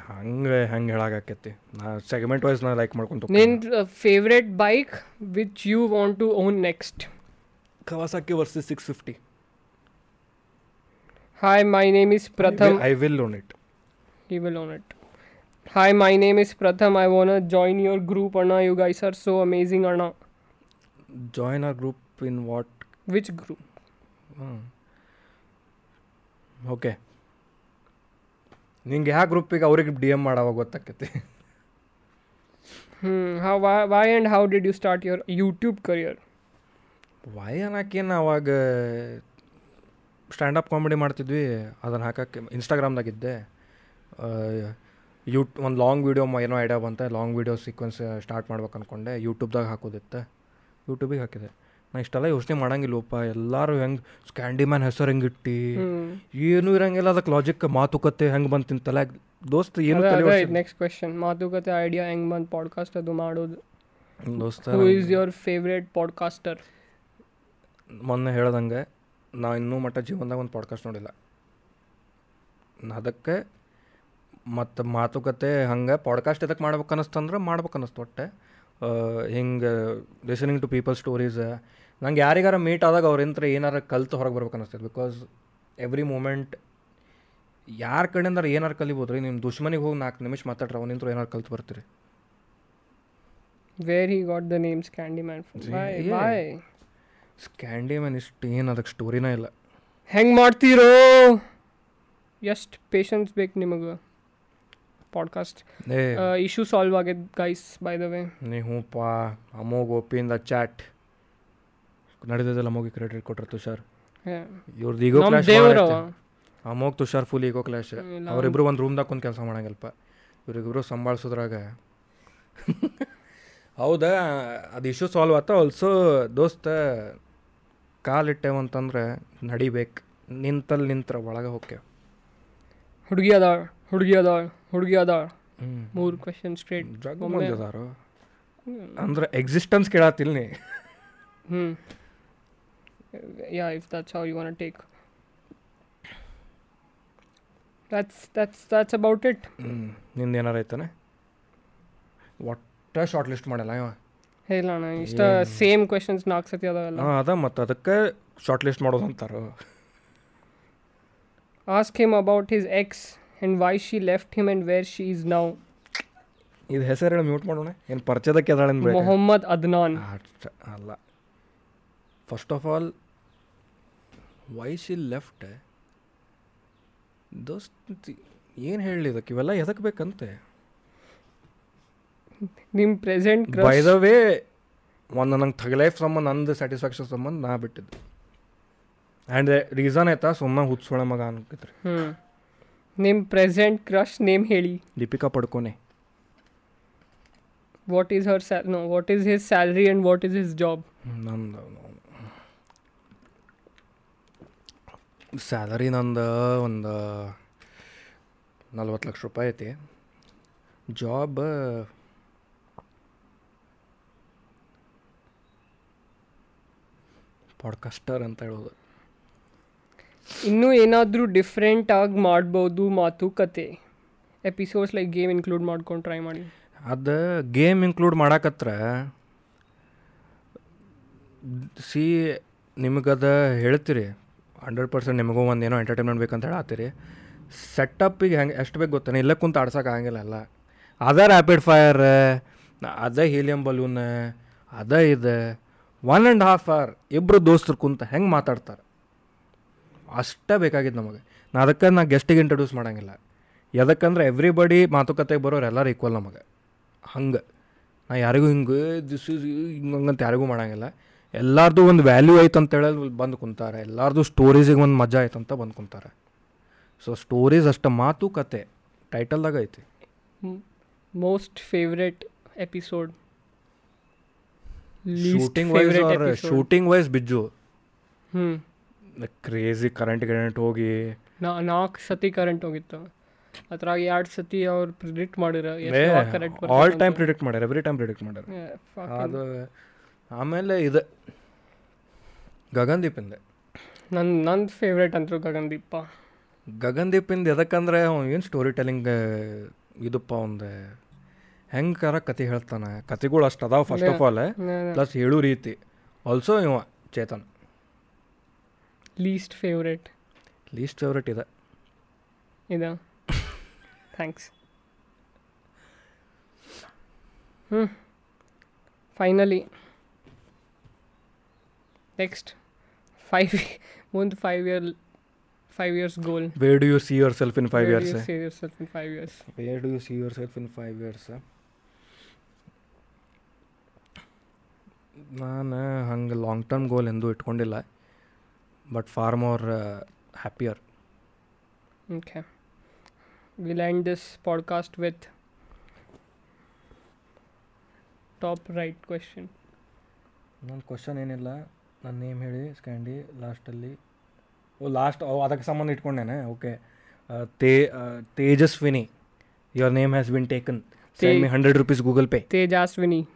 B: ಹಂಗೆ ಹಂಗೆ ಹೇಳಾಕೈತಿ ನಾ ಸೆಗ್ಮೆಂಟ್ ವೈಸ್ ನಾ ಲೈಕ್ ಮಾಡ್ಕೊಂತ
C: ನಿನ್ನ favourite bike which you want to own next
B: Kawasaki versus six fifty
C: hi my name is Pratham
B: I will own it
C: he will own it hi my name is pratham i want to join your group anna you guys are so amazing anna
B: join our group in what
C: which group
B: okay ನಿಂಗೆ ಯಾವ ಗ್ರೂಪಿಗೆ ಅವ್ರಿಗೆ D M ಮಾಡಾವಾಗ ಗೊತ್ತಾಕೈತಿ
C: hmm how why, why and how did you start your youtube career
B: why ಅನ್ನಕ್ಕೇನು ಅವಾಗ standup comedy ಮಾಡ್ತಿದ್ವಿ ಅದನ್ನು ಹಾಕಕ್ಕೆ ಇನ್ಸ್ಟಾಗ್ರಾಮ್ದಾಗಿದ್ದೆ. ಯೂಟ್ ಒಂದು ಲಾಂಗ್ ವೀಡಿಯೋ ಏನೋ ಐಡಿಯಾ ಬಂತೆ ಲಾಂಗ್ ವೀಡಿಯೋ ಸೀಕ್ವೆನ್ಸ್ ಸ್ಟಾರ್ಟ್ ಮಾಡ್ಬೇಕು ಅಂದ್ಕೊಂಡೆ ಯೂಟ್ಯೂಬ್ದಾಗ ಹಾಕೋದಿತ್ತೆ. ಯೂಟ್ಯೂಬಿಗೆ ಹಾಕಿದೆ. ನಾ ಇಷ್ಟೆಲ್ಲ ಯೋಚನೆ ಮಾಡಂಗಿಲ್ಲಪ್ಪ ಎಲ್ಲರೂ ಹೆಂಗೆ ಸ್ಕ್ಯಾಂಡಿ ಮ್ಯಾನ್ ಹೆಸರು ಹೆಂಗೆ
C: ಇಟ್ಟು
B: ಏನೂ ಇರಂಗಿಲ್ಲ ಅದಕ್ಕೆ ಲಾಜಿಕ್ ಮಾತುಕತೆ ಹೆಂಗೆ ಬಂತು ತಲೆ ದೋಸ್ತ ಏನು
C: ನೆಕ್ಸ್ಟ್ ಕ್ವೆಶನ್ ಮಾತುಕತೆ ಐಡಿಯಾ ಹೆಂಗೆ ಬಂದ್ ಪಾಡ್ಕಾಸ್ಟ್ ಅದು ಮಾಡೋದು.
B: ದೋಸ್ತ
C: who is your favourite podcaster
B: ಮೊನ್ನೆ ಹೇಳ್ದಂಗೆ ನಾ ಇನ್ನೂ ಮಟ್ಟ ಜೀವನದಾಗ ಒಂದು ಪಾಡ್ಕಾಸ್ಟ್ ನೋಡಿಲ್ಲ. ನ ಅದಕ್ಕೆ ಮತ್ತು ಮಾತುಕತೆ ಹಂಗೆ ಪಾಡ್ಕಾಸ್ಟ್ ಎದಕ್ಕೆ ಮಾಡ್ಬೇಕು ಅನ್ನಿಸ್ತಂದ್ರೆ ಮಾಡ್ಬೇಕು ಅನ್ನಿಸ್ತು ಒಟ್ಟೆ. ಹಿಂಗೆ ಲಿಸನಿಂಗ್ ಟು ಪೀಪಲ್ ಸ್ಟೋರೀಸ್ ನಂಗೆ ಯಾರಿಗಾರ ಮೀಟ್ ಆದಾಗ ಅವ್ರಿಂತ್ರ ಏನಾರ ಕಲ್ತು ಹೊರಗೆ ಬರ್ಬೇಕು ಅನ್ನಿಸ್ತದೆ ಬಿಕಾಸ್ ಎವ್ರಿ ಮೂಮೆಂಟ್ ಯಾರ ಕಡೆಯಿಂದ ಏನಾರು ಕಲಿಬೋದು ರೀ ನಿಮ್ಮ ದುಶ್ಮನಿಗೆ ಹೋಗಿ ನಾಲ್ಕು ನಿಮಿಷ ಮಾತಾಡ್ರಿ ಅವನಿಂತ್ರ ಏನಾರು ಕಲ್ತು ಬರ್ತೀರಿ.
C: Where he got the names candy man
B: Scandy Man ಇಷ್ಟು ಏನು ಅದಕ್ಕೆ ಸ್ಟೋರಿನೇ ಇಲ್ಲ.
C: ಹೆಂಗ್ ಮಾಡ್ತೀರೋ? ಎಷ್ಟು ಪೇಷನ್ಸ್ ಬೇಕು ನಿಮಗೆ? ಪಾಡ್ಕಾಸ್ಟ್ ಇಶ್ಯೂ ಸಾಲ್ವ್ ಆಗ್ಯದ ಗೈಸ್ ಬೈ ದ ವೇ
B: ನೀ ಹ್ಞೂಪ್ಪ ಅಮ್ಮೋ ಗೋಪಿಯಿಂದ ಚಾಟ್ ನಡೀತದಲ್ಲ ಅಮೋಗಿ ಕ್ರೆಡಿಟ್ ಕೊಟ್ಟರು ತುಷಾರ್. ಇವ್ರದ್ದು ego clash Amogh Tushar full ego clash. ಅವರಿಬ್ರು ಒಂದು ರೂಮ್ದಾಗ ಕುಂತ ಕೆಲಸ ಮಾಡಂಗಿಲ್ಲಪ್ಪ ಇವರಿಬ್ರು ಸಂಭಾಳಿಸೋದ್ರಾಗ. ಹೌದಾ? ಅದು ಇಶ್ಯೂ ಸಾಲ್ವ್ ಆತ. ಆಲ್ಸೋ ದೋಸ್ತ ಕಾಲಿಟ್ಟೆವಂತಂದ್ರೆ ನಡಿಬೇಕು ನಿಂತಲ್ಲಿ ನಿಂತ್ರ ಒಳಗೆ ಹೋಗ್ಯಾವ
C: ಹುಡುಗಿ ಅದಾಳ ಹುಡುಗಿ ಅದಾಳ ಹುಡುಗಿ ಅದಾಳ. ಮೂರು ಕ್ವಶನ್ ಸ್ಟ್ರೇಟ್
B: ಜಗ್ ಅದಾರು ಅಂದ್ರೆ ಎಕ್ಸಿಸ್ಟೆನ್ಸ್ ಕೇಳತ್ತಿಲ್ಲ ನೀ.
C: ಹ್ಞೂ yeah if that's how you want take that's that's that's about it
B: ಹ್ಞೂ ನಿಂದು ಏನಾರ ಐತಾನೆ? ಒಟ್ಟ ಶಾರ್ಟ್ ಲಿಸ್ಟ್ ಮಾಡಲ್ಲ ಇವ.
C: ಇಲ್ಲ ಅಣ್ಣ ಇಷ್ಟ ಸೇಮ್ ಕ್ವೆಶನ್ಸ್ ನಾಲ್ಕು ಸತಿ ಅದಾವಲ್ಲ.
B: ಹಾಂ ಅದ ಮತ್ತು ಅದಕ್ಕೆ ಶಾರ್ಟ್ ಲಿಸ್ಟ್ ಮಾಡೋದು ಅಂತಾರೆ.
C: Ask him about his ex and why she left him and where she is now
B: ಇದು ಹೆಸರು ಹೇಳಿ ಮ್ಯೂಟ್ ಮಾಡೋಣ. ಏನು ಪರಿಚಯದಕ್ಕೆ ಅದಾಳೆ
C: ಮೊಹಮ್ಮದ್ ಅದ್ನಾನ್.
B: ಅಲ್ಲ. First of all why she left ದೋಸ್ತ್ ಏನು ಹೇಳಲಿ ಇದಕ್ಕೆ? ಇವೆಲ್ಲ ಎದಕ್ಕೆ ಬೇಕಂತೆ
C: ನಿಮ್ಮ ಪ್ರೆಸೆಂಟ್
B: ಬೈ ದ ವೇ ಒಂದು ನಂಗೆ ಥಗ್ ಲೈಫ್ ಸಂಬಂಧ ನಂದು ಸ್ಯಾಟಿಸ್ಫ್ಯಾಕ್ಷನ್ ಸಂಬಂಧ ನಾ ಬಿಟ್ಟಿದ್ದು. ಆ್ಯಂಡ್ ರೀಸನ್ ಆಯ್ತಾ ಸುಮ್ಮನೆ ಹುಚ್ಚೋಳ ಮಗ ಅನ್ಕಿತ್ರಿ.
C: ಹ್ಞೂ ನಿಮ್ಮ ಪ್ರೆಸೆಂಟ್ ಕ್ರಶ್ ನೇಮ್ ಹೇಳಿ.
B: Deepika Padukone
C: what is her sal no what is his salary and what is his job
B: ನಂದು ಸ್ಯಾಲರಿ ನಂದು ಒಂದು ನಲ್ವತ್ತು ಲಕ್ಷ ರೂಪಾಯಿ ಐತಿ. ಜಾಬ್ ಪಾಡ್ಕಾಸ್ಟರ್ ಅಂತ ಹೇಳೋದು.
C: ಇನ್ನೂ ಏನಾದರೂ ಡಿಫ್ರೆಂಟ್ ಆಗಿ ಮಾಡ್ಬೋದು ಮಾತುಕತೆ ಎಪಿಸೋಡ್ಸ್ ಲೈಕ್ ಗೇಮ್ ಇನ್ಕ್ಲೂಡ್ ಮಾಡ್ಕೊಂಡು ಟ್ರೈ ಮಾಡಿ.
B: ಅದು ಗೇಮ್ ಇನ್ಕ್ಲೂಡ್ ಮಾಡಾಕತ್ರ ಸಿ ನಿಮಗದ ಹೇಳ್ತೀರಿ? ಹಂಡ್ರೆಡ್ ಪರ್ಸೆಂಟ್ ನಿಮಗೂ ಒಂದು ಏನೋ ಎಂಟರ್ಟೈನ್ಮೆಂಟ್ ಬೇಕಂತ ಹೇಳತ್ತೀರಿ ಸೆಟಪ್ಪಿಗೆ ಹೆಂಗೆ ಎಷ್ಟು ಬೇಕು ಗೊತ್ತಾನೆ? ಇಲ್ಲ ಕುಂತ ಆಡ್ಸೋಕೆ ಆಗಂಗಿಲ್ಲ ಅಲ್ಲ. ಅದ ರ್ಯಾಪಿಡ್ ಫೈರ್ ಅದ ಹೀಲಿಯಂ ಬಲೂನ್ ಅದ ಇದೆ. ಒನ್ ಆ್ಯಂಡ್ ಹಾಫ್ ಅವರ್ ಇಬ್ಬರು ದೋಸ್ತರು ಕುಂತ ಹೆಂಗೆ ಮಾತಾಡ್ತಾರೆ? ಅಷ್ಟೇ ಬೇಕಾಗಿತ್ತು ನಮಗೆ. ನಾ ಅದಕ್ಕೆ ನಾ ಗೆಸ್ಟಿಗೆ ಇಂಟ್ರೊಡ್ಯೂಸ್ ಮಾಡೋಂಗಿಲ್ಲ. ಯಾಕಂದ್ರೆ ಎವ್ರಿಬಡಿ ಮಾತುಕತೆಗೆ ಬರೋರು ಎಲ್ಲರೂ ಈಕ್ವಲ್ ನಮಗೆ. ಹಂಗೆ. ನಾ ಯಾರಿಗೂ ಹಿಂಗೆ ದಿಸ್ ಇಸ್ ಹಿಂಗಂತ ಯಾರಿಗೂ ಮಾಡಂಗಿಲ್ಲ. ಎಲ್ಲಾರ್ದು ಒಂದು ವ್ಯಾಲ್ಯೂ ಐತೆ ಅಂತ ಹೇಳಿ ಬಂದು ಕುಂತಾರೆ. ಎಲ್ಲಾರ್ದು ಸ್ಟೋರೀಸಿಗೆ ಒಂದು ಮಜಾ ಆಯ್ತು ಅಂತ ಬಂದು ಕುಂತಾರೆ. ಸೊ ಸ್ಟೋರೀಸ್ ಅಷ್ಟು ಮಾತುಕತೆ. ಟೈಟಲ್ದಾಗ ಐತಿ.
C: Most favourite episode
B: shooting wise shooting wise Biju
C: ಹ್ಞೂ
B: ಕ್ರೇಜಿ ಕರೆಂಟ್ ಗರೆಂಟ್ ಹೋಗಿ.
C: ನಾ ನಾಲ್ಕು ಸತಿ ಕರೆಂಟ್ ಹೋಗಿತ್ತು. ಅದ್ರಾಗ ಎರಡು ಸತಿ ಅವ್ರು ಪ್ರಿಡಿಕ್ಟ್ ಮಾಡಿರ
B: ಆಲ್ ಟೈಮ್ ಪ್ರಿಡಿಕ್ಟ್ ಮಾಡ್ಯಾರ ಎವ್ರಿ ಟೈಮ್ ಪ್ರಿಡಿಕ್ಟ್ ಮಾಡ್ಯಾರ. ಅದು ಆಮೇಲೆ ಇದು ಗಗನ್ದೀಪಿಂದ.
C: ನನ್ನ ನನ್ನ ಫೇವ್ರೇಟ್ ಅಂದರು ಗಗನ್ದೀಪ.
B: ಗಗನ್ದೀಪಿಂದ ಎದಕ್ಕಂದ್ರೆ ಏನು ಸ್ಟೋರಿ ಟೆಲಿಂಗ್ ಇದಪ್ಪ ಒಂದು ಹೆಂಗೆ ಕರ ಕತೆ ಹೇಳ್ತಾನೆ. ಕತೆಗಳು ಅಷ್ಟು ಅದಾವ ಫಸ್ಟ್ ಆಫ್ ಆಲ್ ಪ್ಲಸ್ ಹೇಳು ರೀತಿ. ಆಲ್ಸೋ ಇವ Chetan.
C: Least favourite
B: least favourite ಇದೆ.
C: ಇದು? ಥ್ಯಾಂಕ್ಸ್ ಹ್ಞೂ ಫೈನಲಿ ನೆಕ್ಸ್ಟ್ ಫೈವ್ ಒಂದು five year five years goal
B: where do you see yourself in five years
C: self in five years
B: where do you see yourself in five years ನಾನು ಹಂಗೆ long term goal ಎಂದೂ ಇಟ್ಕೊಂಡಿಲ್ಲ but for more happier
C: okay we end this podcast with top right question
B: ನನ್ನ question ಏನಿಲ್ಲ ನನ್ನ name ಹೇಳಿ ಸ್ಕ್ಯಾಂಡಿ ಲಾಸ್ಟಲ್ಲಿ ಓ last ಅದಕ್ಕೆ ಸಂಬಂಧ ಇಟ್ಕೊಂಡೇನೆ ಓಕೆ ತೇ Tejaswini your name has been taken send me hundred rupees Google Pay
C: Tejaswini.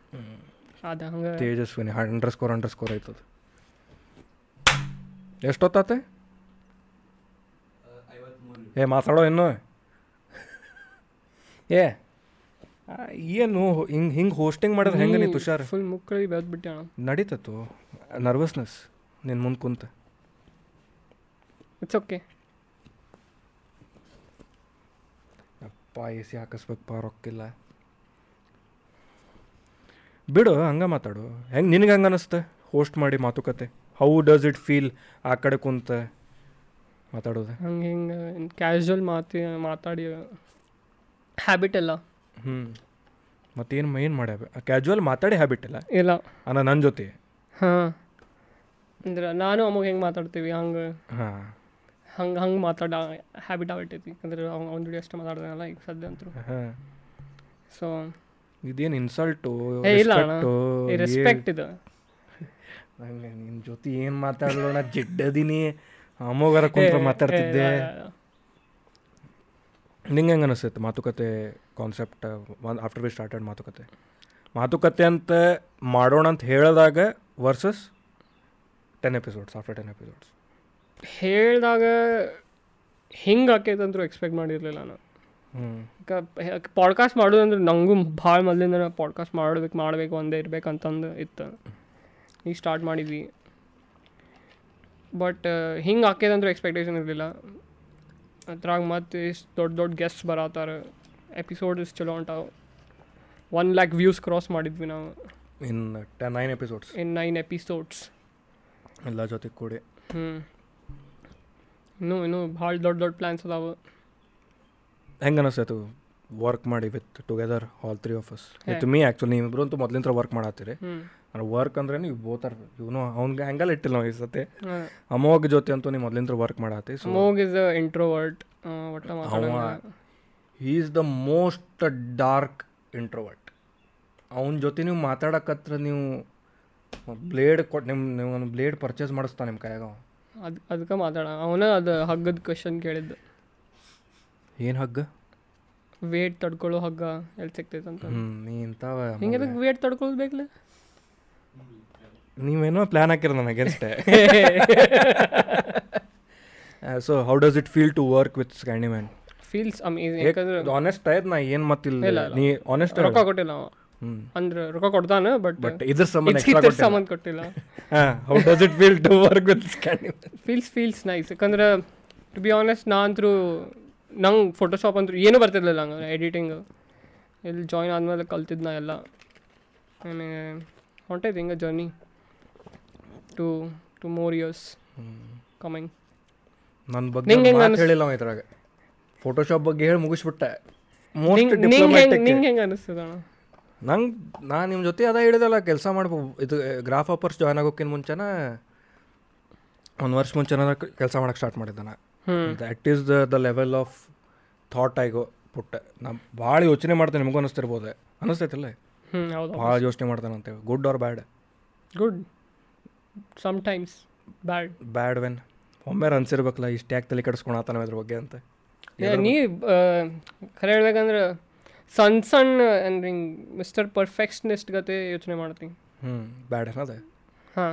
C: ಅದ ಹಂಗೆ.
B: Tejaswini underscore underscore ಆಯ್ತದ ಎಷ್ಟೊತ್ತಾತೆ? ಏ ಮಾತಾಡೋ ಇನ್ನು? ಏ ಏನು ಹಿಂಗೆ ಹಿಂಗೆ ಹೋಸ್ಟಿಂಗ್ ಮಾಡಿದ್ರೆ ಹೆಂಗೆ ನೀ ತುಷಾರ್?
C: ಫುಲ್ ಮುಕ್ಕಳಿ ಬೆಳೆದ್ಬಿಟ್ಟೆ ಅಣ್ಣ
B: ನಡೀತತ್ತು. ನರ್ವಸ್ನೆಸ್ ನಿನ್ನ ಮುಂದೆ ಕುಂತ.
C: ಇಟ್ಸ್ ಓಕೆ
B: ಅಪ್ಪ ಎ ಸಿ ಹಾಕಿಸ್ಬೇಕಪ್ಪ ರೊಕ್ಕಿಲ್ಲ. ಬಿಡು ಹಂಗೆ ಮಾತಾಡು. ಹೆಂಗೆ ನಿನಗೆ ಹಂಗೆ ಅನಿಸ್ತೆ? ಹೋಸ್ಟ್ ಮಾಡಿ ಮಾತುಕತೆ. ಹೌ ಡಸ್ ಇಟ್ ಫೀಲ್ ಆ ಕಡೆ ಕುಂತ ಮಾತಾಡೋದು?
C: ಹಂಗೆ ಹಿಂಗೆ ಕ್ಯಾಶುವಲ್ ಮಾತಿ ಮಾತಾಡಿ ಹ್ಯಾಬಿಟ್ ಎಲ್ಲ.
B: ಹ್ಞೂ ಮತ್ತೇನು ಏನು ಮಾಡ್ಯಾವ ಕ್ಯಾಶುವಲ್ ಮಾತಾಡಿ ಹ್ಯಾಬಿಟ್ ಇಲ್ಲ
C: ಇಲ್ಲ.
B: ಅನ್ನ ನನ್ನ ಜೊತೆ?
C: ಹಾಂ. ಅಂದ್ರೆ ನಾನು ಅವಾಗ ಹೆಂಗೆ ಮಾತಾಡ್ತೀವಿ ಹಂಗೆ.
B: ಹಾಂ.
C: ಹಂಗೆ ಹಂಗೆ ಮಾತಾಡ ಹ್ಯಾಬಿಟ್ ಆಗ್ಬಿಟ್ಟೈತಿ. ಅಂದ್ರೆ ಅವ್ನು ಅವ್ನ ಜೋಡಿ ಅಷ್ಟೇ ಮಾತಾಡ್ದಲ್ಲ ಈಗ ಸದ್ಯ ಅಂತೂ
B: ಹಾಂ.
C: ಸೊ
B: ಇದೇನು ಇನ್ಸಲ್ಟು
C: ರೆಸ್ಪೆಕ್ಟ್ ಇದು.
B: ನಿನ್ನ ಜೊತೆ ಏನು ಮಾತಾಡೋಣ ಜಿಡ್ಡದೀನಿ. ಅಮೋಗರ ಕುಂತ್ರ ಮಾತಾಡ್ತಿದ್ದೆ. ನಿಂಗೆ ಹೆಂಗೆ ಅನಿಸ್ತೈತೆ ಮಾತುಕತೆ ಕಾನ್ಸೆಪ್ಟ್ ಆಫ್ಟರ್ ವಿ ಸ್ಟಾರ್ಟೆಡ್ ಮಾತುಕತೆ? ಮಾತುಕತೆ ಅಂತ ಮಾಡೋಣ ಅಂತ ಹೇಳಿದಾಗ versus ten episodes after ten episodes
C: ಹೇಳಿದಾಗ ಹಿಂಗೆ ಆಕೈತೆ ಅಂತೂ ಎಕ್ಸ್ಪೆಕ್ಟ್ ಮಾಡಿರಲಿಲ್ಲ ನಾನು. ಪಾಡ್ಕಾಸ್ಟ್ ಮಾಡೋದಂದ್ರೆ ನನಗೂ ಭಾಳ ಮೊದಲಿಂದ ಪಾಡ್ಕಾಸ್ಟ್ ಮಾಡ್ಬೇಕು ಮಾಡಬೇಕು ಒಂದೇ ಇರಬೇಕಂತಂದು ಇತ್ತು. ಈಗ ಸ್ಟಾರ್ಟ್ ಮಾಡಿದ್ವಿ. ಬಟ್ ಹಿಂಗೆ ಹಾಕ್ಯದಂದ್ರೆ ಎಕ್ಸ್ಪೆಕ್ಟೇಷನ್ ಇರಲಿಲ್ಲ. ಅದ್ರಾಗ ಮತ್ತೆ ಎಷ್ಟು ದೊಡ್ಡ ದೊಡ್ಡ ಗೆಸ್ಟ್ ಬರತ್ತಾರ. ಎಪಿಸೋಡ್ ಇಷ್ಟು ಚಲೋ ಹೊಂಟಾವ ಒನ್ ಲ್ಯಾಕ್ ವ್ಯೂಸ್ ಕ್ರಾಸ್ ಮಾಡಿದ್ವಿ ನಾವು.
B: In ten nine episodes
C: in nine episodes
B: ಎಲ್ಲ ಜೊತೆ ಕೂಡಿ.
C: ಹ್ಞೂ ಇನ್ನೂ ಇನ್ನೂ ಭಾಳ ದೊಡ್ಡ ದೊಡ್ಡ ಪ್ಲ್ಯಾನ್ಸ್ ಅದಾವೆ.
B: ಹೆಂಗೆ ಅನಿಸ್ತು ವರ್ಕ್ ಮಾಡಿ with together all three of us with me actually ನೀವಿಬ್ರು ಅಂತೂ ಮೊದಲಿಂದ ವರ್ಕ್ ಮಾಡತ್ತೀರಿ. ಅಂದ್ರೆ ವರ್ಕ್ ಅಂದ್ರೆ ನೀವು ಬೋತಾರ ಇವನು ಅವ್ನಿಗೆ ಹಂಗಲ್ಲ ಇಟ್ಟಿಲ್ಲ ನಾವು ಈ ಸತಿ ಅಮೋಘ್ ಜೊತೆ ಅಂತೂ ನೀವು ಮೊದಲಿಂದ ವರ್ಕ್ ಮಾಡತ್ತಿ
C: ಸ್ಮೋಗ್ ಇಸ್ ಇಂಟ್ರೋವರ್ಟ್ ಅವ
B: he is the most dark introvert ಅವನ ಜೊತೆ ನೀವು ಮಾತಾಡಕತ್ರ ನೀವು ಬ್ಲೇಡ್ ಕೊಟ್ಟು ನಿಮ್ಮ ನೀವು ಬ್ಲೇಡ್ ಪರ್ಚೇಸ್ ಮಾಡಿಸ್ತಾನೆ ನಿಮ್ಮ ಕೈಯಾಗ
C: ಅದು ಅದಕ್ಕೆ ಮಾತಾಡ. ಅವನ ಅದು ಹಗ್ಗದ ಕ್ವಶನ್ ಕೇಳಿದ್ದು.
B: ಏನು ಹಗ್ಗ?
C: ವೇಟ್ ತಡ್ಕೊಳ್ಳೋ ಹಗ್ಗ ಎಲ್ಲಿ ಸಿಗ್ತೈತೆ ಅಂತ
B: ಇಂಥವ
C: ಹಿಂಗೆ ವೇಟ್ ತಡ್ಕೊಳ್ಳೋದು ಬೇಕಲ್ಲ
B: ನೀವೇನೋ ಪ್ಲ್ಯಾನ್ ಹಾಕಿರ ನನಗೆ ಅಷ್ಟೇ. So how does it feel to work with Scandy Man
C: feels
B: honest ಆಯ್ತು ನಾ ಏನು ಮತ್ತಿಲ್ಲ. ನೀ ಆನೆಸ್ಟ್
C: ರೊಕ್ಕ ಕೊಟ್ಟಿಲ್ಲ ಅಂದ್ರೆ ರೊಕ್ಕ ಕೊಡ್ತಾನ ಬಟ್
B: ಬಟ್ ಇದ್ರ ಸಂಬಂಧ ಎಕ್ಸ್ಟ್ರಾ
C: ಸಂಬಂಧ ಕೊಟ್ಟಿಲ್ಲ.
B: ಹಾಂ how does it feel to work with Scandy Man
C: feels feels nice ಯಾಕಂದ್ರೆ ಟು ಬಿ ಆನೆಸ್ಟ್ ನಾ ಅಂತರೂ ನಂಗೆ ಫೋಟೋಶಾಪ್ ಅಂತೂ ಏನೂ ಬರ್ತಿರ್ಲಿಲ್ಲ ಹಂಗೆ ಎಡಿಟಿಂಗ್ ಇಲ್ಲಿ ಜಾಯ್ನ್ ಆದಮೇಲೆ ಕಲ್ತಿದ್ದು ನಾ ಎಲ್ಲ. ಆಮೇಲೆ ಹೊಂಟೈತೆ ಹಿಂಗೆ journey to two more years coming
B: ನನ್ನ ಬಗ್ಗೆ ಹೇಳಿಲ್ಲ ಇದ್ರಾಗ. ಫೋಟೋಶಾಪ್ ಬಗ್ಗೆ ಹೇಳಿ ಮುಗಿಸ್ಬಿಟ್ಟೆ.
C: ನಿಂಗೆ ಹೆಂಗೆ ಅನಿಸ್ತದ
B: ನಂಗೆ ನಾ ನಿಮ್ಮ ಜೊತೆ ಅದ ಹೇಳಿದಲ್ಲ ಕೆಲಸ ಮಾಡ್ಬೋ ಇದು ಗ್ರಾಫ್ ಆಪರ್ಸ್ ಜಾಯ್ನ್ ಆಗೋಕ್ಕಿಂತ ಮುಂಚೆನ ಒಂದು ವರ್ಷ ಮುಂಚೆನ ಕೆಲಸ ಮಾಡೋಕ್ಕೆ ಸ್ಟಾರ್ಟ್ ಮಾಡಿದ್ದೆ ನಾ.
C: ಹ್ಞೂ
B: that is the the level of thought ಐಗೋ ಪುಟ್ಟ ನಾ ಭಾಳ ಯೋಚನೆ ಮಾಡ್ತೇನೆ ನಿಮಗೂ ಅನಿಸ್ತಿರ್ಬೋದು. ಅನಿಸ್ತೈತಿಲ್ಲ? ಭಾಳ ಯೋಚನೆ ಮಾಡ್ತಾನೆ ಅಂತೇಳಿ good or bad
C: good sometimes bad
B: bad when ಒಮ್ಮೆ ಅನ್ಸಿರ್ಬೇಕಲ್ಲ ಇಷ್ಟು ಯಾಕೆ ತಲೆ ಕೆಡಿಸ್ಕೊಳತಾನ ಅದ್ರ ಬಗ್ಗೆ ಅಂತ.
C: ನೀ ಖರೆ ಹೇಳ್ಬೇಕಂದ್ರೆ ಸಣ್ಣ ಸಣ್ಣ ಅಂದ್ರೆ ಮಿಸ್ಟರ್ ಪರ್ಫೆಕ್ಷನಿಸ್ಟ್ ಗತೆ ಯೋಚನೆ ಮಾಡ್ತೀನಿ.
B: ಹ್ಞೂ ಬ್ಯಾಡ್ ಏನದ?
C: ಹಾಂ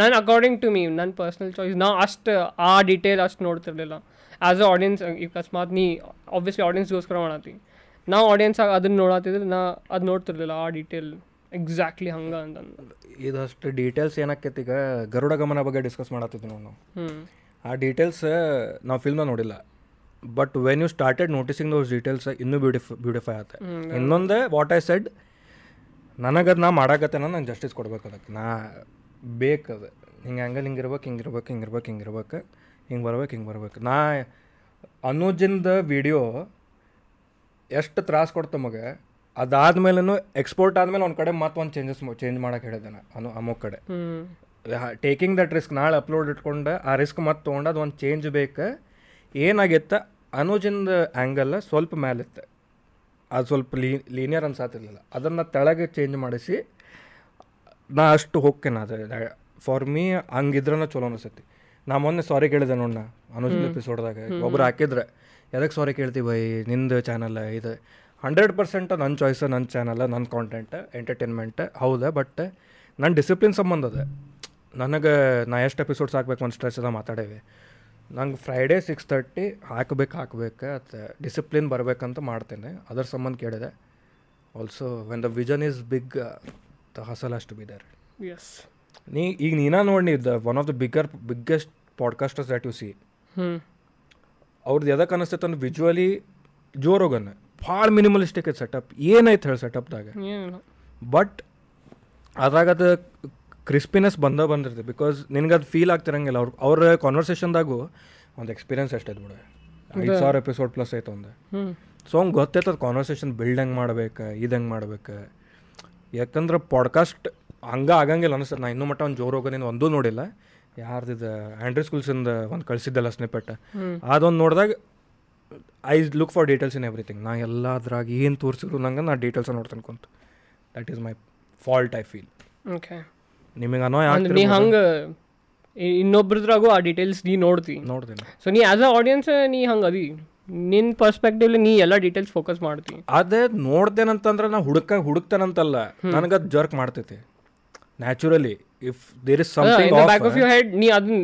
C: ನಾನು ಅಕಾರ್ಡಿಂಗ್ ಟು ಮೀ ನನ್ನ ಪರ್ಸ್ನಲ್ ಚಾಯ್ಸ್ ನಾ ಅಷ್ಟು ಆ ಡೀಟೇಲ್ ಅಷ್ಟು ನೋಡ್ತಿರ್ಲಿಲ್ಲ. ಆ್ಯಸ್ ಅ ಆಡಿಯನ್ಸ್ ಅಕಸ್ಮಾತ್ ನೀ ಆಬ್ವಿಯಸ್ಲಿ ಆಡಿಯನ್ಸ್ಗೋಸ್ಕರ ಮಾಡತ್ತಿ ನಾ ಆಡಿಯನ್ಸ್ ಅದನ್ನ ನೋಡತ್ತಿದ್ರೆ ನಾ ಅದು ನೋಡ್ತಿರ್ಲಿಲ್ಲ ಆ ಡೀಟೇಲ್ ಎಕ್ಸಾಕ್ಟ್ಲಿ ಹಂಗೆ ಅಂತಂದು
B: ಇದಷ್ಟು ಡೀಟೇಲ್ಸ್ ಏನಾಕೈತಿ ಈಗ ಗರುಡ ಗಮನ ಬಗ್ಗೆ ಡಿಸ್ಕಸ್ ಮಾಡತ್ತಿದ್ವಿ ನಾವು. ಆ ಡೀಟೇಲ್ಸ್ ನಾವು ಫಿಲ್ಮ್ನ ನೋಡಿಲ್ಲ. But when you started noticing those details ಇನ್ನೂ ಬ್ಯೂಟಿಫ್ ಬ್ಯೂಟಿಫೈ ಆಗುತ್ತೆ ಇನ್ನೊಂದು ವಾಟ್ ಐ ಸೆಡ್ ನನಗದು ನಾ ಮಾಡಾಕತ್ತೇನ ನಂಗೆ ಜಸ್ಟಿಸ್ ಕೊಡ್ಬೇಕು ಅದಕ್ಕೆ. ನಾ ಬೇಕದು. ಹಿಂಗೆ ಹಂಗಲ್ಲಿ ಹಿಂಗೆ ಇರ್ಬೇಕು ಹಿಂಗೆ ಇರ್ಬೇಕು ಹಿಂಗೆ ಇರ್ಬೇಕು ಹಿಂಗೆ ಇರ್ಬೇಕು ಹಿಂಗೆ ಬರ್ಬೇಕು ಹಿಂಗೆ ಬರ್ಬೇಕು. ನಾ ಅನುಜಿಂದ ವಿಡಿಯೋ ಎಷ್ಟು ತ್ರಾಸ ಕೊಡ್ತ ಮಗೆ ಅದಾದ್ಮೇಲೂ ಎಕ್ಸ್ಪೋರ್ಟ್ ಆದ್ಮೇಲೆ ಒಂದು ಕಡೆ ಮತ್ತೆ ಒಂದು ಚೇಂಜಸ್ ಚೇಂಜ್ ಮಾಡೋಕೆ ಹೇಳಿದೆ ನಾನು ಅನು ಅಮೋ ಕಡೆ. ಟೇಕಿಂಗ್ ದಟ್ ರಿಸ್ಕ್ ನಾಳೆ ಅಪ್ಲೋಡ್ ಇಟ್ಕೊಂಡು ಆ ರಿಸ್ಕ್ ಮತ್ತೆ ತೊಗೊಂಡು ಅದು ಒಂದು ಚೇಂಜ್ ಬೇಕು. ಏನಾಗಿತ್ತು ಅನುಜಿಂದ ಆ್ಯಂಗಲ್ ಸ್ವಲ್ಪ ಮೇಲಿತ್ತು ಅದು ಸ್ವಲ್ಪ ಲೀ ಲೀನಿಯರ್ ಅನ್ಸಾತಿರ್ಲಿಲ್ಲ. ಅದನ್ನು ತೆಳಗೆ ಚೇಂಜ್ ಮಾಡಿಸಿ ನಾ ಅಷ್ಟು ಹೋಗ್ತೇನೆ ಅದು ಫಾರ್ ಮೀ ಹಂಗಿದ್ರನ ಚಲೋ ಅನಿಸ್ತೈತಿ. ನಾ ಮೊನ್ನೆ ಸಾರಿ ಕೇಳಿದೆ ನೋಡಣ ನಾ ಅನುಜಿನ್ ಎಪಿಸೋಡ್ದಾಗ ಒಬ್ರು ಹಾಕಿದ್ರೆ ಎದಕ್ಕೆ ಸಾರಿ ಕೇಳ್ತೀವಿ ಬೈ ನಿಂದು ಚಾನಲ್ ಇದು? ಹಂಡ್ರೆಡ್ ಪರ್ಸೆಂಟ್ ನನ್ನ ಚಾಯ್ಸ್ ನನ್ನ ಚಾನಲ್ ನನ್ನ ಕಾಂಟೆಂಟ್ ಎಂಟರ್ಟೈನ್ಮೆಂಟ್ ಹೌದಾ ಬಟ್ ನನ್ನ ಡಿಸಿಪ್ಲಿನ್ ಸಂಬಂಧ ಅದ. ನನಗೆ ನಾ ಎಷ್ಟು ಎಪಿಸೋಡ್ಸ್ ಹಾಕ್ಬೇಕು ಒಂದು ಸ್ಟ್ರೆಸ್ ಅದ ಮಾತಾಡೇವಿ. ನಂಗೆ ಫ್ರೈಡೇ ಸಿಕ್ಸ್ ತರ್ಟಿ ಹಾಕ್ಬೇಕು ಹಾಕ್ಬೇಕು ಅದು ಡಿಸಿಪ್ಲಿನ್ ಬರಬೇಕಂತ ಮಾಡ್ತೇನೆ. ಅದರ ಸಂಬಂಧ ಕೇಳಿದೆ. Also when the vision is big the hustle ಅಷ್ಟು ಬಿ ದೇರ್
C: ಎಸ್
B: ನೀ ಈಗ ನೀನ ನೋಡಿ the one of the bigger biggest podcasters that you see ಅವ್ರದ್ದು ಎದಕ್ಕೆ ಅನಿಸ್ತೈತೆ ಅಂದ್ರೆ ವಿಜುವಲಿ ಜೋರೋಗನ್ ಭಾಳ ಮಿನಿಮಲಿಸ್ಟಿಕ್ ಐತೆ ಸೆಟಪ್ ಏನೈತೆ ಹೇಳಿ ಸೆಟಪ್ದಾಗ ಬಟ್ ಅದ್ರಾಗ ಅದು ಕ್ರಿಸ್ಪಿನೆಸ್ ಬಂದ ಬಂದಿರ್ತದೆ ಬಿಕಾಸ್ ನಿನ್ಗೆ ಅದು ಫೀಲ್ ಆಗ್ತಿರಂಗಿಲ್ಲ. ಅವ್ರ ಅವ್ರ ಕಾನ್ವರ್ಸೇಷನ್ದಾಗು ಒಂದು ಎಕ್ಸ್ಪೀರಿಯನ್ಸ್ ಎಷ್ಟೈತೆ ಬಿಡು. ಐದು ಸಾವಿರ ಎಪಿಸೋಡ್ ಪ್ಲಸ್ ಐತೆ ಒಂದು.
C: ಸೊ
B: ಸೊ ಅವ್ನು ಗೊತ್ತೈತದ ಕಾನ್ವರ್ಸೇಷನ್ ಬಿಲ್ಡ್ ಹೆಂಗೆ ಮಾಡ್ಬೇಕು ಇದು ಹೆಂಗೆ ಮಾಡ್ಬೇಕು. ಯಾಕಂದ್ರೆ ಪಾಡ್ಕಾಸ್ಟ್ ಹಂಗೆ ಆಗಂಗಿಲ್ಲ ಅನಿಸ್ತದೆ ನಾ ಇನ್ನೂ ಮಟ್ಟ ಒಂದು ಜೋರು ಹೋಗೋದೇನು ಒಂದೂ ನೋಡಿಲ್ಲ. ಯಾರ್ದಿದೆ ಆ್ಯಂಡ್ರಿ ಸ್ಕೂಲ್ಸಿಂದ ಒಂದು ಕಳಿಸಿದ್ದಲ್ಲ ಸ್ನಿಪೆಟ್ ಅದೊಂದು ನೋಡಿದಾಗ I look for details in everything ನಾ ಎಲ್ಲ ಅದ್ರಾಗ ಏನು ತೋರಿಸಿದ್ರು ನಂಗೆ ನಾ ಡೀಟೇಲ್ಸ್ ನೋಡ್ತಾನೆ ಕುಂತು. That is my fault I feel
C: okay
B: ನಿಮಗೆ ಅನ್ನೋ
C: ನೀ ಹಂಗೆ ಇನ್ನೊಬ್ರದ್ರಾಗೂ ಆ ಡೀಟೇಲ್ಸ್ ನೀ ನೋಡ್ತಿ.
B: ನೋಡ್ತೀನಿ.
C: ಸೊ ನೀ ಆಸ್ ಅ ಆಡಿಯನ್ಸ್ ನೀ ಹಂಗೆ ಅದಿ. ನಿನ್ನ ಪರ್ಸ್ಪೆಕ್ಟಿವ್ಲಿ ನೀ ಎಲ್ಲ ಡೀಟೇಲ್ಸ್ ಫೋಕಸ್ ಮಾಡ್ತೀನಿ
B: ಅದೇ ನೋಡ್ತೇನಂತಂದ್ರೆ ನಾ ಹುಡುಕ ಹುಡುಕ್ತೇನಂತಲ್ಲ ನನಗೆ ಅದು ಜರ್ಕ್ ಮಾಡ್ತೈತಿ. Naturally if there is something
C: back of your head ನೀ ಅದನ್ನ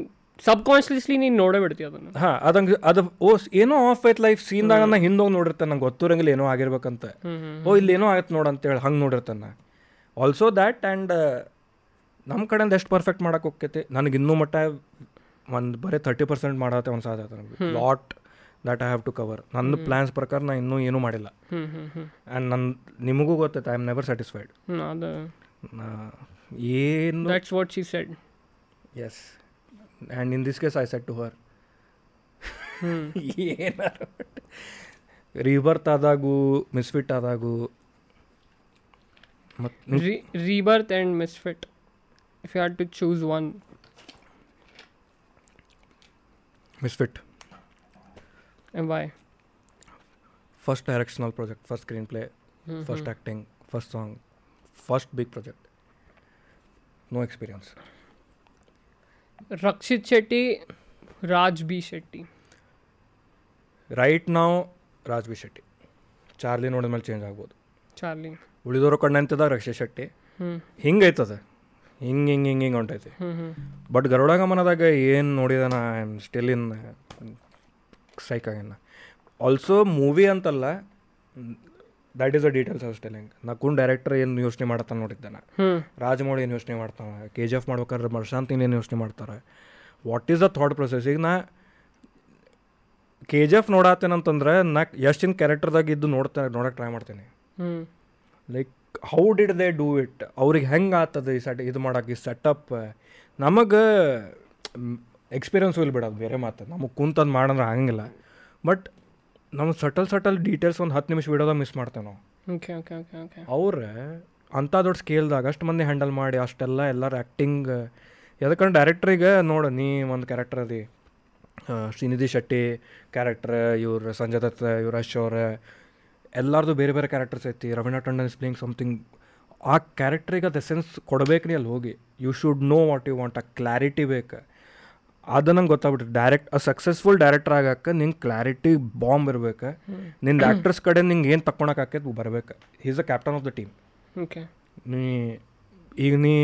C: ಸಬ್ ಕಾನ್ಷಿಯಸ್ಲಿ ನೀನು ನೋಡೇ ಬಿಡ್ತಿ ಅದನ್ನು.
B: ಹಾಂ ಅದಂಗೆ ಅದು ಓ ಏನೋ ಆಫ್ ಐತ್ ಲೈಫ್ ಸೀನ್ದಾಗ ನಾ ಹಿಂದೋಗಿ ನೋಡಿರ್ತೇನೆ ನಂಗೆ ಗೊತ್ತಿರಂಗಿಲ್ಲ ಏನೋ ಆಗಿರ್ಬೇಕಂತ. ಓ ಇಲ್ಲಿ ಏನೋ ಆಯ್ತು ನೋಡು ಅಂತೇಳಿ ಹಂಗೆ ನೋಡಿರ್ತಾನೆ ಆಲ್ಸೋ ದ್ಯಾಟ್ ಆ್ಯಂಡ್ ನಮ್ಮ ಕಡೆಯಿಂದ ಎಷ್ಟು ಪರ್ಫೆಕ್ಟ್ ಮಾಡಕ್ಕೆ ಹೋಗ್ತೈತಿ? ನನಗೆ ಇನ್ನೂ ಮಟ್ಟ ಒಂದು ಬರೀ ತರ್ಟಿ ಪರ್ಸೆಂಟ್ ಮಾಡತ್ತೆ ಒಂದು ಸಾಧ್ಯ ನನಗೆ lot that I have to cover ನನ್ನ ಪ್ಲ್ಯಾನ್ಸ್ ಪ್ರಕಾರ ನಾ ಇನ್ನೂ ಏನೂ ಮಾಡಿಲ್ಲ.
C: ಹ್ಞೂ ಹ್ಞೂ ಹ್ಞೂ
B: ಆ್ಯಂಡ್ ನನ್ನ ನಿಮಗೂ ಗೊತ್ತೈತೆ ಐ ಆಮ್ ನೆವರ್ ಸ್ಯಾಟಿಸ್ಫೈಡ್
C: ಹ್ಞೂ ಅದು.
B: ಏನು
C: that's what she said
B: as and in this case I said to her
C: ಹ್ಞೂ
B: ಏನಾರು ರೀಬರ್ತ್ ಆದಾಗೂ ಮಿಸ್ಫಿಟ್ ಆದಾಗೂ ಮತ್ತು
C: Re- rebirth and misfit if you had to choose one.
B: Misfit
C: and why?
B: First directional project first screenplay
C: Mhm.
B: First acting first song first big project no experience
C: rakshit shetty raj b shetty.
B: Right ನಾವು Raj B Shetty Charlie ನೋಡಿದ ಮೇಲೆ change ಆಗ್ಬೋದು.
C: Charlie
B: ಉಳಿದವರು ಕಣ್ಣಂತದ ರಕ್ಷಿತ್ ಶೆಟ್ಟಿ. ಹಿಂಗೆ ಐತದ ಹಿಂಗೆ ಹಿಂಗೆ ಹಿಂಗೆ ಹಿಂಗೆ ಹೊಂಟೈತಿ. ಬಟ್ ಗರುಡಗಮನದಾಗ ಏನು ನೋಡಿದ ನಾ I am still in psych ಆಗ್ಯಾನ ಆಲ್ಸೋ ಮೂವಿ ಅಂತಲ್ಲ ದ್ಯಾಟ್ ಈಸ್ ಅ ಡೀಟೇಲ್ಸ್ ಅಷ್ಟೇ ಹಿಂಗೆ ನಾ ಕುನ್ ಡೈರೆಕ್ಟರ್ ಏನು ಯೋಚನೆ ಮಾಡ್ತಾನೆ ನೋಡಿದ್ದೆ ನಾ ರಾಜಮೌಳಿ ಏನು ಯೋಚನೆ ಮಾಡ್ತಾನೆ ಕೆ ಜಿ ಎಫ್ ಮಾಡ್ಬೇಕಾದ್ರೆ ಮರ್ಶಾಂತ್ ಏನು ಯೋಚನೆ ಮಾಡ್ತಾರೆ. What is the thought process ಈಗ ನಾ ಕೆ ಜಿ ಎಫ್ ನೋಡತ್ತೇನಂತಂದ್ರೆ ನಾ ಎಷ್ಟಿನ ಕ್ಯಾರೆಕ್ಟರ್ದಾಗ ಇದ್ದು ನೋಡ್ತಾ ನೋಡಕ್ಕೆ ಟ್ರೈ ಮಾಡ್ತೀನಿ. Like how did they do it ಅವ್ರಿಗೆ ಹೆಂಗೆ ಆಗ್ತದೆ ಈ ಸೆಟ್ ಇದು ಮಾಡೋಕೆ ಈ ಸೆಟಪ್ ನಮಗೆ ಎಕ್ಸ್ಪೀರಿಯನ್ಸು ಇಲ್ಲ ಬಿಡೋದು ಬೇರೆ ಮಾತು. ನಮಗೆ ಕುಂತಂದು ಮಾಡಂದ್ರೆ ಆಗಂಗಿಲ್ಲ. ಬಟ್ ನಮ್ಮ ಸಟಲ್ ಸಟಲ್ ಡೀಟೇಲ್ಸ್ ಒಂದು ಹತ್ತು ನಿಮಿಷ ವಿಡಿಯೋದಾಗ ಮಿಸ್ ಮಾಡ್ತೇವೆ ನಾವು.
C: ಓಕೆ ಓಕೆ ಓಕೆ ಓಕೆ
B: ಅವ್ರ ಅಂಥ ದೊಡ್ಡ ಸ್ಕೇಲ್ದಾಗ ಅಷ್ಟು ಮಂದಿ ಹ್ಯಾಂಡಲ್ ಮಾಡಿ ಅಷ್ಟೆಲ್ಲ ಎಲ್ಲರೂ ಆ್ಯಕ್ಟಿಂಗ್ ಯಾಕಂದ್ರೆ ಡೈರೆಕ್ಟ್ರಿಗೆ ನೋಡು ನೀ ಒಂದು ಕ್ಯಾರೆಕ್ಟರ್ ಅದಿ. ಶ್ರೀನಿಧಿ ಶೆಟ್ಟಿ ಕ್ಯಾರೆಕ್ಟರ್ ಇವ್ರ ಸಂಜಯ್ ದತ್ತ ಇವ್ರು ಅಶ್ ಅವ್ರ ಎಲ್ಲರದು ಬೇರೆ ಬೇರೆ ಕ್ಯಾರೆಕ್ಟರ್ಸ್ ಐತಿ. Raveena Tandon is playing something ಆ ಕ್ಯಾರೆಕ್ಟ್ರಿಗೆ ಅದು ಎಸೆನ್ಸ್ ಕೊಡಬೇಕು ನೀ ಅಲ್ಲಿ ಹೋಗಿ. You should know what you want ಆ ಕ್ಲಾರಿಟಿ ಬೇಕು. ಅದು ನಂಗೆ ಗೊತ್ತಾಗ್ಬಿಟ್ಟು ಡೈರೆಕ್ಟ್ ಅ ಸಕ್ಸಸ್ಫುಲ್ ಡೈರೆಕ್ಟರ್ ಆಗಕ್ಕೆ ನಿಂಗೆ ಕ್ಲಾರಿಟಿ ಬಾಂಬ್ ಇರ್ಬೇಕು. ನಿಂದು ಆ್ಯಕ್ಟ್ರಸ್ ಕಡೆ ನಿಂಗೆ ಏನು ತಕ್ಕೊಳಕ್ಕೆ ಆಕೈತೆ ಬರ್ಬೇಕು. Is a captain of the team
C: okay
B: ನೀ ಈಗ ನೀ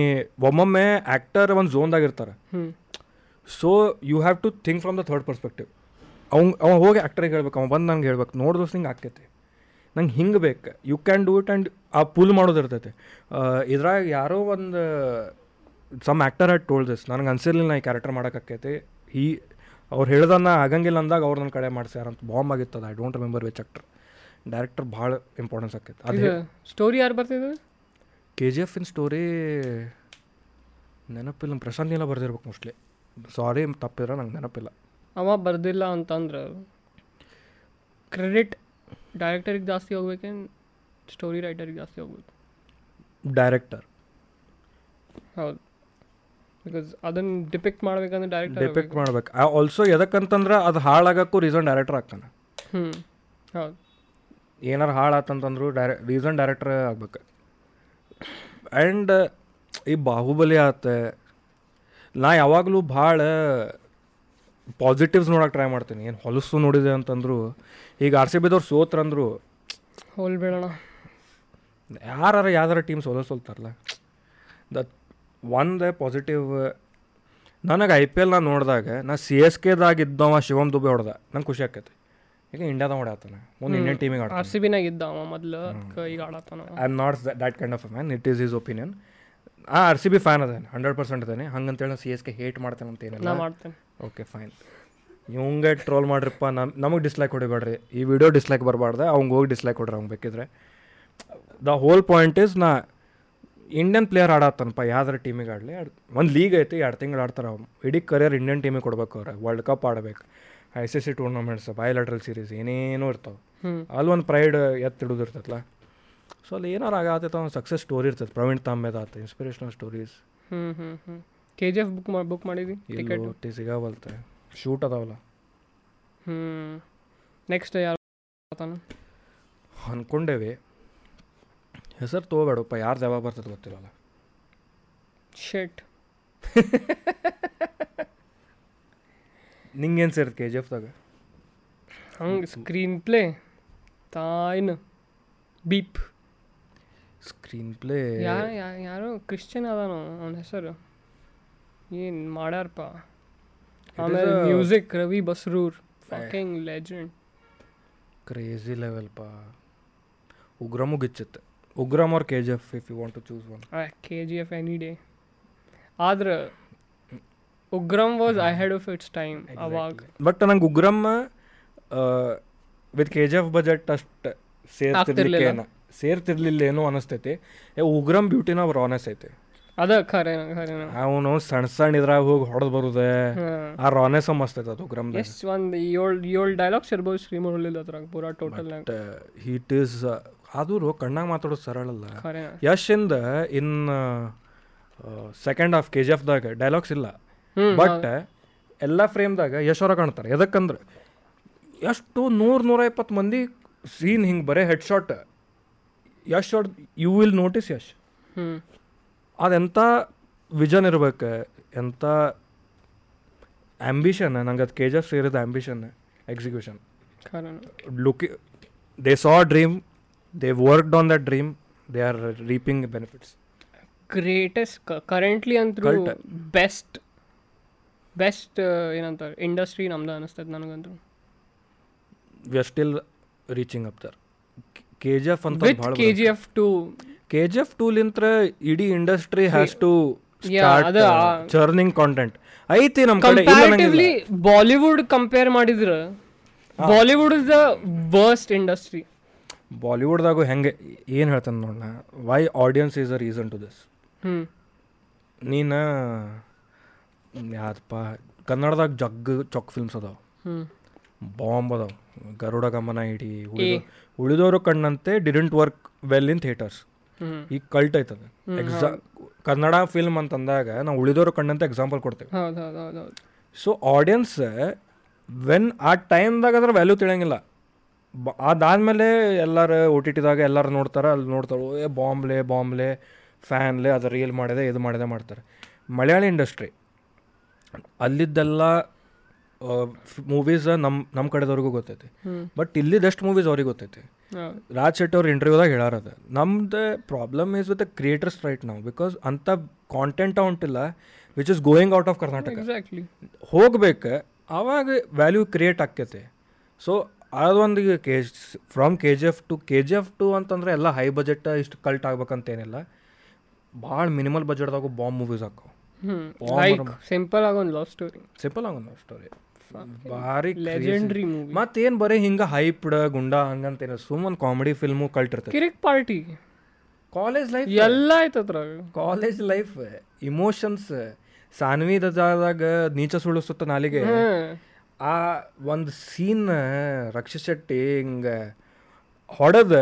B: ಒಮ್ಮೊಮ್ಮೆ ಆ್ಯಕ್ಟರ್ ಒಂದು ಝೋನ್ದಾಗ ಇರ್ತಾರೆ. So you have to think from the third perspective ಅವ್ನು ಅವ ಹೋಗಿ ಆ್ಯಕ್ಟ್ರಿಗೆ ಹೇಳ್ಬೇಕು ಅವ್ನು ಬಂದು ನಂಗೆ ಹೇಳ್ಬೇಕು ನೋಡಿದೋಸ್ ಹಿಂಗೆ ಆಕೈತಿ ನಂಗೆ ಹಿಂಗೆ ಬೇಕು. You can do it and ಆ ಪುಲ್ ಮಾಡೋದು ಇರ್ತೈತೆ. ಇದ್ರಾಗ ಯಾರೋ ಒಂದು some actor had told this ನನಗೆ ಅನ್ಸಿರ್ಲಿಲ್ಲ ಈ ಕ್ಯಾರೆಕ್ಟರ್ ಮಾಡೋಕ್ಕಾಕೈತಿ ಈ ಅವ್ರು ಹೇಳ್ದನ್ನ ಆಗಂಗಿಲ್ಲ ಅಂದಾಗ ಅವ್ರು ನನ್ನ ಕಡೆ ಮಾಡ್ಸ್ಯಾರ ಅಂತ bomb ಆಗಿತ್ತದ. I don't remember which actor director ಭಾಳ ಇಂಪಾರ್ಟೆನ್ಸ್ ಆಕೈತಿ. ಅದು
C: ಸ್ಟೋರಿ ಯಾರು ಬರ್ತಿದ್ದು
B: K G F in story ನೆನಪಿಲ್ಲ. ಪ್ರಶಾಂತ್ ನೀಲ ಬರ್ದಿರ್ಬೇಕು ಮೋಸ್ಟ್ಲಿ ಸಾರಿ ತಪ್ಪಿದ್ರೆ ನಂಗೆ ನೆನಪಿಲ್ಲ.
C: ಅವ ಬರ್ದಿಲ್ಲ ಅಂತಂದ್ರೆ ಕ್ರೆಡಿಟ್ ಡೈರೆಕ್ಟರಿಗೆ ಜಾಸ್ತಿ ಹೋಗ್ಬೇಕೇನು? ಸ್ಟೋರಿ ರೈಟರಿಗೆ ಜಾಸ್ತಿ ಹೋಗ್ಬೇಕು.
B: ಡೈರೆಕ್ಟರ್
C: ಹೌದು. ಬಿಕಾಸ್ ಅದನ್ನು ಡಿಪಿಕ್ಟ್ ಮಾಡ್ಬೇಕಂದ್ರೆ ಡೈರೆಕ್ಟ್
B: ಡಿಪೆಕ್ಟ್ ಮಾಡ್ಬೇಕು. ಆಲ್ಸೋ ಎದಕ್ಕಂತಂದ್ರೆ ಅದು ಹಾಳಾಗಕ್ಕೂ ರೀಸನ್ ಡೈರೆಕ್ಟರ್ ಆಗ್ತಾನೆ.
C: ಹ್ಞೂ ಹೌದು.
B: ಏನಾರು ಹಾಳಾತಂತಂದ್ರು ಡೈರೆ ರೀಸನ್ ಡೈರೆಕ್ಟರ್ ಆಗ್ಬೇಕು. ಆ್ಯಂಡ್ ಈ ಬಾಹುಬಲಿ ಆತ ನಾ ಯಾವಾಗಲೂ ಭಾಳ ಪಾಸಿಟಿವ್ಸ್ ನೋಡೋಕೆ ಟ್ರೈ ಮಾಡ್ತೀನಿ. ಏನು ಹೊಲಸು ನೋಡಿದೆ ಅಂತಂದ್ರು ಈಗ ಆರ್ ಸಿ ಬಿದವ್ರು ಸೋತ್ರಂದ್ರು
C: ಹೋಲ್ ಬೇಡಣ
B: ಯಾರು ಯಾವ್ದಾರ ಟೀಮ್ ಸೋಲೋ ಸೋಲ್ತಾರಲ್ಲ. ದ ಒಂದು ಪಾಸಿಟಿವ್ ನನಗೆ ಐ ಪಿ ಎಲ್ ನಾನು ನೋಡಿದಾಗ ನಾ ಸಿ ಎಸ್ ಕೆದಾಗ ಇದ್ದವ ಶಿವಮ್ ದುಬೆ ಹೊಡೆದ ನಂಗೆ ಖುಷಿ ಆಕೈತಿ. ಈಗ ಇಂಡಿಯಾದಾಗ ಹೊಡಾತಾನೆ ಒಂದು ಇಂಡಿಯನ್ ಟೀಮಿಗೆ
C: ಆರ್ ಸಿ ಬಿನಾಗ ಇದ್ದ ಅವ ಮೊದಲು ಈಗ ಆಡತಾನ.
B: I am not that kind of a man it is is opinion ಆ ಆರ್ ಸಿ ಬಿ ಫ್ಯಾನ್ ಅದೇನೆ ಹಂಡ್ರೆಡ್ ಪರ್ಸೆಂಟ್ ಅದೇನೆ. ಹಂಗಂತೇಳಿ ಸಿ ಎಸ್ ಕೆ ಹೇಟ್ ಮಾಡ್ತೇನೆ ಅಂತ ಏನಿಲ್ಲ.
C: ಮಾಡ್ತೇನೆ.
B: ಓಕೆ ಫೈನ್ ಇವಂಗೆ ಟ್ರೋಲ್ ಮಾಡ್ರಿಪ್ಪ ನಮ್ ನಮಗೆ ಡಿಸ್ಲೈಕ್ ಹೊಡಿಬೇಡ್ರಿ. ಈ ವಿಡಿಯೋ ಡಿಸ್ಲೈಕ್ ಬರಬಾರ್ದು ಅವ್ಗೆ ಹೋಗಿ ಡಿಸ್ಲೈಕ್ ಕೊಡ್ರಿ ಅವ್ಗೆ ಬೇಕಿದ್ರೆ. ದ ಹೋಲ್ ಪಾಯಿಂಟ್ ಇಸ್ ನಾ ಇಂಡಿಯನ್ ಪ್ಲೇಯರ್ ಆಡತ್ತನಪ್ಪ ಯಾವ್ದಾರ ಟೀಮಿಗೆ ಆಡಲಿ. ಒಂದು ಲೀಗ್ ಐತಿ ಎರಡು ತಿಂಗಳು ಆಡ್ತಾರೆ ಇಡೀ ಕರಿಯರ್ ಇಂಡಿಯನ್ ಟೀಮಿಗೆ ಕೊಡ್ಬೇಕು ಅವ್ರೆ. ವರ್ಲ್ಡ್ ಕಪ್ ಆಡಬೇಕು. ಐ ಸಿ ಸಿ ಟೂರ್ನಮೆಂಟ್ಸ್ ಬಯಲಾಟ್ರಲ್ ಸೀರೀಸ್ ಏನೇನೋ ಇರ್ತಾವೆ. ಅಲ್ಲಿ ಒಂದು ಪ್ರೈಡ್ ಎತ್ತಿ ಹಿಡಿದಿರ್ತೈತಲ್ಲ ಸೊ ಅಲ್ಲಿ ಏನಾರು ಆಗತ್ತೈತೆ ಒಂದು ಸಕ್ಸಸ್ ಸ್ಟೋರಿ ಇರ್ತೈತೆ. ಪ್ರವೀಣ್ ತಾಂಬೇದ ಆತ ಇನ್ಸ್ಪಿರೇಷನಲ್ ಸ್ಟೋರೀಸ್
C: ಹ್ಞೂ ಹ್ಞೂ ಹ್ಞೂ ಕೆ ಜಿ ಎಫ್ ಬುಕ್ ಮಾಡಿ ಬುಕ್ ಮಾಡಿದ್ವಿ ಟಿಕೆಟ್
B: ಒಟ್ಟಿ ಸಿಗಾವಲ್ತೆ. ಶೂಟ್ ಅದಾವಲ್ಲ.
C: ಹ್ಞೂ ನೆಕ್ಸ್ಟ್ ಯಾರು
B: ಅನ್ಕೊಂಡೇವಿ. ಹೆಸರು ತೊಗೋಬೇಡಪ್ಪ ಯಾರ್ದು ಯಾವಾಗ ಬರ್ತದೆ ಗೊತ್ತಿರಲ್ಲ
C: ಶೆಟ್
B: ನಿಂಗೇನು ಸೇರ್ತದೆ ಕೆ ಜಿ ಎಫ್ದಾಗ
C: ಹಂಗೆ ಸ್ಕ್ರೀನ್ ಪ್ಲೇ ತಾಯ್ನ. ಬೀಪ್
B: ಸ್ಕ್ರೀನ್ ಪ್ಲೇ
C: ಯಾರೋ ಕ್ರಿಶ್ಚಿಯನ್ ಅದಾನು ಅವನ ಹೆಸರು. ಏನು ಮಾಡ್ಯಾರಪ್ಪ? ಆಮೇಲೆ music Ravi Basrur. Fucking legend
B: crazy level ಪಾ. Ugramm ಗಿಚ್ಚುತ್ತೆ Ugramm or K G F if you want to choose one
C: K G F any day ಆದ್ರೆ Ugramm was ahead of its time ಅವಾಗ.
B: ಬಟ್ ನಂಗೆ Ugramm with K G F budget ಅಷ್ಟು ಸೇರ್ತಿರ್ಲಿಲ್ಲ ಸೇರ್ತಿರ್ಲಿಲ್ಲ ಏನೋ ಅನಿಸ್ತೈತಿ. ಉಗ್ರಮ್ ಬ್ಯೂಟಿನ ಅವ್ರ rawness ಐತಿ.
C: ಅದ ಖರೆ ಖರೆ.
B: ಅವನು ಸಣ್ಣ ಸಣ್ಣ ಇದ್ರಾಗ ಹೋಗಿ ಹೊಡೆದು ಬರುದೆ. ಆ ರಾನೆಸ್ ಮಸ್ತ್ ಐತೆ ಅದು ಉಗ್ರಮ್
C: ಎಷ್ಟು ಒಂದು ಏಳು ಏಳು ಡೈಲಾಗ್ಸ್ ಇರ್ಬೋದು ಶ್ರೀಮುರಳಿದ ಅದ್ರಾಗ ಪೂರಾ ಟೋಟಲ್
B: ಹೀಟ್ ಇಸ್ ಆದರೂ ಕಣ್ಣಾಗ ಮಾತಾಡೋದು ಸರಳ ಅಲ್ಲ.
C: Yash
B: ಯಶಿಂದ in second of K G ಎಫ್ದಾಗ dialogues ಇಲ್ಲ. ಬಟ್ ಎಲ್ಲ ಫ್ರೇಮ್ದಾಗ ಯಶೋರ ಕಾಣ್ತಾರೆ. ಎದಕ್ಕಂದ್ರೆ ಎಷ್ಟು ನೂರು ನೂರ ಇಪ್ಪತ್ತು ಮಂದಿ ಸೀನ್ ಹಿಂಗೆ ಬರೇ head shot Yash shot you will notice Yash. ಅದೆಂಥ vision ಇರ್ಬೇಕು? ಎಂಥ ಆ್ಯಂಬಿಷನ್ ನಂಗೆ ಅದು ಕೆ ಜಿ ಎಫ್ ಸೇರಿದ ambition execution look they saw dream they worked on that dream they are reaping benefits
C: greatest currently ಅಂತೂ. Best best ಏನಂತಾರೆ industry ನಮ್ದು ಅನಿಸ್ತದೆ ನನಗಂತೂ.
B: We are still reaching up there K G F ಅಂತ
C: K G F to
B: K G F ಟೂಲಿಂತ ಇಡೀ industry has to churning content ಐತಿ ನಮ್ಮ
C: comparatively Bollywood compare ಮಾಡಿದ್ರೆ Bollywood is the worst industry
B: ಬಾಲಿವುಡ್ದಾಗು ಹೆಂಗೆ ಏನು ಹೇಳ್ತಾನೆ ನೋಡೋಣ why audience is a reason to this ನೀನು ಯಾರಪ್ಪ ಕನ್ನಡದಾಗ ಜಗ್ ಚೊಕ್ ಫಿಲ್ಮ್ಸ್ ಅದಾವ. ಬಾಂಬ್ ಅದಾವ. ಗರುಡ ಗಮನ ಇಡಿ ಉಳಿದ ಉಳಿದವರು ಕಣ್ಣಂತೆ didn't work well in theatres ಈಗ ಕಲ್ಟ್ ಐತದ. ಎಕ್ಸಾ ಕನ್ನಡ ಫಿಲ್ಮ್ ಅಂತಂದಾಗ ನಾವು ಉಳಿದವರು ಕಣ್ಣಂತೆ ಎಕ್ಸಾಂಪಲ್ ಕೊಡ್ತೇವೆ. ಸೊ ಆಡಿಯನ್ಸ್ ವೆನ್ ಆ ಟೈಮ್ದಾಗ ಅದ್ರ ವ್ಯಾಲ್ಯೂ ತಿಳಿಯಂಗಿಲ್ಲ. ಅದಾದಮೇಲೆ ಎಲ್ಲರೂ ಓ ಟಿ ಟಿದಾಗ ಎಲ್ಲರೂ ನೋಡ್ತಾರೆ ಅಲ್ಲಿ ನೋಡ್ತಾರೆ ಏ ಬಾಂಬ್ಲೆ ಬಾಂಬ್ಲೆ ಫ್ಯಾನ್ಲೆ ಅದು ರೀಲ್ ಮಾಡಿದೆ ಇದು ಮಾಡಿದೆ ಮಾಡ್ತಾರೆ. ಮಲಯಾಳಿ ಇಂಡಸ್ಟ್ರಿ ಅಲ್ಲಿದ್ದೆಲ್ಲ ಮೂವೀಸ್ ನಮ್ಮ ನಮ್ಮ ಕಡೆದವ್ರಿಗೂ ಗೊತ್ತೈತಿ. ಬಟ್ ಇಲ್ಲಿದಷ್ಟು ಮೂವೀಸ್ ಅವ್ರಿಗೆ ಗೊತ್ತೈತಿ. ರಾಜ್ ಶೆಟ್ಟಿ ಅವ್ರ ಇಂಟರ್ವ್ಯೂದಾಗ ಹೇಳಾರದ ನಮ್ದು problem is with the creators right ನಾವು ಬಿಕಾಸ್ ಅಂಥ content ಉಂಟಿಲ್ಲ which is going out of Karnataka
C: exactly
B: ಹೋಗ್ಬೇಕು ಆವಾಗ ವ್ಯಾಲ್ಯೂ ಕ್ರಿಯೇಟ್ ಆಕ್ಕೈತೆ. ಸೊ ಅದೊಂದು K from K G F to K G F two ಅಂತಂದ್ರೆ ಎಲ್ಲ ಹೈ ಬಜೆಟ್ ಇಷ್ಟು ಕಲ್ಟ್ ಆಗ್ಬೇಕಂತೇನಿಲ್ಲ. ಭಾಳ ಮಿನಿಮಲ್ ಬಜೆಟ್ದಾಗ ಬಾಂಬ್ ಮೂವೀಸ್
C: ಹಾಕೋ. ಸಿಂಪಲ್ ಆಗಿ ಒಂದು ಲವ್ ಸ್ಟೋರಿ
B: ಸಿಂಪಲ್ ಆಗೊಂದು ಸ್ಟೋರಿ ಭಾರಿ
C: ಲೆಜೆಂಡ್ರಿ ಮೂವಿ
B: ಮತ್ತೇನು ಬರೀ ಹಿಂಗೆ ಹೈಪ್ಡ್ ಗುಂಡ ಹಂಗಂತೇನ ಸುಮ್ಮನೆ ಕಾಮಿಡಿ ಫಿಲ್ಮು ಕಲ್ಟ್ ಇರ್ತೈತೆ.
C: ಕಿರಿಕ್ ಪಾರ್ಟಿ
B: ಕಾಲೇಜ್ ಲೈಫ್
C: ಎಲ್ಲ ಆಯ್ತು ಅದ್ರಾಗ.
B: ಕಾಲೇಜ್ ಲೈಫ್ ಇಮೋಷನ್ಸ್ ಸಾನ್ವಿದಾಗ ನೀಚ ಸುಳ್ಳು ಸುತ್ತ ನಾಲಿಗೆ. ಆ ಒಂದು ಸೀನ್ ರಕ್ಷಿತ್ ಶೆಟ್ಟಿ ಹಿಂಗೆ ಹೊಡೆದ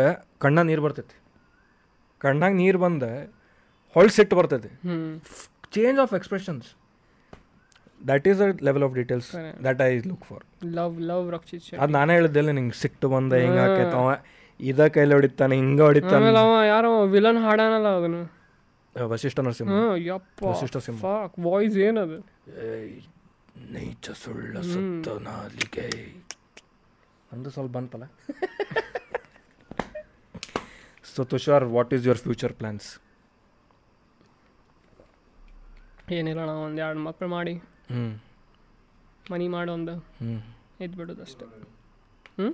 B: ಕಣ್ಣ ನೀರು ಬರ್ತೈತಿ. ಕಣ್ಣಾಗ ನೀರು ಬಂದ ಹೊಳ್ ಸಿಟ್ಟು ಬರ್ತೈತಿ. Change of expressions that is a level of details that I look for
C: love love Rakshit Shetty
B: ಅದು ನಾನೇ ಹೇಳಿದ್ದೆಲ್ಲ ನಿಂಗೆ ಸಿಟ್ಟು ಬಂದ ಹಿಂಗೆ ಆಕೈತೆ ಅವ ಇದ ಕೈಲಿ ಹೊಡಿತಾನೆ ಹಿಂಗೆ ಹೊಡಿತಾನೆ.
C: ಅವ ಯಾರೋ ವಿಲನ್ ಹಾಡಾನಲ್ಲ ಅದನ್ನು.
B: ವಶಿಷ್ಠ ನರಸಿಂಹ. ವಸಿಷ್ಠ ಸಿಂಹ.
C: ವಾಯ್ಸ್ ಏನದು?
B: ನೈಜ ಸುಳ್ಳ ಸುತ್ತ ನಾಲಿಗೆ ಅಂದು ಸ್ವಲ್ಪ ಬಂತಲ್ಲ so Tushar what is your future plans
C: ಏನಿಲ್ಲ ನಾವು ಒಂದು ಎರಡು ಮಕ್ಳು ಮಾಡಿ.
B: ಹ್ಞೂ
C: ಮನಿ ಮಾಡಿ ಒಂದು
B: ಹ್ಞೂ
C: ಎದ್ದು ಬಿಡೋದು ಅಷ್ಟೇ ಹ್ಞೂ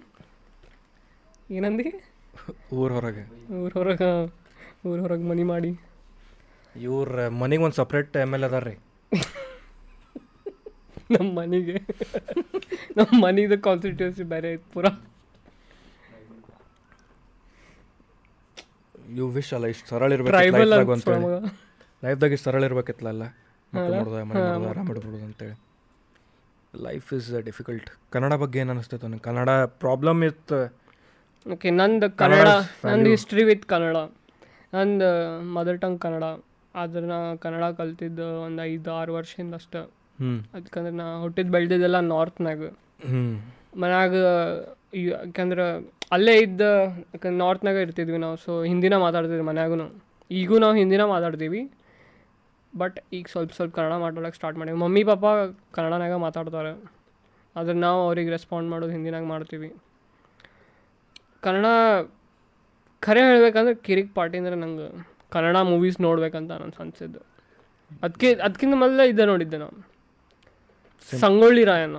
C: ಏನಂದಿ?
B: ಊರ ಹೊರಗೆ.
C: ಊರ ಹೊರಗೆ ಊರ ಹೊರಗೆ ಮನಿ ಮಾಡಿ.
B: ಇವ್ರ ಮನೆಗೆ ಒಂದು ಸಪ್ರೇಟ್ ಎಂ ಎಲ್ ಅದಾರ ರೀ
C: ನಮ್ಮ ಮನೆಗೆ. ನಮ್ಮ ಮನಿದು ಕಾನ್ಸ್ಟಿಟ್ಯೂನ್ಸಿ ಬೇರೆ ಐತೆ ಪೂರ.
B: ಯು ವಿಶ್ ಅಲ್ಲ ಇಷ್ಟು ಸರಳ ಇರ್ಬೇಕು ಲೈಫ್ದಾಗ ಇಷ್ಟು ಸರಳ ಇರ್ಬೇಕಿತ್ತಲ್ಲ ಅಲ್ಲ ಆರಾಮ ಇಡ್ಬಿಡೋದು ಅಂತೇಳಿ. ಲೈಫ್ ಇಸ್ ಡಿಫಿಕಲ್ಟ್ ಕನ್ನಡ ಬಗ್ಗೆ ಏನು ಅನಿಸ್ತೈತೆ ನನಗೆ ಕನ್ನಡ ಪ್ರಾಬ್ಲಮ್ ಇತ್ತು.
C: ಓಕೆ ನಂದು ಕನ್ನಡ ನಂದು ಹಿಸ್ಟ್ರಿ ವಿತ್ ಕನ್ನಡ. ನಂದು ಮದರ್ ಟಂಗ್ ಕನ್ನಡ. ಆದ್ರೆ ನಾ ಕನ್ನಡ ಕಲ್ತಿದ್ದು ಒಂದು ಐದು ಆರು ವರ್ಷದಿಂದ ಅಷ್ಟೇ ಅದಕ್ಕಂದ್ರೆ ನಾ ಹುಟ್ಟಿದ ಬೆಳೆದಿದ್ದೆಲ್ಲ ನಾರ್ತ್ನಾಗ ಮನ್ಯಾಗ ಯಾಕಂದ್ರೆ ಅಲ್ಲೇ ಇದ್ದ ಯಾಕಂದ್ರೆ ನಾರ್ತ್ನಾಗ ಇರ್ತಿದ್ವಿ ನಾವು ಸೊ ಹಿಂದಿನ ಮಾತಾಡ್ತಿದ್ವಿ ಮನ್ಯಾಗೂ ಈಗೂ ನಾವು ಹಿಂದಿನ ಮಾತಾಡ್ತೀವಿ. ಬಟ್ ಈಗ ಸ್ವಲ್ಪ ಸ್ವಲ್ಪ ಕನ್ನಡ ಮಾತಾಡೋಕೆ ಸ್ಟಾರ್ಟ್ ಮಾಡೀವಿ. ಮಮ್ಮಿ ಪಾಪ ಕನ್ನಡನಾಗ ಮಾತಾಡ್ತಾರೆ. ಆದ್ರೆ ನಾವು ಅವ್ರಿಗೆ ರೆಸ್ಪಾಂಡ್ ಮಾಡೋದು ಹಿಂದಿನಾಗ ಮಾಡ್ತೀವಿ. ಕನ್ನಡ ಖರೆ ಹೇಳ್ಬೇಕಂದ್ರೆ ಕಿರಿಕ್ ಪಾರ್ಟಿ ಅಂದ್ರೆ ನಂಗೆ ಕನ್ನಡ ಮೂವೀಸ್ ನೋಡ್ಬೇಕಂತ ನನ್ನ ಅನ್ಸಿದ್ದು. ಅದಕ್ಕೆ ಅದಕ್ಕಿಂತ ಮೊದಲೇ ಇದ್ದೆ ನೋಡಿದ್ದೆ ನಾವು ಸಂಗೊಳ್ಳಿ ರಾಯಣ್ಣ.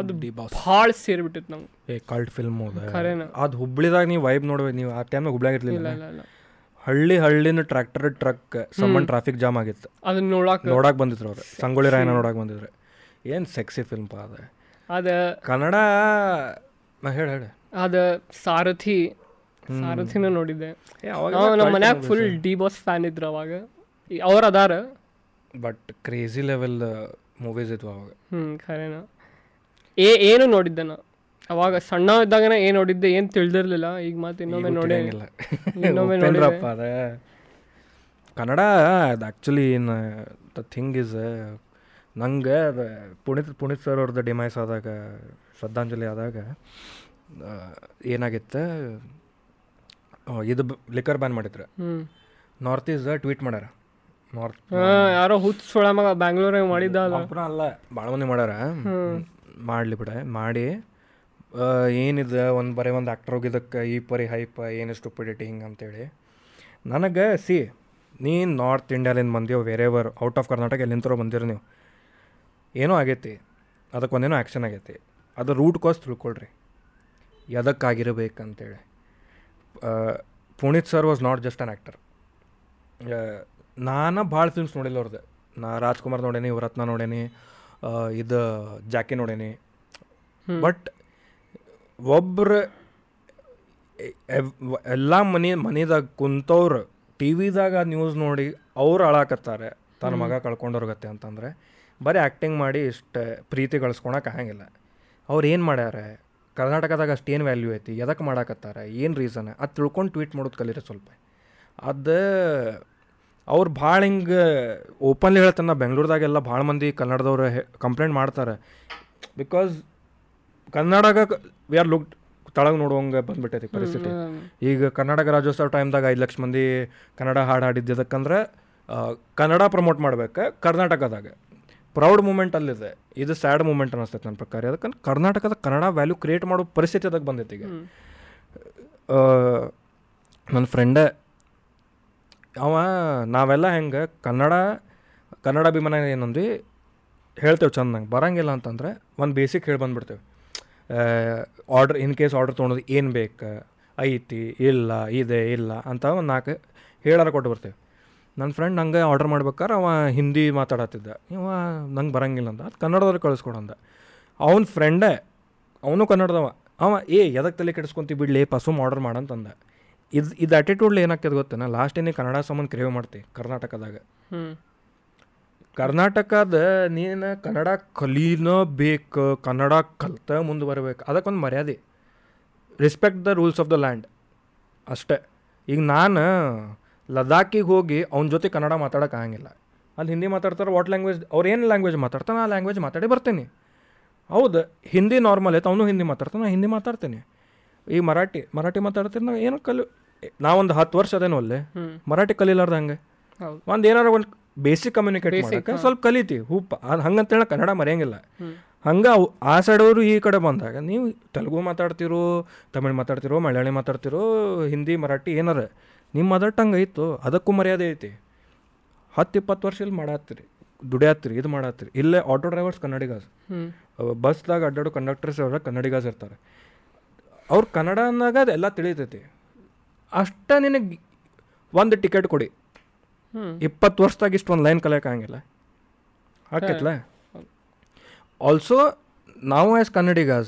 C: ಅದು
B: ಡಿ ಬಾಸ್.
C: ಭಾಳ ಸೇರಿಬಿಟ್ಟಿತ್ತು ನಂಗೆ.
B: ಏ ಕಲ್ಟ್ ಫಿಲ್ಮ್ ಅದ.
C: ಖರೇನ.
B: ಅದು ಹುಬ್ಳಿದಾಗ ನೀವು ವೈಬ್ ನೋಡ್ಬೇಕು ನೀವು ಆ ಟೈಮ್ನಾಗ ಹುಬ್ಳ್ಯಾಗ ಇರಲಿಲ್ಲ. ಹಳ್ಳಿ ಹಳ್ಳಿನ ಟ್ರ್ಯಾಕ್ಟರ್ ಟ್ರಕ್ ಸಮ್ಮನ್ ಟ್ರಾಫಿಕ್ ಜಾಮ್ ಆಗಿತ್ತು.
C: ಅದನ್ನ ನೋಡಕ್
B: ನೋಡಕ್ ಬಂದಿದ್ರು ಅವ್ರು. ಸಂಗೊಳ್ಳಿ ರಾಯನ ನೋಡಕ್ ಬಂದಿದ್ರು. ಏನು ಸೆಕ್ಸಿ ಫಿಲ್ಮ್ ಪಾ ಅದ.
C: ಅದ
B: ಕನ್ನಡ ಹೇಳಿ ಹೇಳಿ.
C: ಅದ ಸಾರಥಿ ಸಾರಥಿನ ನೋಡಿದ್ದೆ. ನಮ್ಮ ಮನ್ಯಾಗ ಫುಲ್ ಡಿ ಬಾಸ್ ಫ್ಯಾನ್ ಇದ್ರು ಅವಾಗ. ಅವ್ರು ಅದಾರ.
B: ಬಟ್ ಕ್ರೇಜಿ ಲೆವೆಲ್ ಮೂವೀಸ್ ಇದ್ವು ಅವಾಗ.
C: ಹ್ಞೂ ಖರೇನ. ಏ ಏನು ನೋಡಿದ್ದೆ ನಾ ಅವಾಗ ಸಣ್ಣ ಇದ್ದಾಗನ ಏನು ನೋಡಿದ್ದೆ ಏನು ತಿಳಿದಿರಲಿಲ್ಲ. ಈಗ ಮತ್ತೆ ಇನ್ನೊಮ್ಮೆ
B: ನೋಡಿಲ್ಲ.
C: ಇನ್ನೊಮ್ಮೆ
B: ನೋಡಿರಪ್ಪ ಅದೇ. ಕನ್ನಡ ಅದು actually in the thing is ನಂಗೆ ಅದು ಪುನೀತ್ ಪುನೀತ್ ಸರ್ ಅವ್ರದ್ದು ಡಿಮೈಸ್ ಆದಾಗ ಶ್ರದ್ಧಾಂಜಲಿ ಆದಾಗ ಏನಾಗಿತ್ತು? ಇದು ಲಿಕರ್ ಬ್ಯಾನ್ ಮಾಡಿದ್ರು. ನಾರ್ತ್ ಈಸ್ ಟ್ವೀಟ್ ಮಾಡ್ಯಾರ.
C: ಯಾರೋ ಹುಚ್ಚ ಸೊಳ ಮಗ ಬ್ಯಾಂಗ್ಳೂರಾಗ ಮಾಡಿದ್ದ ಅಲ್ಲ
B: ಒಬ್ಬನ ಅಲ್ಲ ಭಾಳ ಮಂದಿ ಮಾಡ್ಯಾರ ಮಾಡಲಿ ಬಿಡ ಮಾಡಿ. ಏನಿದೆ ಒಂದು ಬರೀ ಒಂದು ಆ್ಯಕ್ಟರ್ ಹೋಗಿದ್ದಕ್ಕೆ ಈ ಪರಿ ಹೈಪ್ ಏನು ಸ್ಟುಪಿಡಿಟಿ ಹಿಂಗೆ ಅಂತೇಳಿ. ನನಗೆ ಸಿ ನೀನು ನಾರ್ತ್ ಇಂಡಿಯಾಲಿಂದ ಬಂದೀವಿ ವೇರೆವರ್ ಔಟ್ ಆಫ್ ಕರ್ನಾಟಕ ಎಲ್ಲಿಂತರೋ ಬಂದಿರಿ ನೀವು. ಏನೋ ಆಗೈತಿ ಅದಕ್ಕೆ ಒಂದೇನೋ ಆ್ಯಕ್ಷನ್ ಆಗೈತಿ. ಅದು ರೂಟ್ ಕಾಸ್ ತಿಳ್ಕೊಳ್ರಿ. ಎದಕ್ಕಾಗಿರಬೇಕಂತೇಳಿ ಅಂತೇಳಿ Puneeth sir was not just an actor ನಾನು ಭಾಳ ಫಿಲ್ಮ್ಸ್ ನೋಡಿಲ್ಲ ಅವ್ರದ್ದು ನಾ ರಾಜ್ಕುಮಾರ್ ನೋಡೇನಿ ಇವರತ್ನ ನೋಡೇನಿ ಇದು ಜಾಕಿ ನೋಡೇನಿ. ಬಟ್ ಒಬ್ರು ಎಲ್ಲ ಮನೆ ಮನೆದಾಗ ಕುಂತವ್ರು ಟಿ ವಿದಾಗ ನ್ಯೂಸ್ ನೋಡಿ ಅವ್ರು ಅಳಾಕತ್ತಾರೆ ತನ್ನ ಮಗ ಕಳ್ಕೊಂಡವ್ರಿಗತ್ತೆ ಅಂತಂದರೆ ಬರೀ ಆ್ಯಕ್ಟಿಂಗ್ ಮಾಡಿ ಇಷ್ಟು ಪ್ರೀತಿ ಗಳಿಸ್ಕೊಳಕ್ಕೆ ಆಗಂಗಿಲ್ಲ. ಅವ್ರು ಏನು ಮಾಡ್ಯಾರ? ಕರ್ನಾಟಕದಾಗ ಅಷ್ಟು ಏನು ವ್ಯಾಲ್ಯೂ ಐತಿ? ಎದಕ್ಕೆ ಮಾಡಾಕತ್ತಾರೆ? ಏನು ರೀಸನ್ ಅದು ತಿಳ್ಕೊಂಡು ಟ್ವೀಟ್ ಮಾಡೋದು ಕಲೀರಿ ಸ್ವಲ್ಪ. ಅದು ಅವ್ರು ಭಾಳ ಹಿಂಗೆ ಓಪನ್ಲಿ ಹೇಳ್ತಾನೆ ನಾ ಬೆಂಗ್ಳೂರ್ದಾಗೆಲ್ಲ ಭಾಳ ಮಂದಿ ಕನ್ನಡದವ್ರು ಕಂಪ್ಲೇಂಟ್ ಮಾಡ್ತಾರೆ. ಬಿಕಾಸ್ ಕನ್ನಡಗ ವಿ ಆರ್ ಲುಕ್ ತಳಗೆ ನೋಡುವಂಗೆ ಬಂದ್ಬಿಟ್ಟೈತಿ ಪರಿಸ್ಥಿತಿ. ಈಗ ಕರ್ನಾಟಕ ರಾಜ್ಯೋತ್ಸವ ಟೈಮ್ದಾಗ ಐದು ಲಕ್ಷ ಮಂದಿ ಕನ್ನಡ ಹಾಡು ಹಾಡಿದ್ದಕ್ಕಂದ್ರೆ ಕನ್ನಡ ಪ್ರಮೋಟ್ ಮಾಡ್ಬೇಕು ಕರ್ನಾಟಕದಾಗ. ಪ್ರೌಡ್ ಮೂಮೆಂಟ್ ಅಲ್ಲಿದೆ. ಇದು ಸ್ಯಾಡ್ ಮೂಮೆಂಟ್ ಅನ್ನಿಸ್ತೈತೆ ನನ್ನ ಪ್ರಕಾರ. ಅದಕ್ಕೆ ಕರ್ನಾಟಕದ ಕನ್ನಡ ವ್ಯಾಲ್ಯೂ ಕ್ರಿಯೇಟ್ ಮಾಡೋ ಪರಿಸ್ಥಿತಿ ಅದಕ್ಕೆ ಬಂದೈತಿ ಈಗ. ನನ್ನ ಫ್ರೆಂಡೇ ಅವ ನಾವೆಲ್ಲ ಹೆಂಗೆ ಕನ್ನಡ ಕನ್ನಡ ಅಭಿಮಾನ ಏನಂದ್ವಿ, ಹೇಳ್ತೇವೆ ಚಂದಂಗೆ ಬರಂಗಿಲ್ಲ ಅಂತಂದ್ರೆ ಒಂದು ಬೇಸಿಕ್ ಹೇಳಿ ಬಂದ್ಬಿಡ್ತೇವೆ. ಆರ್ಡ್ರ್ ಇನ್ ಕೇಸ್ ಆರ್ಡ್ರ್ ತೊಗೊಳೋದು ಏನು ಬೇಕು, ಐತಿ, ಇಲ್ಲ, ಇದೆ, ಇಲ್ಲ ಅಂತ ಒಂದು ನಾಲ್ಕು ಹೇಳಾರ ಕೊಟ್ಟು ಬರ್ತೇವೆ ನನ್ನ ಫ್ರೆಂಡ್ ನಂಗೆ ಆರ್ಡರ್ ಮಾಡ್ಬೇಕಾರೆ ಅವ ಹಿಂದಿ ಮಾತಾಡತ್ತಿದ್ದ. ಇವ ನಂಗೆ ಬರಂಗಿಲ್ಲ ಅಂತ ಅದು ಕನ್ನಡದವ್ರಿಗೆ ಕಳಿಸ್ಕೊಡಂದ ಅವನ ಫ್ರೆಂಡೇ ಅವನು ಕನ್ನಡದವ. ಅವ, ಏ ಎದಕ್ಕೆ ತಲೆ ಕೆಡಿಸ್ಕೊಂತಿ ಬಿಡ್ಲಿ, ಪಸುಮ್ ಆರ್ಡರ್ ಮಾಡಂತಂದ ಇದು ಇದು ಆಟಿಟ್ಯೂಡ್ಲಿ ಏನಾಗ್ತದೆ ಗೊತ್ತೇನ? ಲಾಸ್ಟ್ ಏನೇ ಕನ್ನಡ ಸಂಬಂಧ ಕ್ರೇವ್ ಮಾಡ್ತಿ ಕರ್ನಾಟಕದಾಗ. ಕರ್ನಾಟಕದ ನೀನು ಕನ್ನಡ ಕಲೀನ ಬೇಕು ಕನ್ನಡ ಕಲ್ತ ಮುಂದೆ ಬರಬೇಕು ಅದಕ್ಕೊಂದು ಮರ್ಯಾದೆ. Respect the rules of the land ಅಷ್ಟೇ. ಈಗ ನಾನು ಲದಾಖಿಗೆ ಹೋಗಿ ಅವನ ಜೊತೆ ಕನ್ನಡ ಮಾತಾಡೋಕೆ ಆಗಂಗಿಲ್ಲ. ಅಲ್ಲಿ ಹಿಂದಿ ಮಾತಾಡ್ತಾರೆ ವಾಟ್ ಲ್ಯಾಂಗ್ವೇಜ್ ಅವ್ರು ಏನು ಲ್ಯಾಂಗ್ವೇಜ್ ಮಾತಾಡ್ತಾನೆ ಆ ಲ್ಯಾಂಗ್ವೇಜ್ ಮಾತಾಡಿ ಬರ್ತೀನಿ. ಹೌದು ಹಿಂದಿ ನಾರ್ಮಲ್ ಐತೆ ಅವನು ಹಿಂದಿ ಮಾತಾಡ್ತಾನೆ ಹಿಂದಿ ಮಾತಾಡ್ತೀನಿ. ಈಗ ಮರಾಠಿ ಮರಾಠಿ ಮಾತಾಡ್ತೀರಿ ನಾವು ಏನೋ ಕಲಿ ನಾವೊಂದು ಹತ್ತು ವರ್ಷ ಅದೇನೋ ಅಲ್ಲೇ ಮರಾಠಿ ಕಲಿಲಾರ್ದ ಹಂಗೆ. ಒಂದು ಏನಾರ ಒಂದು ಬೇಸಿಕ್ ಕಮ್ಯುನಿಕೇಟ್ ಮಾಡಕ್ಕೆ ಸ್ವಲ್ಪ ಕಲಿತಿ ಹೂಪ. ಅದು ಹಂಗಂತೇಳಿ ಕನ್ನಡ ಮರೆಯಂಗಿಲ್ಲ. ಹಂಗೆ ಅವು ಆ ಸೈಡವರು ಈ ಕಡೆ ಬಂದಾಗ ನೀವು ತೆಲುಗು ಮಾತಾಡ್ತಿರೋ ತಮಿಳ್ ಮಾತಾಡ್ತಿರೋ ಮಲಯಾಳಿ ಮಾತಾಡ್ತಿರೋ ಹಿಂದಿ ಮರಾಠಿ ಏನಾರ ನಿಮ್ಮ ಮದರ್ ಟಂಗ್ ಐತು ಅದಕ್ಕೂ ಮರ್ಯಾದೆ ಐತಿ. ಹತ್ತು ಇಪ್ಪತ್ತು ವರ್ಷ ಇಲ್ಲಿ ಮಾಡಾತ್ರಿ ದುಡಿಯಾತ್ರಿ ಇದು ಮಾಡಾತ್ರಿ. ಇಲ್ಲೇ ಆಟೋ ಡ್ರೈವರ್ಸ್ ಕನ್ನಡಿಗಾಸ್ ಬಸ್ದಾಗ ಅಡ್ಡಾಡೋ ಕಂಡಕ್ಟರ್ಸ್ ಅವರ ಕನ್ನಡಿಗಾಸ್ ಇರ್ತಾರೆ. ಅವ್ರು ಕನ್ನಡ ಅಂದಾಗ ಅದೆಲ್ಲ ತಿಳಿತೈತಿ. ಅಷ್ಟ ನಿನಗೆ ಒಂದು ಟಿಕೆಟ್ ಕೊಡಿ. ಇಪ್ಪತ್ತು ವರ್ಷದಾಗ ಇಷ್ಟು ಒಂದು ಲೈನ್ ಕಲಿಯೋಕ್ಕಾಗಂಗಿಲ್ಲ ಹಾಕೈತ್ಲ? ಆಲ್ಸೋ ನಾವು ಆ್ಯಸ್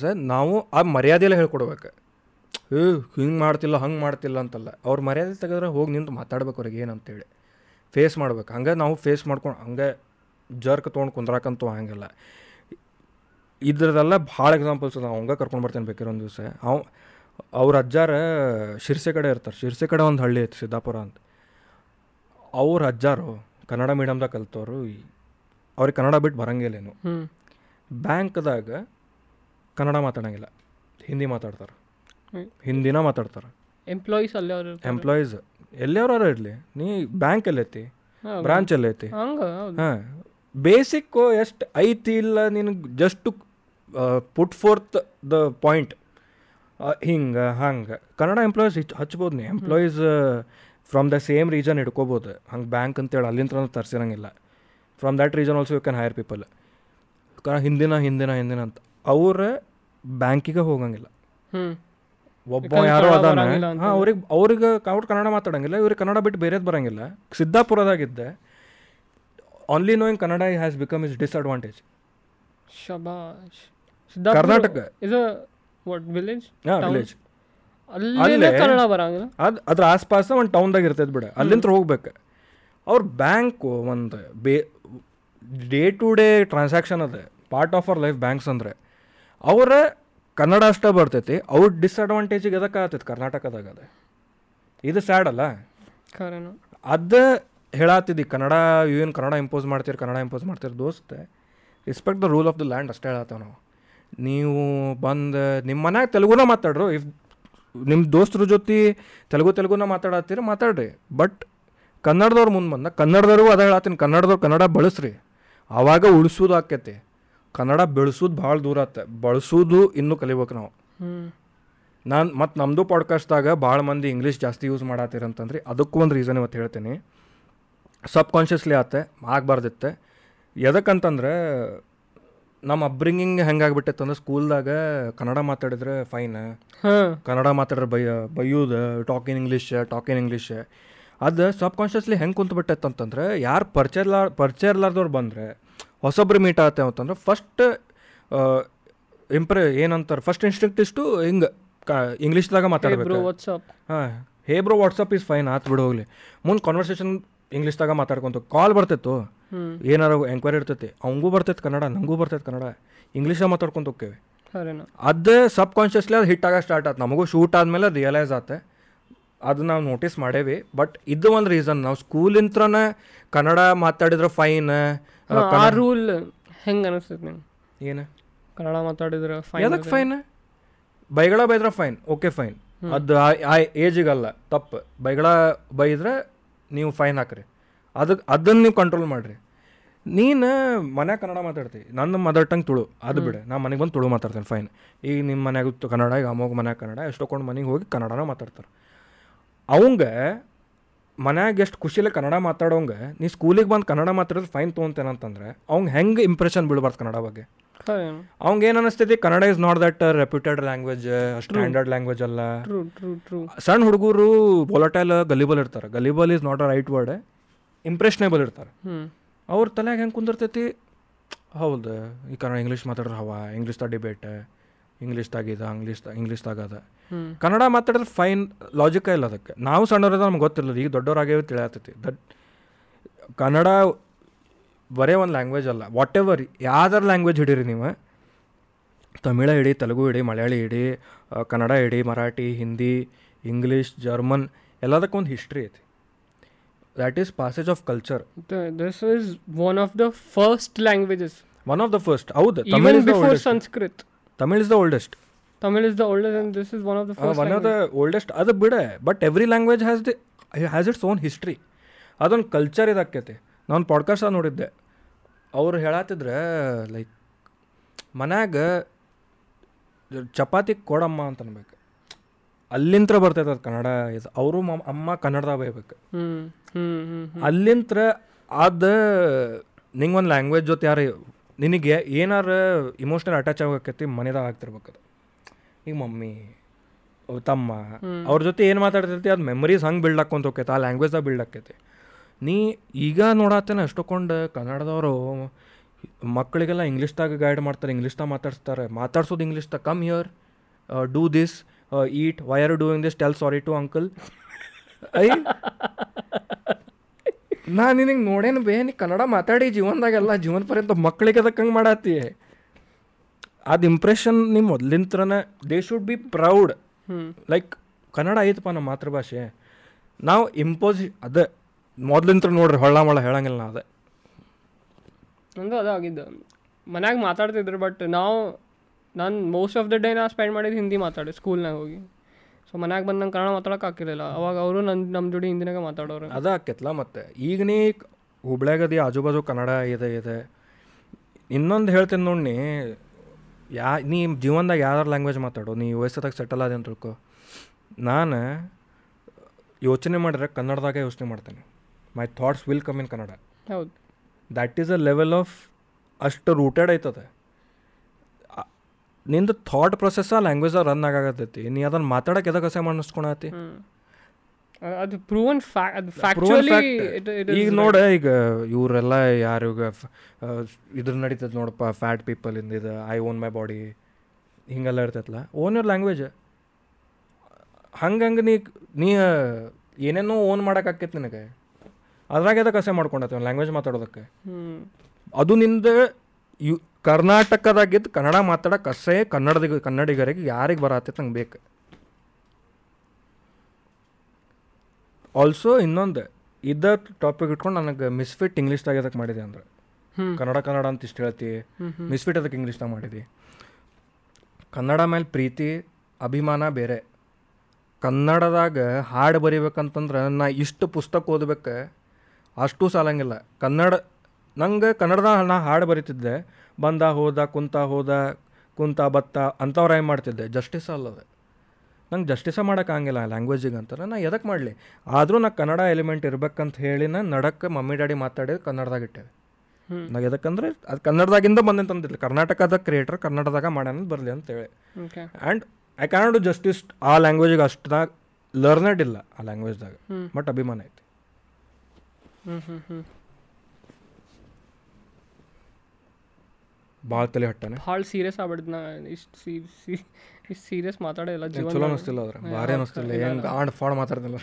B: ಸರ್ ನಾವು ಆ ಮರ್ಯಾದೆಲ್ಲ ಹೇಳ್ಕೊಡ್ಬೇಕು. ಏ ಹಿಂಗೆ ಮಾಡ್ತಿಲ್ಲ ಹಂಗೆ ಮಾಡ್ತಿಲ್ಲ ಅಂತಲ್ಲ. ಅವ್ರ ಮರ್ಯಾದೆ ತೆಗೆದ್ರೆ ಹೋಗಿ ನಿಂತು ಮಾತಾಡ್ಬೇಕು ಅವ್ರಿಗೆ ಏನಂತೇಳಿ. ಫೇಸ್ ಮಾಡ್ಬೇಕು. ಹಂಗೆ ನಾವು ಫೇಸ್ ಮಾಡ್ಕೊಂಡು ಹಂಗೆ ಜರ್ಕ್ ತೊಗೊಂಡು ಕುಂದ್ರಾಕಂತೂ ಹಂಗಿಲ್ಲ ಇದ್ರದೆಲ್ಲ ಭಾಳ ಎಕ್ಸಾಂಪಲ್ಸ್ ಅದ ಹಂಗೆ ಕರ್ಕೊಂಡು ಬರ್ತೇನೆ ಬೇಕಿರೋ ಒಂದು ದಿವಸ. ಅವ ಅವ್ರ ಅಜ್ಜಾರ ಶಿರ್ಸೆ ಕಡೆ ಇರ್ತಾರೆ. ಶಿರ್ಸೆ ಕಡೆ ಒಂದು ಹಳ್ಳಿ ಐತಿ ಸಿದ್ದಾಪುರ ಅಂತ. ಅವ್ರ ಅಜ್ಜಾರು ಕನ್ನಡ ಮೀಡಿಯಮ್ದಾಗ ಕಲ್ತವ್ರು ಅವ್ರಿಗೆ ಕನ್ನಡ ಬಿಟ್ಟು ಬರಂಗಿಲ್ಲೇನು ಬ್ಯಾಂಕ್ದಾಗ ಕನ್ನಡ ಮಾತಾಡಂಗಿಲ್ಲ. ಹಿಂದಿ ಮಾತಾಡ್ತಾರೆ. ಹಿಂದಿನ ಮಾತಾಡ್ತಾರೆ.
C: ಎಂಪ್ಲಾಯೀಸ್ ಅಲ್ಲೇ ಅವರು.
B: ಎಂಪ್ಲಾಯೀಸ್ ಎಲ್ಲಿಯವ್ರ ಇರಲಿ? ನೀ ಬ್ಯಾಂಕ್ ಎಲ್ಲೈತಿ ಬ್ರಾಂಚ್ ಎಲ್ಲೈತಿ ಹಾಂ. ಬೇಸಿಕ್ಕು ಎಷ್ಟು ಐತಿ ಇಲ್ಲ ನಿನಗೆ? Just put forth the point ಹಿಂಗೆ ಹಂಗೆ. ಕನ್ನಡ ಎಂಪ್ಲಾಯೀಸ್ ಹಚ್ಬೋದು ನೀ employees from the same region ಹಿಡ್ಕೋಬೋದು. ಹಂಗೆ ಬ್ಯಾಂಕ್ ಅಂತೇಳಿ ಅಲ್ಲಿಂದ ತರ್ಸಿರಂಗಿಲ್ಲ. From that region also you can hire people ಹಿಂದಿನ ಹಿಂದಿನ ಹಿಂದಿನ ಅಂತ. ಅವ್ರ ಬ್ಯಾಂಕಿಗೆ ಹೋಗಂಗಿಲ್ಲ. ಒಬ್ಬ ಯಾರೋ ಅದಾನ. ಹಾಂ ಅವ್ರಿಗೆ ಅವ್ರಿಗೆ ಅವ್ರು ಕನ್ನಡ ಮಾತಾಡಂಗಿಲ್ಲ. ಇವ್ರಿಗೆ ಕನ್ನಡ ಬಿಟ್ಟು ಬೇರೆದು ಬರೋಂಗಿಲ್ಲ. ಸಿದ್ದಾಪುರದಾಗಿದ್ದೆ. Only knowing Kannada has become is disadvantage
C: ಶಬಾಷ್.
B: ಕರ್ನಾಟಕ.
C: ಇದು ವಾಟ್ ವಿಲೇಜ್
B: ಹಾಂ ವಿಲೇಜ್
C: ಅಲ್ಲೇ
B: ಅಲ್ಲೇ-
C: ಕನ್ನಡ ಬರಂಗಿಲ್ಲ
B: ಅದು ಅದ್ರ ಆಸ್ಪಾಸ ಒಂದು ಟೌನ್ದಾಗ ಇರ್ತೈತೆ ಬಿಡ. ಅಲ್ಲಿಂದ ಹೋಗ್ಬೇಕು. ಅವ್ರ ಬ್ಯಾಂಕು ಒಂದು ಬೇ ಡೇ ಟು ಡೇ ಟ್ರಾನ್ಸಾಕ್ಷನ್ ಅದ. Part of our life banks ಅಂದರೆ. ಅವರ ಕನ್ನಡ ಅಷ್ಟೇ ಬರ್ತೈತಿ. ಅವ್ರ ಡಿಸ್ಅಡ್ವಾಂಟೇಜಿಗೆ ಎದಕ್ಕೆ ಆಗ್ತೈತಿ ಕರ್ನಾಟಕದಾಗ ಅದ? ಇದು ಸ್ಯಾಡ್ ಅಲ್ಲ? ಅದ ಹೇಳತ್ತಿದ್ದಿ ಕನ್ನಡ ಏನು ಕನ್ನಡ ಇಂಪೋಸ್ ಮಾಡ್ತೀರಿ ಕನ್ನಡ ಇಂಪೋಸ್ ಮಾಡ್ತೀರಿ ದೋಸ್ತ. Respect the rule of the land ಅಷ್ಟೇ ಹೇಳತ್ತೇವೆ ನಾವು. ನೀವು ಬಂದು ನಿಮ್ಮ ಮನ್ಯಾಗ ತೆಲುಗುನ ಮಾತಾಡ್ರು. ಇಫ್ ನಿಮ್ಮ ದೋಸ್ತರ ಜೊತೆ ತೆಲುಗು ತೆಲುಗುನ ಮಾತಾಡತ್ತೀರಿ ಮಾತಾಡ್ರಿ. ಬಟ್ ಕನ್ನಡದವ್ರು ಮುಂದೆ ಬಂದ ಕನ್ನಡದವ್ರಿಗೂ ಅದ ಹೇಳತ್ತೀನಿ ಕನ್ನಡದವ್ರು ಕನ್ನಡ ಬಳಸ್ರಿ. ಆವಾಗ ಉಳಿಸೋದು ಆಕೈತಿ. ಕನ್ನಡ ಬೆಳೆಸೋದು ಭಾಳ ದೂರ ಆತ. ಬಳಸೋದು ಇನ್ನೂ ಕಲಿಬೇಕು ನಾವು. ನಾನು ಮತ್ತು ನಮ್ಮದು ಪಾಡ್ಕಾಸ್ಟ್ದಾಗ ಭಾಳ ಮಂದಿ ಇಂಗ್ಲೀಷ್ ಜಾಸ್ತಿ ಯೂಸ್ ಮಾಡತ್ತೀರ ಅಂತಂದ್ರೆ ಅದಕ್ಕೂ ಒಂದು ರೀಸನ್ ಇವತ್ತು ಹೇಳ್ತೀನಿ. ಸಬ್ ಕಾನ್ಷಿಯಸ್ಲಿ ಆತೆ ಆಗಬಾರ್ದಿತ್ತೆ. ಎದಕ್ಕಂತಂದ್ರೆ ನಮ್ಮ ಅಪ್ಬ್ರಿಂಗಿಂಗ್ ಹೆಂಗಾಗ್ಬಿಟ್ಟೈತೆ ಅಂದ್ರೆ ಸ್ಕೂಲ್ದಾಗ ಕನ್ನಡ ಮಾತಾಡಿದ್ರೆ ಫೈನ್
C: ಹಾ.
B: ಕನ್ನಡ ಮಾತಾಡಿದ್ರೆ ಬೈಯ ಬೈಯೋದು talk in English talk in English ಅದು ಸಬ್ ಕಾನ್ಷಿಯಸ್ಲಿ ಹೆಂಗೆ ಕುಂತ್ಬಿಟ್ಟೈತೆ ಅಂತಂದ್ರೆ ಯಾರು ಪರಿಚಯ ಇರ್ಲಾರ ಪರಿಚಯ ಇರ್ಲಾರ್ದವ್ರು ಬಂದರೆ ಹೊಸೊಬ್ರು ಮೀಟ್ ಆಗುತ್ತೆ ಅಂತಂದ್ರೆ ಫಸ್ಟ್ ಇಂಪ್ರೆ ಏನಂತಾರೆ ಫಸ್ಟ್ ಇನ್ಸ್ಟಿಂಕ್ಟ್ ಇಷ್ಟು ಹಿಂಗೆ ಕ ಇಂಗ್ಲೀಷ್ದಾಗ ಮಾತಾಡಬೇಕು. ಹಾಂ hey bro what's up is fine ಆತ್ ಬಿಡು ಹೋಗ್ಲಿ. ಮುಂದೆ ಕಾನ್ವರ್ಸೇಷನ್ ಇಂಗ್ಲೀಷ್ದಾಗ ಮಾತಾಡ್ಕೊಂತ ಕಾಲ್ ಬರ್ತಿತ್ತು ಏನಾರು ಎಂಕ್ವೈರಿ ಇರ್ತೈತಿ ಅವಂಗೂ ಬರ್ತೈತೆ ಕನ್ನಡ ನಂಗೂ ಬರ್ತೈತೆ ಕನ್ನಡ. ಇಂಗ್ಲೀಷಾಗ ಮಾತಾಡ್ಕೊಂತ
C: ಹೋಗ್ತೇವೆ
B: ಅದೇ ಸಬ್ ಕಾನ್ಷಿಯಸ್ಲಿ ಅದು ಹಿಟ್ ಆಗ ಸ್ಟಾರ್ಟ್ ಆಯ್ತು ನಮಗೂ ಶೂಟ್ ಆದಮೇಲೆ ರಿಯಲೈಸ್ ಆತೆ. ಅದು ನಾವು ನೋಟಿಸ್ ಮಾಡೇವಿ. ಬಟ್ ಇದು ಒಂದು ರೀಸನ್ ನಾವು ಸ್ಕೂಲಿಂತ್ರನೇ ಕನ್ನಡ ಮಾತಾಡಿದ್ರೆ ಫೈನ್
C: ರೂಲ್ ಹೆಂಗ್ ಅನಿಸ್ತೈತಿ ನಿಮ್ಗೆ?
B: ಏನು?
C: ಕನ್ನಡ ಮಾತಾಡಿದ್ರೆ ಫೈನ್
B: ಎದಕ್ಕೆ ಫೈನ್ ಬೈಗಳ ಬೈದ್ರೆ ಫೈನ್ ಓಕೆ ಫೈನ್ ಅದು ಆ- ಆ ಏಜಿಗಲ್ಲ ತಪ್ಪು. ಬೈಗಳ ಬೈದ್ರೆ ನೀವು ಫೈನ್ ಹಾಕ್ರಿ. ಅದಕ್ಕೆ ಅದನ್ನು ನೀವು ಕಂಟ್ರೋಲ್ ಮಾಡಿರಿ. ನೀನು ಮನ್ಯಾಗ ಕನ್ನಡ ಮಾತಾಡ್ತಿ ನನ್ನ ಮದರ್ ಟಂಗ್ ತುಳು ಅದು ಬಿಡು. ನಾನು ಮನೆಗೆ ಬಂದು ತುಳು ಮಾತಾಡ್ತೇನೆ ಫೈನ್ ಈಗ ನಿಮ್ಮ ಮನ್ಯಾಗ ತು- ಕನ್ನಡ ಈಗ ಅಮ್ಮೋಗ ಮನ್ಯಾಗ ಕನ್ನಡ ಎಷ್ಟೊಕೊಂಡು ಮನೆಗೆ ಹೋಗಿ ಕನ್ನಡನೇ ಮಾತಾಡ್ತಾರೆ. ಅವಂಗ ಮನ್ಯಾಗ ಎಷ್ಟು ಖುಷಿಯಲ್ಲಿ ಕನ್ನಡ ಮಾತಾಡೋಂಗೆ ನೀ ಸ್ಕೂಲಿಗೆ ಬಂದು ಕನ್ನಡ ಮಾತಾಡಿದ್ರೆ ಫೈನ್ ತೊಗೊಂತೇನಂತಂದ್ರೆ ಅವ್ಗೆ ಹೆಂಗೆ ಇಂಪ್ರೆಷನ್ ಬೀಳ್ಬಾರ್ದು ಕನ್ನಡ ಬಗ್ಗೆ? ಅವ್ಗೆ ಏನು ಅನಿಸ್ತೈತಿ? Kannada is not that reputed language standard language ಅಲ್ಲ. ಸಣ್ಣ ಹುಡುಗರು ಬೊಲಟೈಲ್ ಗಲಿಬಲ್ ಇರ್ತಾರೆ. Gullible is not a right word impressionable ಇರ್ತಾರೆ. ಅವ್ರ ತಲೆಯಾಗ ಹೆಂಗೆ ಕುಂದಿರ್ತೈತಿ? ಹೌದು ಈ ಕನ್ನಡ ಇಂಗ್ಲೀಷ್ ಮಾತಾಡ್ರ ಹವಾ ಇಂಗ್ಲೀಷ್ದಾಗ ಡಿಬೇಟ್ ಇಂಗ್ಲೀಷ್ದಾಗ ಇದು ಇಂಗ್ಲೀಷ್ದಾಗ ಇಂಗ್ಲೀಷ್ದಾಗ ಅದ. ಕನ್ನಡ ಮಾತಾಡಿದ್ರೆ ಫೈನ್ ಲಾಜಿಕ ಇಲ್ಲ ಅದಕ್ಕೆ. ನಾವು ಸಣ್ಣವ್ರದ ನಮ್ಗೆ ಗೊತ್ತಿಲ್ಲ ಈಗ ದೊಡ್ಡವರಾಗೇ ತಿಳಿಯತ್ತೈತಿ. ದಟ್ ಕನ್ನಡ ಬರೇ ಒಂದು ಲ್ಯಾಂಗ್ವೇಜ್ ಅಲ್ಲ. ವಾಟ್ ಎವರ್ ಯಾವ್ದಾರು ಲ್ಯಾಂಗ್ವೇಜ್ ಹಿಡೀರಿ ನೀವು? ತಮಿಳ ಹಿಡಿ ತೆಲುಗು ಹಿಡಿ ಮಲಯಾಳಿ ಹಿಡಿ ಆ, ಕನ್ನಡ ಹಿಡಿ ಮರಾಠಿ ಹಿಂದಿ ಇಂಗ್ಲೀಷ್ ಜರ್ಮನ್ ಎಲ್ಲದಕ್ಕೊಂದು ಹಿಸ್ಟ್ರಿ ಐತಿ. That is passage of culture
C: this is one of the first languages
B: one of the first ಹೌದು Tamil
C: even
B: is the
C: before
B: oldest
C: Sanskrit
B: Tamil is the oldest
C: Tamil is the older and this is one of the first
B: one of the oldest ಅದು ಬಿಡೆ but every language has the has its own history ಅದೊಂದು culture ಇದಾಕೈತಿ. ನಾನು podcast ನೋಡಿದ್ದೆ. ಅವ್ರು ಹೇಳತ್ತಿದ್ರೆ like ಮನ್ಯಾಗ ಚಪಾತಿ ಕೊಡಮ್ಮ ಅಂತ ಅನ್ಬೇಕು. ಅಲ್ಲಿಂತ್ರ ಬರ್ತೈತೆ ಅದು ಕನ್ನಡ ಇದು ಅವರು ಅಮ್ಮ ಕನ್ನಡದಾಗ ಬೈಬೇಕು. ಅಲ್ಲಿಂತ್ರ ಅದು ನಿಂಗೆ ಒಂದು ಲ್ಯಾಂಗ್ವೇಜ್ ಜೊತೆ ಯಾರು ನಿನಗೆ ಏನಾರ ಇಮೋಷ್ನಲ್ ಅಟ್ಯಾಚ್ ಆಗಕೈತಿ ಮನೆದಾಗ ಆಗ್ತಿರ್ಬೇಕು ಅದು ಈಗ ಮಮ್ಮಿ ತಮ್ಮ ಅವ್ರ ಜೊತೆ ಏನು ಮಾತಾಡ್ತೈತಿ ಅದು ಮೆಮರೀಸ್ ಹಂಗೆ ಬಿಲ್ಡ್ ಹಾಕೊಂತ ಹೋಗ್ತೈತೆ ಆ ಲ್ಯಾಂಗ್ವೇಜ್ದಾಗ ಬಿಲ್ಡ್ ಆಕೈತಿ ನೀ ಈಗ ನೋಡತ್ತೇನೆ ಅಷ್ಟೊಂದು ಕನ್ನಡದವರು ಮಕ್ಕಳಿಗೆಲ್ಲ ಇಂಗ್ಲೀಷ್ದಾಗ ಗೈಡ್ ಮಾಡ್ತಾರೆ ಇಂಗ್ಲೀಷ್ದಾಗ ಮಾತಾಡ್ಸ್ತಾರೆ. ಮಾತಾಡ್ಸೋದು ಇಂಗ್ಲೀಷ್ದಾಗ come here do this eat why are doing this tell sorry to uncle I ನಾ ನಿನಗೆ ನೋಡೇನು ಬೇ ನೀ ಕನ್ನಡ ಮಾತಾಡಿ ಜೀವನದಾಗೆಲ್ಲ ಜೀವನ ಪರ್ಯಂತ ಮಕ್ಕಳಿಗೆ ಅದಕ್ಕೆ ಹಂಗೆ ಮಾಡತ್ತಿ ಅದು ಇಂಪ್ರೆಷನ್ ನಿಮ್ಮ ಮೊದ್ಲಿಂತ್ರನ they should be proud like Kannada ಐತಪ್ಪ ನಮ್ಮ ಮಾತೃಭಾಷೆ. ನಾವು ಇಂಪೋಸ್ ಅದ ಮೊದ್ಲಿಂತ್ರ ನೋಡ್ರಿ ಹೊಳ್ಳ ಮಳ ಹೇಳಂಗಿಲ್ಲ ನಾ ಅದೇ.
C: ನಂದು ಅದೇ ಆಗಿದ್ದು. ಮನ್ಯಾಗ ಮಾತಾಡ್ತಿದ್ರು ಬಟ್ ನಾವು ನಾನು ಮೋಸ್ಟ್ ಆಫ್ ದ ಡೇ ನಾ ಸ್ಪೆಂಡ್ ಮಾಡಿದ್ದು ಹಿಂದಿ ಮಾತಾಡಿ ಸ್ಕೂಲ್ನಾಗ ಹೋಗಿ. ಸೊ ಮನ್ಯಾಗ ಬಂದು ನಂಗೆ ಕನ್ನಡ ಮಾತಾಡಕ್ಕೆ ಆಗಿರಲಿಲ್ಲ ಅವಾಗ ಅವರು ನನ್ನ ನಮ್ಮ ಜೋಡಿ ಹಿಂದಿನಾಗ ಮಾತಾಡೋರು.
B: ಅದ ಆಕೈತಲ್ಲ ಮತ್ತೆ. ಈಗನೇ ನೀ ಹುಬ್ಳ್ಯಾಗದಿ ಆಜು ಬಾಜು ಕನ್ನಡ ಇದೆ ಇದೆ. ಇನ್ನೊಂದು ಹೇಳ್ತೀನಿ ನೋಡಿ ಯಾ ನೀ ಜೀವನದಾಗ ಯಾವ್ದಾರು ಲ್ಯಾಂಗ್ವೇಜ್ ಮಾತಾಡು. ನೀ ಎದಾಗ ಸೆಟಲ್ ಆದೆ ಅಂತ ತಿಳ್ಕೊ. ನಾನು ಯೋಚನೆ ಮಾಡಿದ್ರೆ ಕನ್ನಡದಾಗ ಯೋಚನೆ ಮಾಡ್ತೇನೆ. My thoughts will come in Kannada
C: ಹೌದು.
B: That is a level of ಅಷ್ಟು ರೂಟೆಡ್ ಐತದೆ ಆ- ನಿಂದು ಥಾಟ್ ಪ್ರೊಸೆಸ್ ಆ ಲ್ಯಾಂಗ್ವೇಜ್ ರನ್ ಆಗಾಕತ್ತೈತಿ. ನೀ ಅದನ್ನ ಮಾತಾಡಕ್ಕೆ ಎದಕ್ಕೆ ಅಸೆ ಮಾಡಿಸ್ಕೊಳತಿ?
C: ಅದು ಪ್ರೂವನ್.
B: ಈಗ ನೋಡ ಈಗ ಇವರೆಲ್ಲ ಯಾರು ಈಗ ಇದ್ರ ನಡೀತದೆ ನೋಡಪ್ಪ ಫ್ಯಾಟ್ ಪೀಪಲ್ ಇಂದ ಇದು ಐ ಓನ್ ಮೈ ಬಾಡಿ ಹಿಂಗೆಲ್ಲ ಇರ್ತೈತಲ್ಲ ಓನ್ ಯುವರ್ ಲ್ಯಾಂಗ್ವೇಜ್ ಹಂಗಂಗೆ ನೀ ನೀ ಏನೇನೋ ಓನ್ ಮಾಡೋಕ್ಕಾಕೈತಿ ನಿನಗೆ. ಅದ್ರಾಗ ಕಸೆ ಅಸೆ ಮಾಡ್ಕೊಂಡತಿ ಲ್ಯಾಂಗ್ವೇಜ್ ಮಾತಾಡೋದಕ್ಕೆ? ಅದು ನಿಂದ ಯು ಕರ್ನಾಟಕದಾಗಿದ್ದು ಕನ್ನಡ ಮಾತಾಡಕ್ಕೆ ಕಸೆ ಕನ್ನಡದ ಕನ್ನಡಿಗರಿಗೆ ಯಾರಿಗೆ ಬರತ್ತೈತೆ ನಂಗೆ ಬೇಕು. ಆಲ್ಸೋ ಇನ್ನೊಂದು ಇದ್ದ ಟಾಪಿಕ್ ಇಟ್ಕೊಂಡು ನನಗೆ ಮಿಸ್ಫಿಟ್ ಇಂಗ್ಲೀಷ್ದಾಗ ಅದಕ್ಕೆ ಮಾಡಿದೆ ಅಂದ್ರೆ. ಕನ್ನಡ ಕನ್ನಡ ಅಂತ ಇಷ್ಟು ಹೇಳ್ತಿ. ಮಿಸ್ಫಿಟ್ ಅದಕ್ಕೆ ಇಂಗ್ಲೀಷ್ದಾಗ ಮಾಡಿದಿ? ಕನ್ನಡ ಮೇಲೆ ಪ್ರೀತಿ ಅಭಿಮಾನ ಬೇರೆ. ಕನ್ನಡದಾಗ ಹಾಡು ಬರಿಬೇಕಂತಂದ್ರೆ ನಾ ಇಷ್ಟು ಪುಸ್ತಕ ಓದ್ಬೇಕು ಅಷ್ಟು ಸಾಲಂಗಿಲ್ಲ. ಕನ್ನಡ ನಂಗೆ ಕನ್ನಡದಾಗ ನಾ ಹಾಡು ಬರೀತಿದ್ದೆ. ಬಂದ ಹೋದ ಕುಂತ ಹೋದ ಕುಂತ ಬತ್ತ ಅಂಥವ್ರು ಏನು ಮಾಡ್ತಿದ್ದೆ? ಜಸ್ಟಿಸ್ ಅಲ್ಲದ ನಂಗೆ ಜಸ್ಟಿಸ ಮಾಡೋಕ್ಕಾಗಿಲ್ಲ ಲ್ಯಾಂಗ್ವೇಜಿಗೆ ಅಂತಾರೆ ನಾ ಎದಕ್ಕೆ ಮಾಡಲಿ? ಆದರೂ ನಾ ಕನ್ನಡ ಎಲಿಮೆಂಟ್ ಇರ್ಬೇಕಂತ ಹೇಳಿ ನಾ ನಡಕ್ಕೆ ಮಮ್ಮಿ ಡ್ಯಾಡಿ ಮಾತಾಡಿದ್ದು ಕನ್ನಡದಾಗ ಇಟ್ಟೇವೆ
C: ನಾವು
B: ನಾ ಎದಕ್ಕಂದ್ರೆ ಅದು ಕನ್ನಡದಾಗಿಂದ ಬಂದಂತಂದಿಲ್ಲ ಕರ್ನಾಟಕದ ಕ್ರಿಯೇಟರ್ ಕನ್ನಡದಾಗ ಮಾಡ್ಯಾನ ಬರಲಿ ಅಂತೇಳಿ and I can do justice ಆ ಲ್ಯಾಂಗ್ವೇಜಿಗೆ ಅಷ್ಟದಾಗ ಲರ್ನೆಡ್ ಇಲ್ಲ ಆ ಲ್ಯಾಂಗ್ವೇಜ್ದಾಗ. ಬಟ್ ಅಭಿಮಾನ ಐತಿ ಭಾಳ ತಲೆ ಹಟ್ಟನೆ.
C: ಭಾಳ ಸೀರಿಯಸ್ ಆಗ್ಬಿಡ್ದು ನಾ. ಇಷ್ಟು ಸೀ ಸಿ ಇಷ್ಟು ಸೀರಿಯಸ್ ಮಾತಾಡಿಲ್ಲ
B: ಚಲೋ
C: ಜೀವನ
B: ಅನಿಸ್ತಿಲ್ಲ ಅದ್ರ ಭಾರಿ ಅನಿಸ್ತಿಲ್ಲ ಹೆಂಗೆ ಆಡ್ ಫಾಡ್ ಮಾತಾಡ್ತಿಲ್ಲ.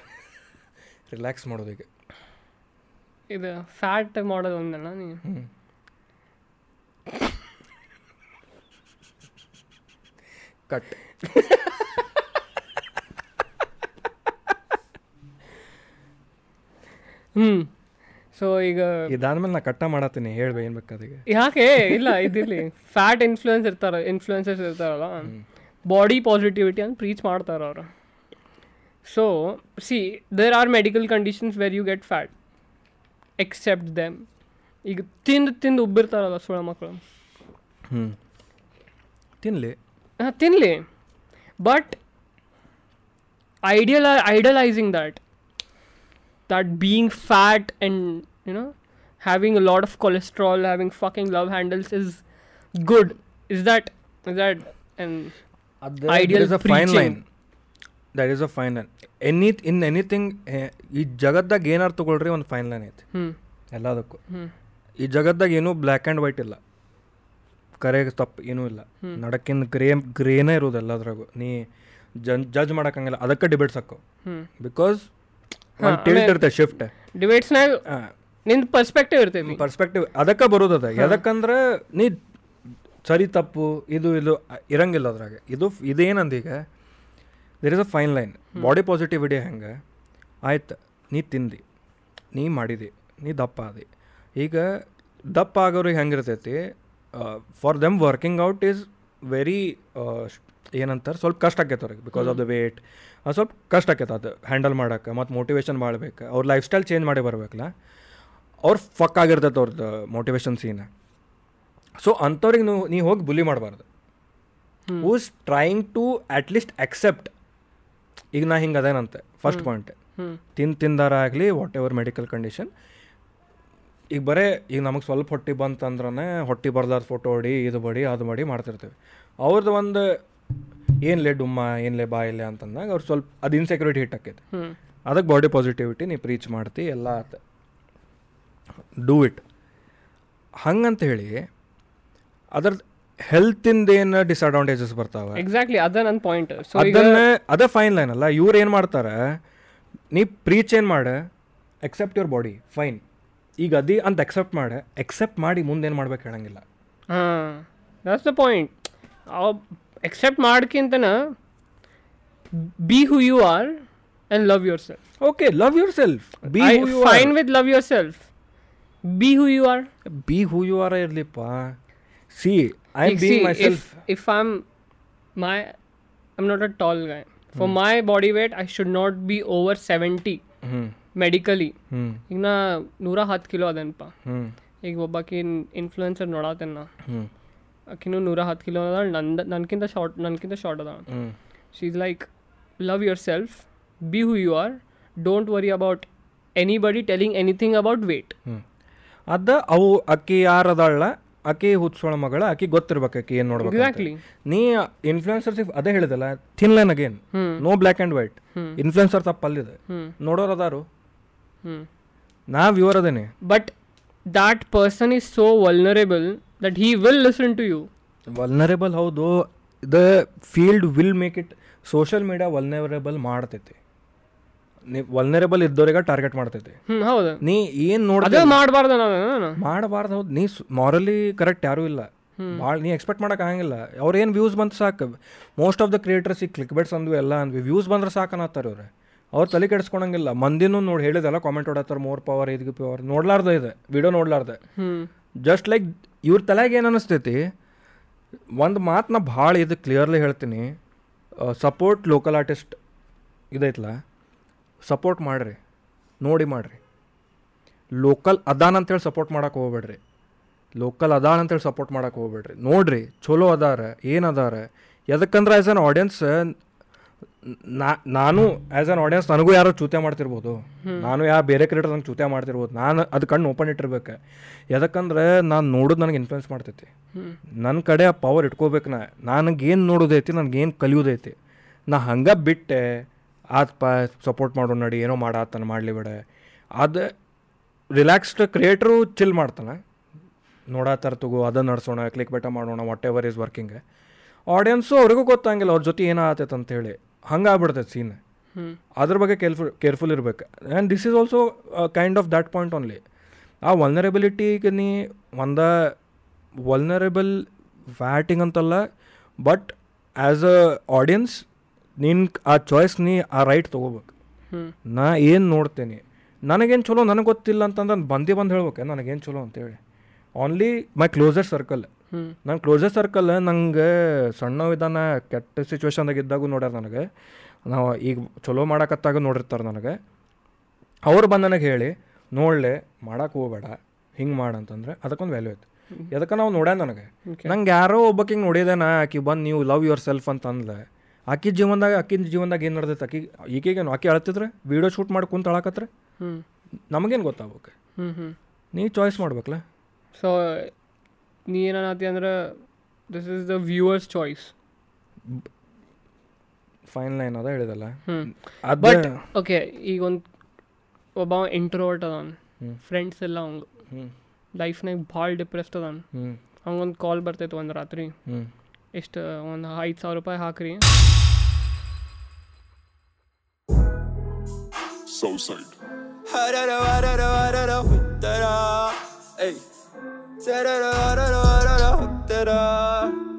B: ರಿಲ್ಯಾಕ್ಸ್ ಮಾಡೋದು ಈಗ.
C: ಇದು ಫ್ಯಾಟ್ ಮಾಡೋದು ಒಂದಲ್ಲ ನೀ
B: ಕಟ್
C: ಹ್ಞೂ ಸೊ ಈಗ
B: ಇದಾದ್ಮೇಲೆ ನಾ ಕಟ್ಟ ಮಾಡತ್ತೀನಿ. ಹೇಳ್ಬೇ ಏನು ಬೇಕಾದೀಗ
C: ಯಾಕೆ? ಇಲ್ಲ ಇದಿರಲಿ. ಫ್ಯಾಟ್ ಇನ್ಫ್ಲೂಯೆನ್ಸ್ ಇರ್ತಾರ ಇನ್ಫ್ಲುಯೆನ್ಸರ್ಸ್ ಇರ್ತಾರಲ್ಲ? ಬಾಡಿ ಪಾಸಿಟಿವಿಟಿ ಅಂತ ಪ್ರೀಚ್ ಮಾಡ್ತಾರೆ ಅವರು. So see there are medical conditions where you get fat accept them ಈಗ ತಿಂದು ತಿಂದು ಉಬ್ಬಿರ್ತಾರಲ್ಲ ಸುಳ ಮಕ್ಕಳು
B: ಹ್ಞೂ ತಿನ್ನಲಿ
C: ಹಾಂ ತಿನ್ನಲಿ but ideal idealising that that being fat and you know having a lot of cholesterol having fucking love handles is good. Is that is that and Ideal
B: There is a
C: preaching.
B: Line that is a fine line any in anything ಈ ಜಗತ್ತಾಗ ಏನಾರು ತೊಗೊಳ್ರಿ ಒಂದು fine line ಐತಿ.
C: hmm
B: ಎಲ್ಲದಕ್ಕೂ.
C: hmm
B: ಈ ಜಗತ್ತಾಗ ಏನೂ black and white ಇಲ್ಲ. ಕರೆ ತಪ್ಪು ಏನೂ ಇಲ್ಲ. ನಡಕ್ಕಿಂದ ಗ್ರೇ ಗ್ರೇನೇ ಇರೋದು ಎಲ್ಲದ್ರಾಗೂ. ನೀ ಜನ್ ಜಡ್ಜ್ ಮಾಡೋಕ್ಕಂಗಿಲ್ಲ. ಅದಕ್ಕೆ ಡಿಬೇಟ್ಸ್ ಹಾಕೋ
C: hmm
B: ಬಿಕಾಸ್ ಟಿಲ್ಟ್ ಇರುತ್ತೆ ಶಿಫ್ಟ್
C: ಡಿಬೇಟ್ಸ್ನಾಗ ನಿಂದ ಪರ್ಸ್ಪೆಕ್ಟಿವ್ ಇರ್ತೈತಿ.
B: ಪರ್ಸ್ಪೆಕ್ಟಿವ್ ಅದಕ್ಕೆ ಬರೋದದ ಯಾಕಂದ್ರೆ ನೀ ಸರಿ ತಪ್ಪು ಇದು ಇದು ಇರಂಗಿಲ್ಲ ಅದ್ರಾಗ. ಇದು ಇದೇನಂದ ಈಗ there is a fine line body positivity ಹೆಂಗೆ? ಆಯ್ತು ನೀ ತಿಂದಿ ನೀ ಮಾಡಿದಿ ನೀ ದಪ್ಪ ಆದಿ. ಈಗ ದಪ್ಪ ಆಗೋರಿಗೆ ಹೆಂಗಿರ್ತೈತಿ? For them working out is very ಏನಂತಾರೆ? ಸ್ವಲ್ಪ ಕಷ್ಟ ಆಕೈತೆ ಅವ್ರಿಗೆ ಬಿಕಾಸ್ ಆಫ್ ದ ವೇಟ್ ಸ್ವಲ್ಪ ಕಷ್ಟ ಆಕೈತೆ ಅದು ಹ್ಯಾಂಡಲ್ ಮಾಡೋಕೆ ಮತ್ತು ಮೋಟಿವೇಶನ್ ಮಾಡ್ಬೇಕು. ಅವ್ರ ಲೈಫ್ ಸ್ಟೈಲ್ ಚೇಂಜ್ ಮಾಡಿ ಬರ್ಬೇಕಲ್ಲ? ಅವ್ರು ಫಕ್ ಆಗಿರ್ತೈತೆ ಅವ್ರದ್ದು ಮೋಟಿವೇಶನ್ ಸೀನ್ ಸೊ ಅಂಥವ್ರಿಗೆ ನೀವು ನೀವು ಹೋಗಿ ಬುಲಿ ಮಾಡಬಾರ್ದು. Who's trying to at least accept ಈಗ ನಾ ಹಿಂಗೆ ಅದೇನಂತೆ? ಫಸ್ಟ್ ಪಾಯಿಂಟ್ ತಿನ್ ತಿಂದಾರ ಆಗಲಿ ವಾಟ್ ಎವರ್ ಮೆಡಿಕಲ್ ಕಂಡೀಷನ್ ಈಗ ಬರೇ ಈಗ ನಮಗೆ ಸ್ವಲ್ಪ ಹೊಟ್ಟೆ ಬಂತಂದ್ರೆ ಹೊಟ್ಟೆ ಬರ್ಲಾರ್ದ ಫೋಟೋ ಹೊಡಿ ಇದು ಬಡಿ ಅದು ಮಾಡಿ ಮಾಡ್ತಿರ್ತೀವಿ. ಅವ್ರದ್ದು ಒಂದು ಏನ್ಲೇ ಡುಮ್ಮ ಏನ್ಲೇ ಬಾ ಇಲ್ಲೇ ಅಂತಂದಾಗ ಅವ್ರು ಸ್ವಲ್ಪ ಅದು ಇನ್ಸೆಕ್ಯೂರಿಟಿ ಹಿಟ್ ಆಕೈತೆ ಅದಕ್ಕೆ ಬಾಡಿ ಪಾಸಿಟಿವಿಟಿ ನೀ ಪ್ರೀಚ್ ಮಾಡ್ತಿ ಎಲ್ಲ ಡೂ ಇಟ್ ಹಂಗಂತ ಹೇಳಿ ಅದ್ರ ಹೆಲ್ತಿಂದ ಏನು ಡಿಸ್ಅಡ್ವಾಂಟೇಜಸ್ ಬರ್ತಾವೆ?
C: ಎಕ್ಸಾಕ್ಟ್ಲಿ ಅದ ನನ್ನ ಪಾಯಿಂಟ್
B: ಅದನ್ನ ಅದೇ ಫೈನ್ ಲೈನ್ ಅಲ್ಲ ಇವ್ರು ಏನು ಮಾಡ್ತಾರೆ ನೀ ಪ್ರೀಚ್ ಏನು ಮಾಡ ಎಕ್ಸೆಪ್ಟ್ ಯುವರ್ ಬಾಡಿ ಫೈನ್ ಈಗ ಅದಿ ಅಂತ ಎಕ್ಸೆಪ್ಟ್ ಮಾಡಿ ಎಕ್ಸೆಪ್ಟ್ ಮಾಡಿ ಮುಂದೆ ಏನು ಮಾಡ್ಬೇಕು ಹೇಳಂಗಿಲ್ಲ.
C: ಹಾಂ that's the point of accept ಮಾಡ್ಕಿಂತನ be who you are and love yourself.
B: Okay love yourself be
C: I
B: who you
C: fine with love yourself. Be who you are.
B: Be who you are ಇರ್ಲಿಪ್ಪ see I am
C: Like,
B: being
C: see,
B: my
C: if
B: self
C: if I'm my I'm not a tall guy. For my body weight, I should not be over 70
B: ಹ್ಞೂ
C: medically.
B: ಹ್ಞೂ
C: ಈಗ ನಾ ನೂರ ಹತ್ತು kilo ಅದೇನಪ್ಪ
B: ಹ್ಞೂ
C: ಈಗ ಒಬ್ಬಾಕಿ ಇನ್ಫ್ಲುಯೆನ್ಸರ್ ನೋಡತ್ತೇನೆ ನಾ
B: ಹ್ಞೂ
C: ಆಕಿನೂ ನೂರ ಹತ್ತು ಕಿಲೋ ಅದ ನಂದ ನನ್ಕಿಂತ ಶಾರ್ಟ್ ನನ್ಕಿಂತ ಶಾರ್ಟ್ ಅದ she is like love yourself be who you are don't worry about anybody telling anything about weight
B: ಅದ ಅವು ಅಕ್ಕಿ ಯಾರು ಅದಾಳ ಆಕೆ ಹುಚ್ಚೋಳ ಮಗಳ ಆಕೆ ಗೊತ್ತಿರ್ಬೇಕು ಆಕೆ ಏನು ನೋಡ್ಬೇಕು.
C: ಎಕ್ಸಾಕ್ಟ್ಲಿ
B: ನೀ ಇನ್ಫ್ಲುಯೆನ್ಸರ್ಸ್ ಅದೇ ಹೇಳಿದಲ್ಲ thin line again no black and white. Influencer ತಪ್ಪಲ್ಲಿದೆ. ನೋಡೋರು ಅದಾರು. ನಾ ವ್ಯೂವರ್ ಅದೇನೆ.
C: But that person is so vulnerable that he will listen to you
B: vulnerable ಹೌದು. The field will make it social media vulnerable ಮಾಡ್ತೈತಿ. Vulnerable ಇದ್ದವ್ರಿಗೆ target ಮಾಡ್ತೈತಿ.
C: ಹೌದು.
B: ನೀ ಏನು
C: ನೋಡಿದ್ರೆ ಮಾಡಬಾರ್ದು ನಾನು
B: ಮಾಡಬಾರ್ದು ಹೌದು. ನೀ ಮಾರಲಿ ಕರೆಕ್ಟ್ ಯಾರೂ ಇಲ್ಲ. ಭಾಳ ನೀ ಎಕ್ಸ್ಪೆಕ್ಟ್ ಮಾಡೋಕೆ ಆಗಂಗಿಲ್ಲ. ಅವ್ರು ಏನು ವ್ಯೂಸ್ ಬಂತು ಸಾಕು. ಮೋಸ್ಟ್ ಆಫ್ ದ ಕ್ರಿಯೇಟರ್ಸ್ ಈ ಕ್ಲಿಕ್ ಬೆಟ್ಸ್ ಅಂದ್ವಿ ಎಲ್ಲ ಅಂದ್ವಿ. ವ್ಯೂಸ್ ಬಂದ್ರೆ ಸಾಕು ಅನ್ನತ್ತಾರೆ ಇವ್ರು ಅವ್ರು ತಲೆ ಕೆಡಿಸ್ಕೊಳಂಗಿಲ್ಲ ಮಂದಿನೂ ನೋಡಿ ಹೇಳಿದೆಲ್ಲ ಕಾಮೆಂಟ್ ಹೊಡತ್ತಾರೆ ಮೋರ್ ಪವರ್ ಇದಕ್ಕೆ ಪವರ್ ನೋಡ್ಲಾರ್ದೆ ಇದೆ ವಿಡಿಯೋ ನೋಡ್ಲಾರ್ದೆ. ಜಸ್ಟ್ ಲೈಕ್ ಇವ್ರ ತಲೆಗೆ ಏನು ಅನಿಸ್ತೈತಿ ಒಂದು ಮಾತು ನಾ ಭಾಳ ಇದು ಕ್ಲಿಯರ್ಲಿ ಹೇಳ್ತೀನಿ. ಸಪೋರ್ಟ್ ಲೋಕಲ್ ಆರ್ಟಿಸ್ಟ್ ಇದೈತಲ್ಲ ಸಪೋರ್ಟ್ ಮಾಡಿರಿ ನೋಡಿ ಮಾಡಿರಿ. ಲೋಕಲ್ ಅದಾನ ಅಂತೇಳಿ ಸಪೋರ್ಟ್ ಮಾಡೋಕೆ ಹೋಗ್ಬೇಡ್ರಿ. ಲೋಕಲ್ ಅದಾಳ ಅಂತೇಳಿ ಸಪೋರ್ಟ್ ಮಾಡೋಕೆ ಹೋಗ್ಬೇಡ್ರಿ. ನೋಡ್ರಿ ಚಲೋ ಅದಾರ ಏನು ಅದಾರ? ಎದಕ್ಕಂದ್ರೆ ಆ್ಯಸ್ ಅನ್ ಆಡಿಯನ್ಸ್ ನಾನು ಆ್ಯಸ್ ಅನ್ ಆಡಿಯನ್ಸ್ ನನಗೂ ಯಾರೋ ಚೂತೆ ಮಾಡ್ತಿರ್ಬೋದು. ನಾನು ಯಾ ಬೇರೆ ಕ್ರಿಯೇಟರ್ ನಂಗೆ ಚೂತೆ ಮಾಡ್ತಿರ್ಬೋದು. ನಾನು ಅದು ಕಣ್ಣು ಓಪನ್ ಇಟ್ಟಿರ್ಬೇಕು. ಯಾಕಂದ್ರೆ ನಾನು ನೋಡೋದು ನನಗೆ ಇನ್ಫ್ಲುಯೆನ್ಸ್ ಮಾಡ್ತೈತಿ. ನನ್ನ ಕಡೆ ಆ ಪವರ್ ಇಟ್ಕೋಬೇಕು ನಾ. ನನಗೇನು ನೋಡೋದೈತಿ ನನಗೇನು ಕಲಿಯೋದೈತಿ. ನಾ ಹಂಗೆ ಬಿಟ್ಟೆ ಆತ್ಪ ಪ ಸಪೋರ್ಟ್ ಮಾಡೋ ನಡಿ ಏನೋ ಮಾಡಾತನ ಮಾಡಲಿ ಬಿಡ. ಅದು ರಿಲ್ಯಾಕ್ಸ್ಡ್ ಕ್ರಿಯೇಟ್ರು ಚಿಲ್ ಮಾಡ್ತಾನೆ. ನೋಡಾತಾರ ತಗೋ ಅದನ್ನು ನಡ್ಸೋಣ ಕ್ಲಿಕ್ ಬೆಟ ಮಾಡೋಣ whatever is working audience ಅವ್ರಿಗೂ ಗೊತ್ತಾಗಿಲ್ಲ ಅವ್ರ ಜೊತೆ ಏನಾಗತ್ತೈತೆ ಅಂತೇಳಿ. ಹಂಗೆ ಆಗ್ಬಿಡ್ತೈತೆ ಸೀನ್ ಅದ್ರ ಬಗ್ಗೆ ಕೇರ್ಫುಲ್ ಕೇರ್ಫುಲ್ ಇರ್ಬೇಕು. And this is also kind of that point only ಆ ವಲ್ನರೇಬಿಲಿಟಿಗೆ ನೀ ಒಂದ ವಲ್ನರೇಬಲ್ ವ್ಯಾಟಿಂಗ್ ಅಂತಲ್ಲ ಬಟ್ ಆ್ಯಸ್ ಅ ಆಡಿಯನ್ಸ್ ನಿನ್ನ ಆ ಚಾಯ್ಸ್ ನೀ ಆ ರೈಟ್ ತೊಗೋಬೇಕು. ನಾ ಏನು ನೋಡ್ತೇನೆ? ನನಗೇನು ಚಲೋ ನನಗೆ ಗೊತ್ತಿಲ್ಲ ಅಂತಂದ್ರೆ ಬಂದೇ ಬಂದು ಹೇಳ್ಬೇಕು. ನನಗೇನು ಚಲೋ ಅಂತೇಳಿ. ಓನ್ಲಿ ಮೈ ಕ್ಲೋಸರ್ ಸರ್ಕಲ್
C: ಹ್ಞೂ
B: ನನ್ನ ಕ್ಲೋಸರ್ ಸರ್ಕಲ್ ನಂಗೆ ಸಣ್ಣ ವಿಧಾನ ಕೆಟ್ಟ ಸಿಚುವೇಶನ್ದಾಗ ಇದ್ದಾಗೂ ನೋಡ್ಯಾರ ನನಗೆ. ನಾವು ಈಗ ಚಲೋ ಮಾಡಕತ್ತಾಗ ನೋಡಿರ್ತಾರೆ ನನಗೆ. ಅವ್ರು ಬಂದ ನನಗೆ ಹೇಳಿ ನೋಡಲೆ ಮಾಡಕ್ಕೆ ಹೋಗಬೇಡ ಹಿಂಗೆ ಮಾಡಂತಂದ್ರೆ ಅದಕ್ಕೊಂದು ವ್ಯಾಲ್ಯೂ ಐತೆ. ಎದಕ್ಕೆ ನಾವು ನೋಡ್ಯಾನ ನನಗೆ. ನಂಗೆ ಯಾರೋ ಒಬ್ಬಕ್ಕೆ ಹಿಂಗೆ ನೋಡಿದೇನ ಆಕಿ ಬಂದು ನೀವು ಲವ್ ಯುವರ್ ಸೆಲ್ಫ್ ಅಂತ ಅಂದ್ಲೆ ಆಕಿ ಜೀವನದಾಗ ಆಕಿನ ಜೀವನದಾಗ ಏನು ನಡೆದೈತೆ? ಆಕಿ ಈಗೇನು ಆಕಿ ಅಳ್ತಿದ್ರೆ? ವೀಡಿಯೋ ಶೂಟ್ ಮಾಡಿ ಕುಂತ ಅಳಕತ್ರೆ? ನಮಗೇನು ಗೊತ್ತಾಗ್ಬೇಕು? ನೀವು ಚಾಯ್ಸ್ ಮಾಡ್ಬೇಕಲ್ಲ
C: ಸೊ ನೀ ಏನನ್ನತಿ ಅಂದ್ರೆ this is the viewer's choice
B: final line ಅದ ಹೇಳಿದಲ್ಲ.
C: ಹ್ಞೂ
B: ಅದು
C: ಬಟ್ ಓಕೆ ಈಗ ಒಂದು ಒಬ್ಬ ಇಂಟ್ರೋವರ್ಟ್ ಅದಾನ. ಫ್ರೆಂಡ್ಸ್ ಎಲ್ಲ ಅವಂಗ.
B: ಹ್ಞೂ
C: ಲೈಫ್ನಾಗ ಭಾಳ ಡಿಪ್ರೆಸ್ಡ್ ಅದಾನ.
B: ಹ್ಞೂ
C: ಅವಂಗೊಂದು ಕಾಲ್ ಬರ್ತೈತೆ ಒಂದು ರಾತ್ರಿ.
B: ಹ್ಞೂ
C: ಎಷ್ಟು ಒಂದು ಐದು ಸಾವಿರ ರೂಪಾಯಿ ಹಾಕ್ರಿ.
D: Say
A: da da da da da da da da da.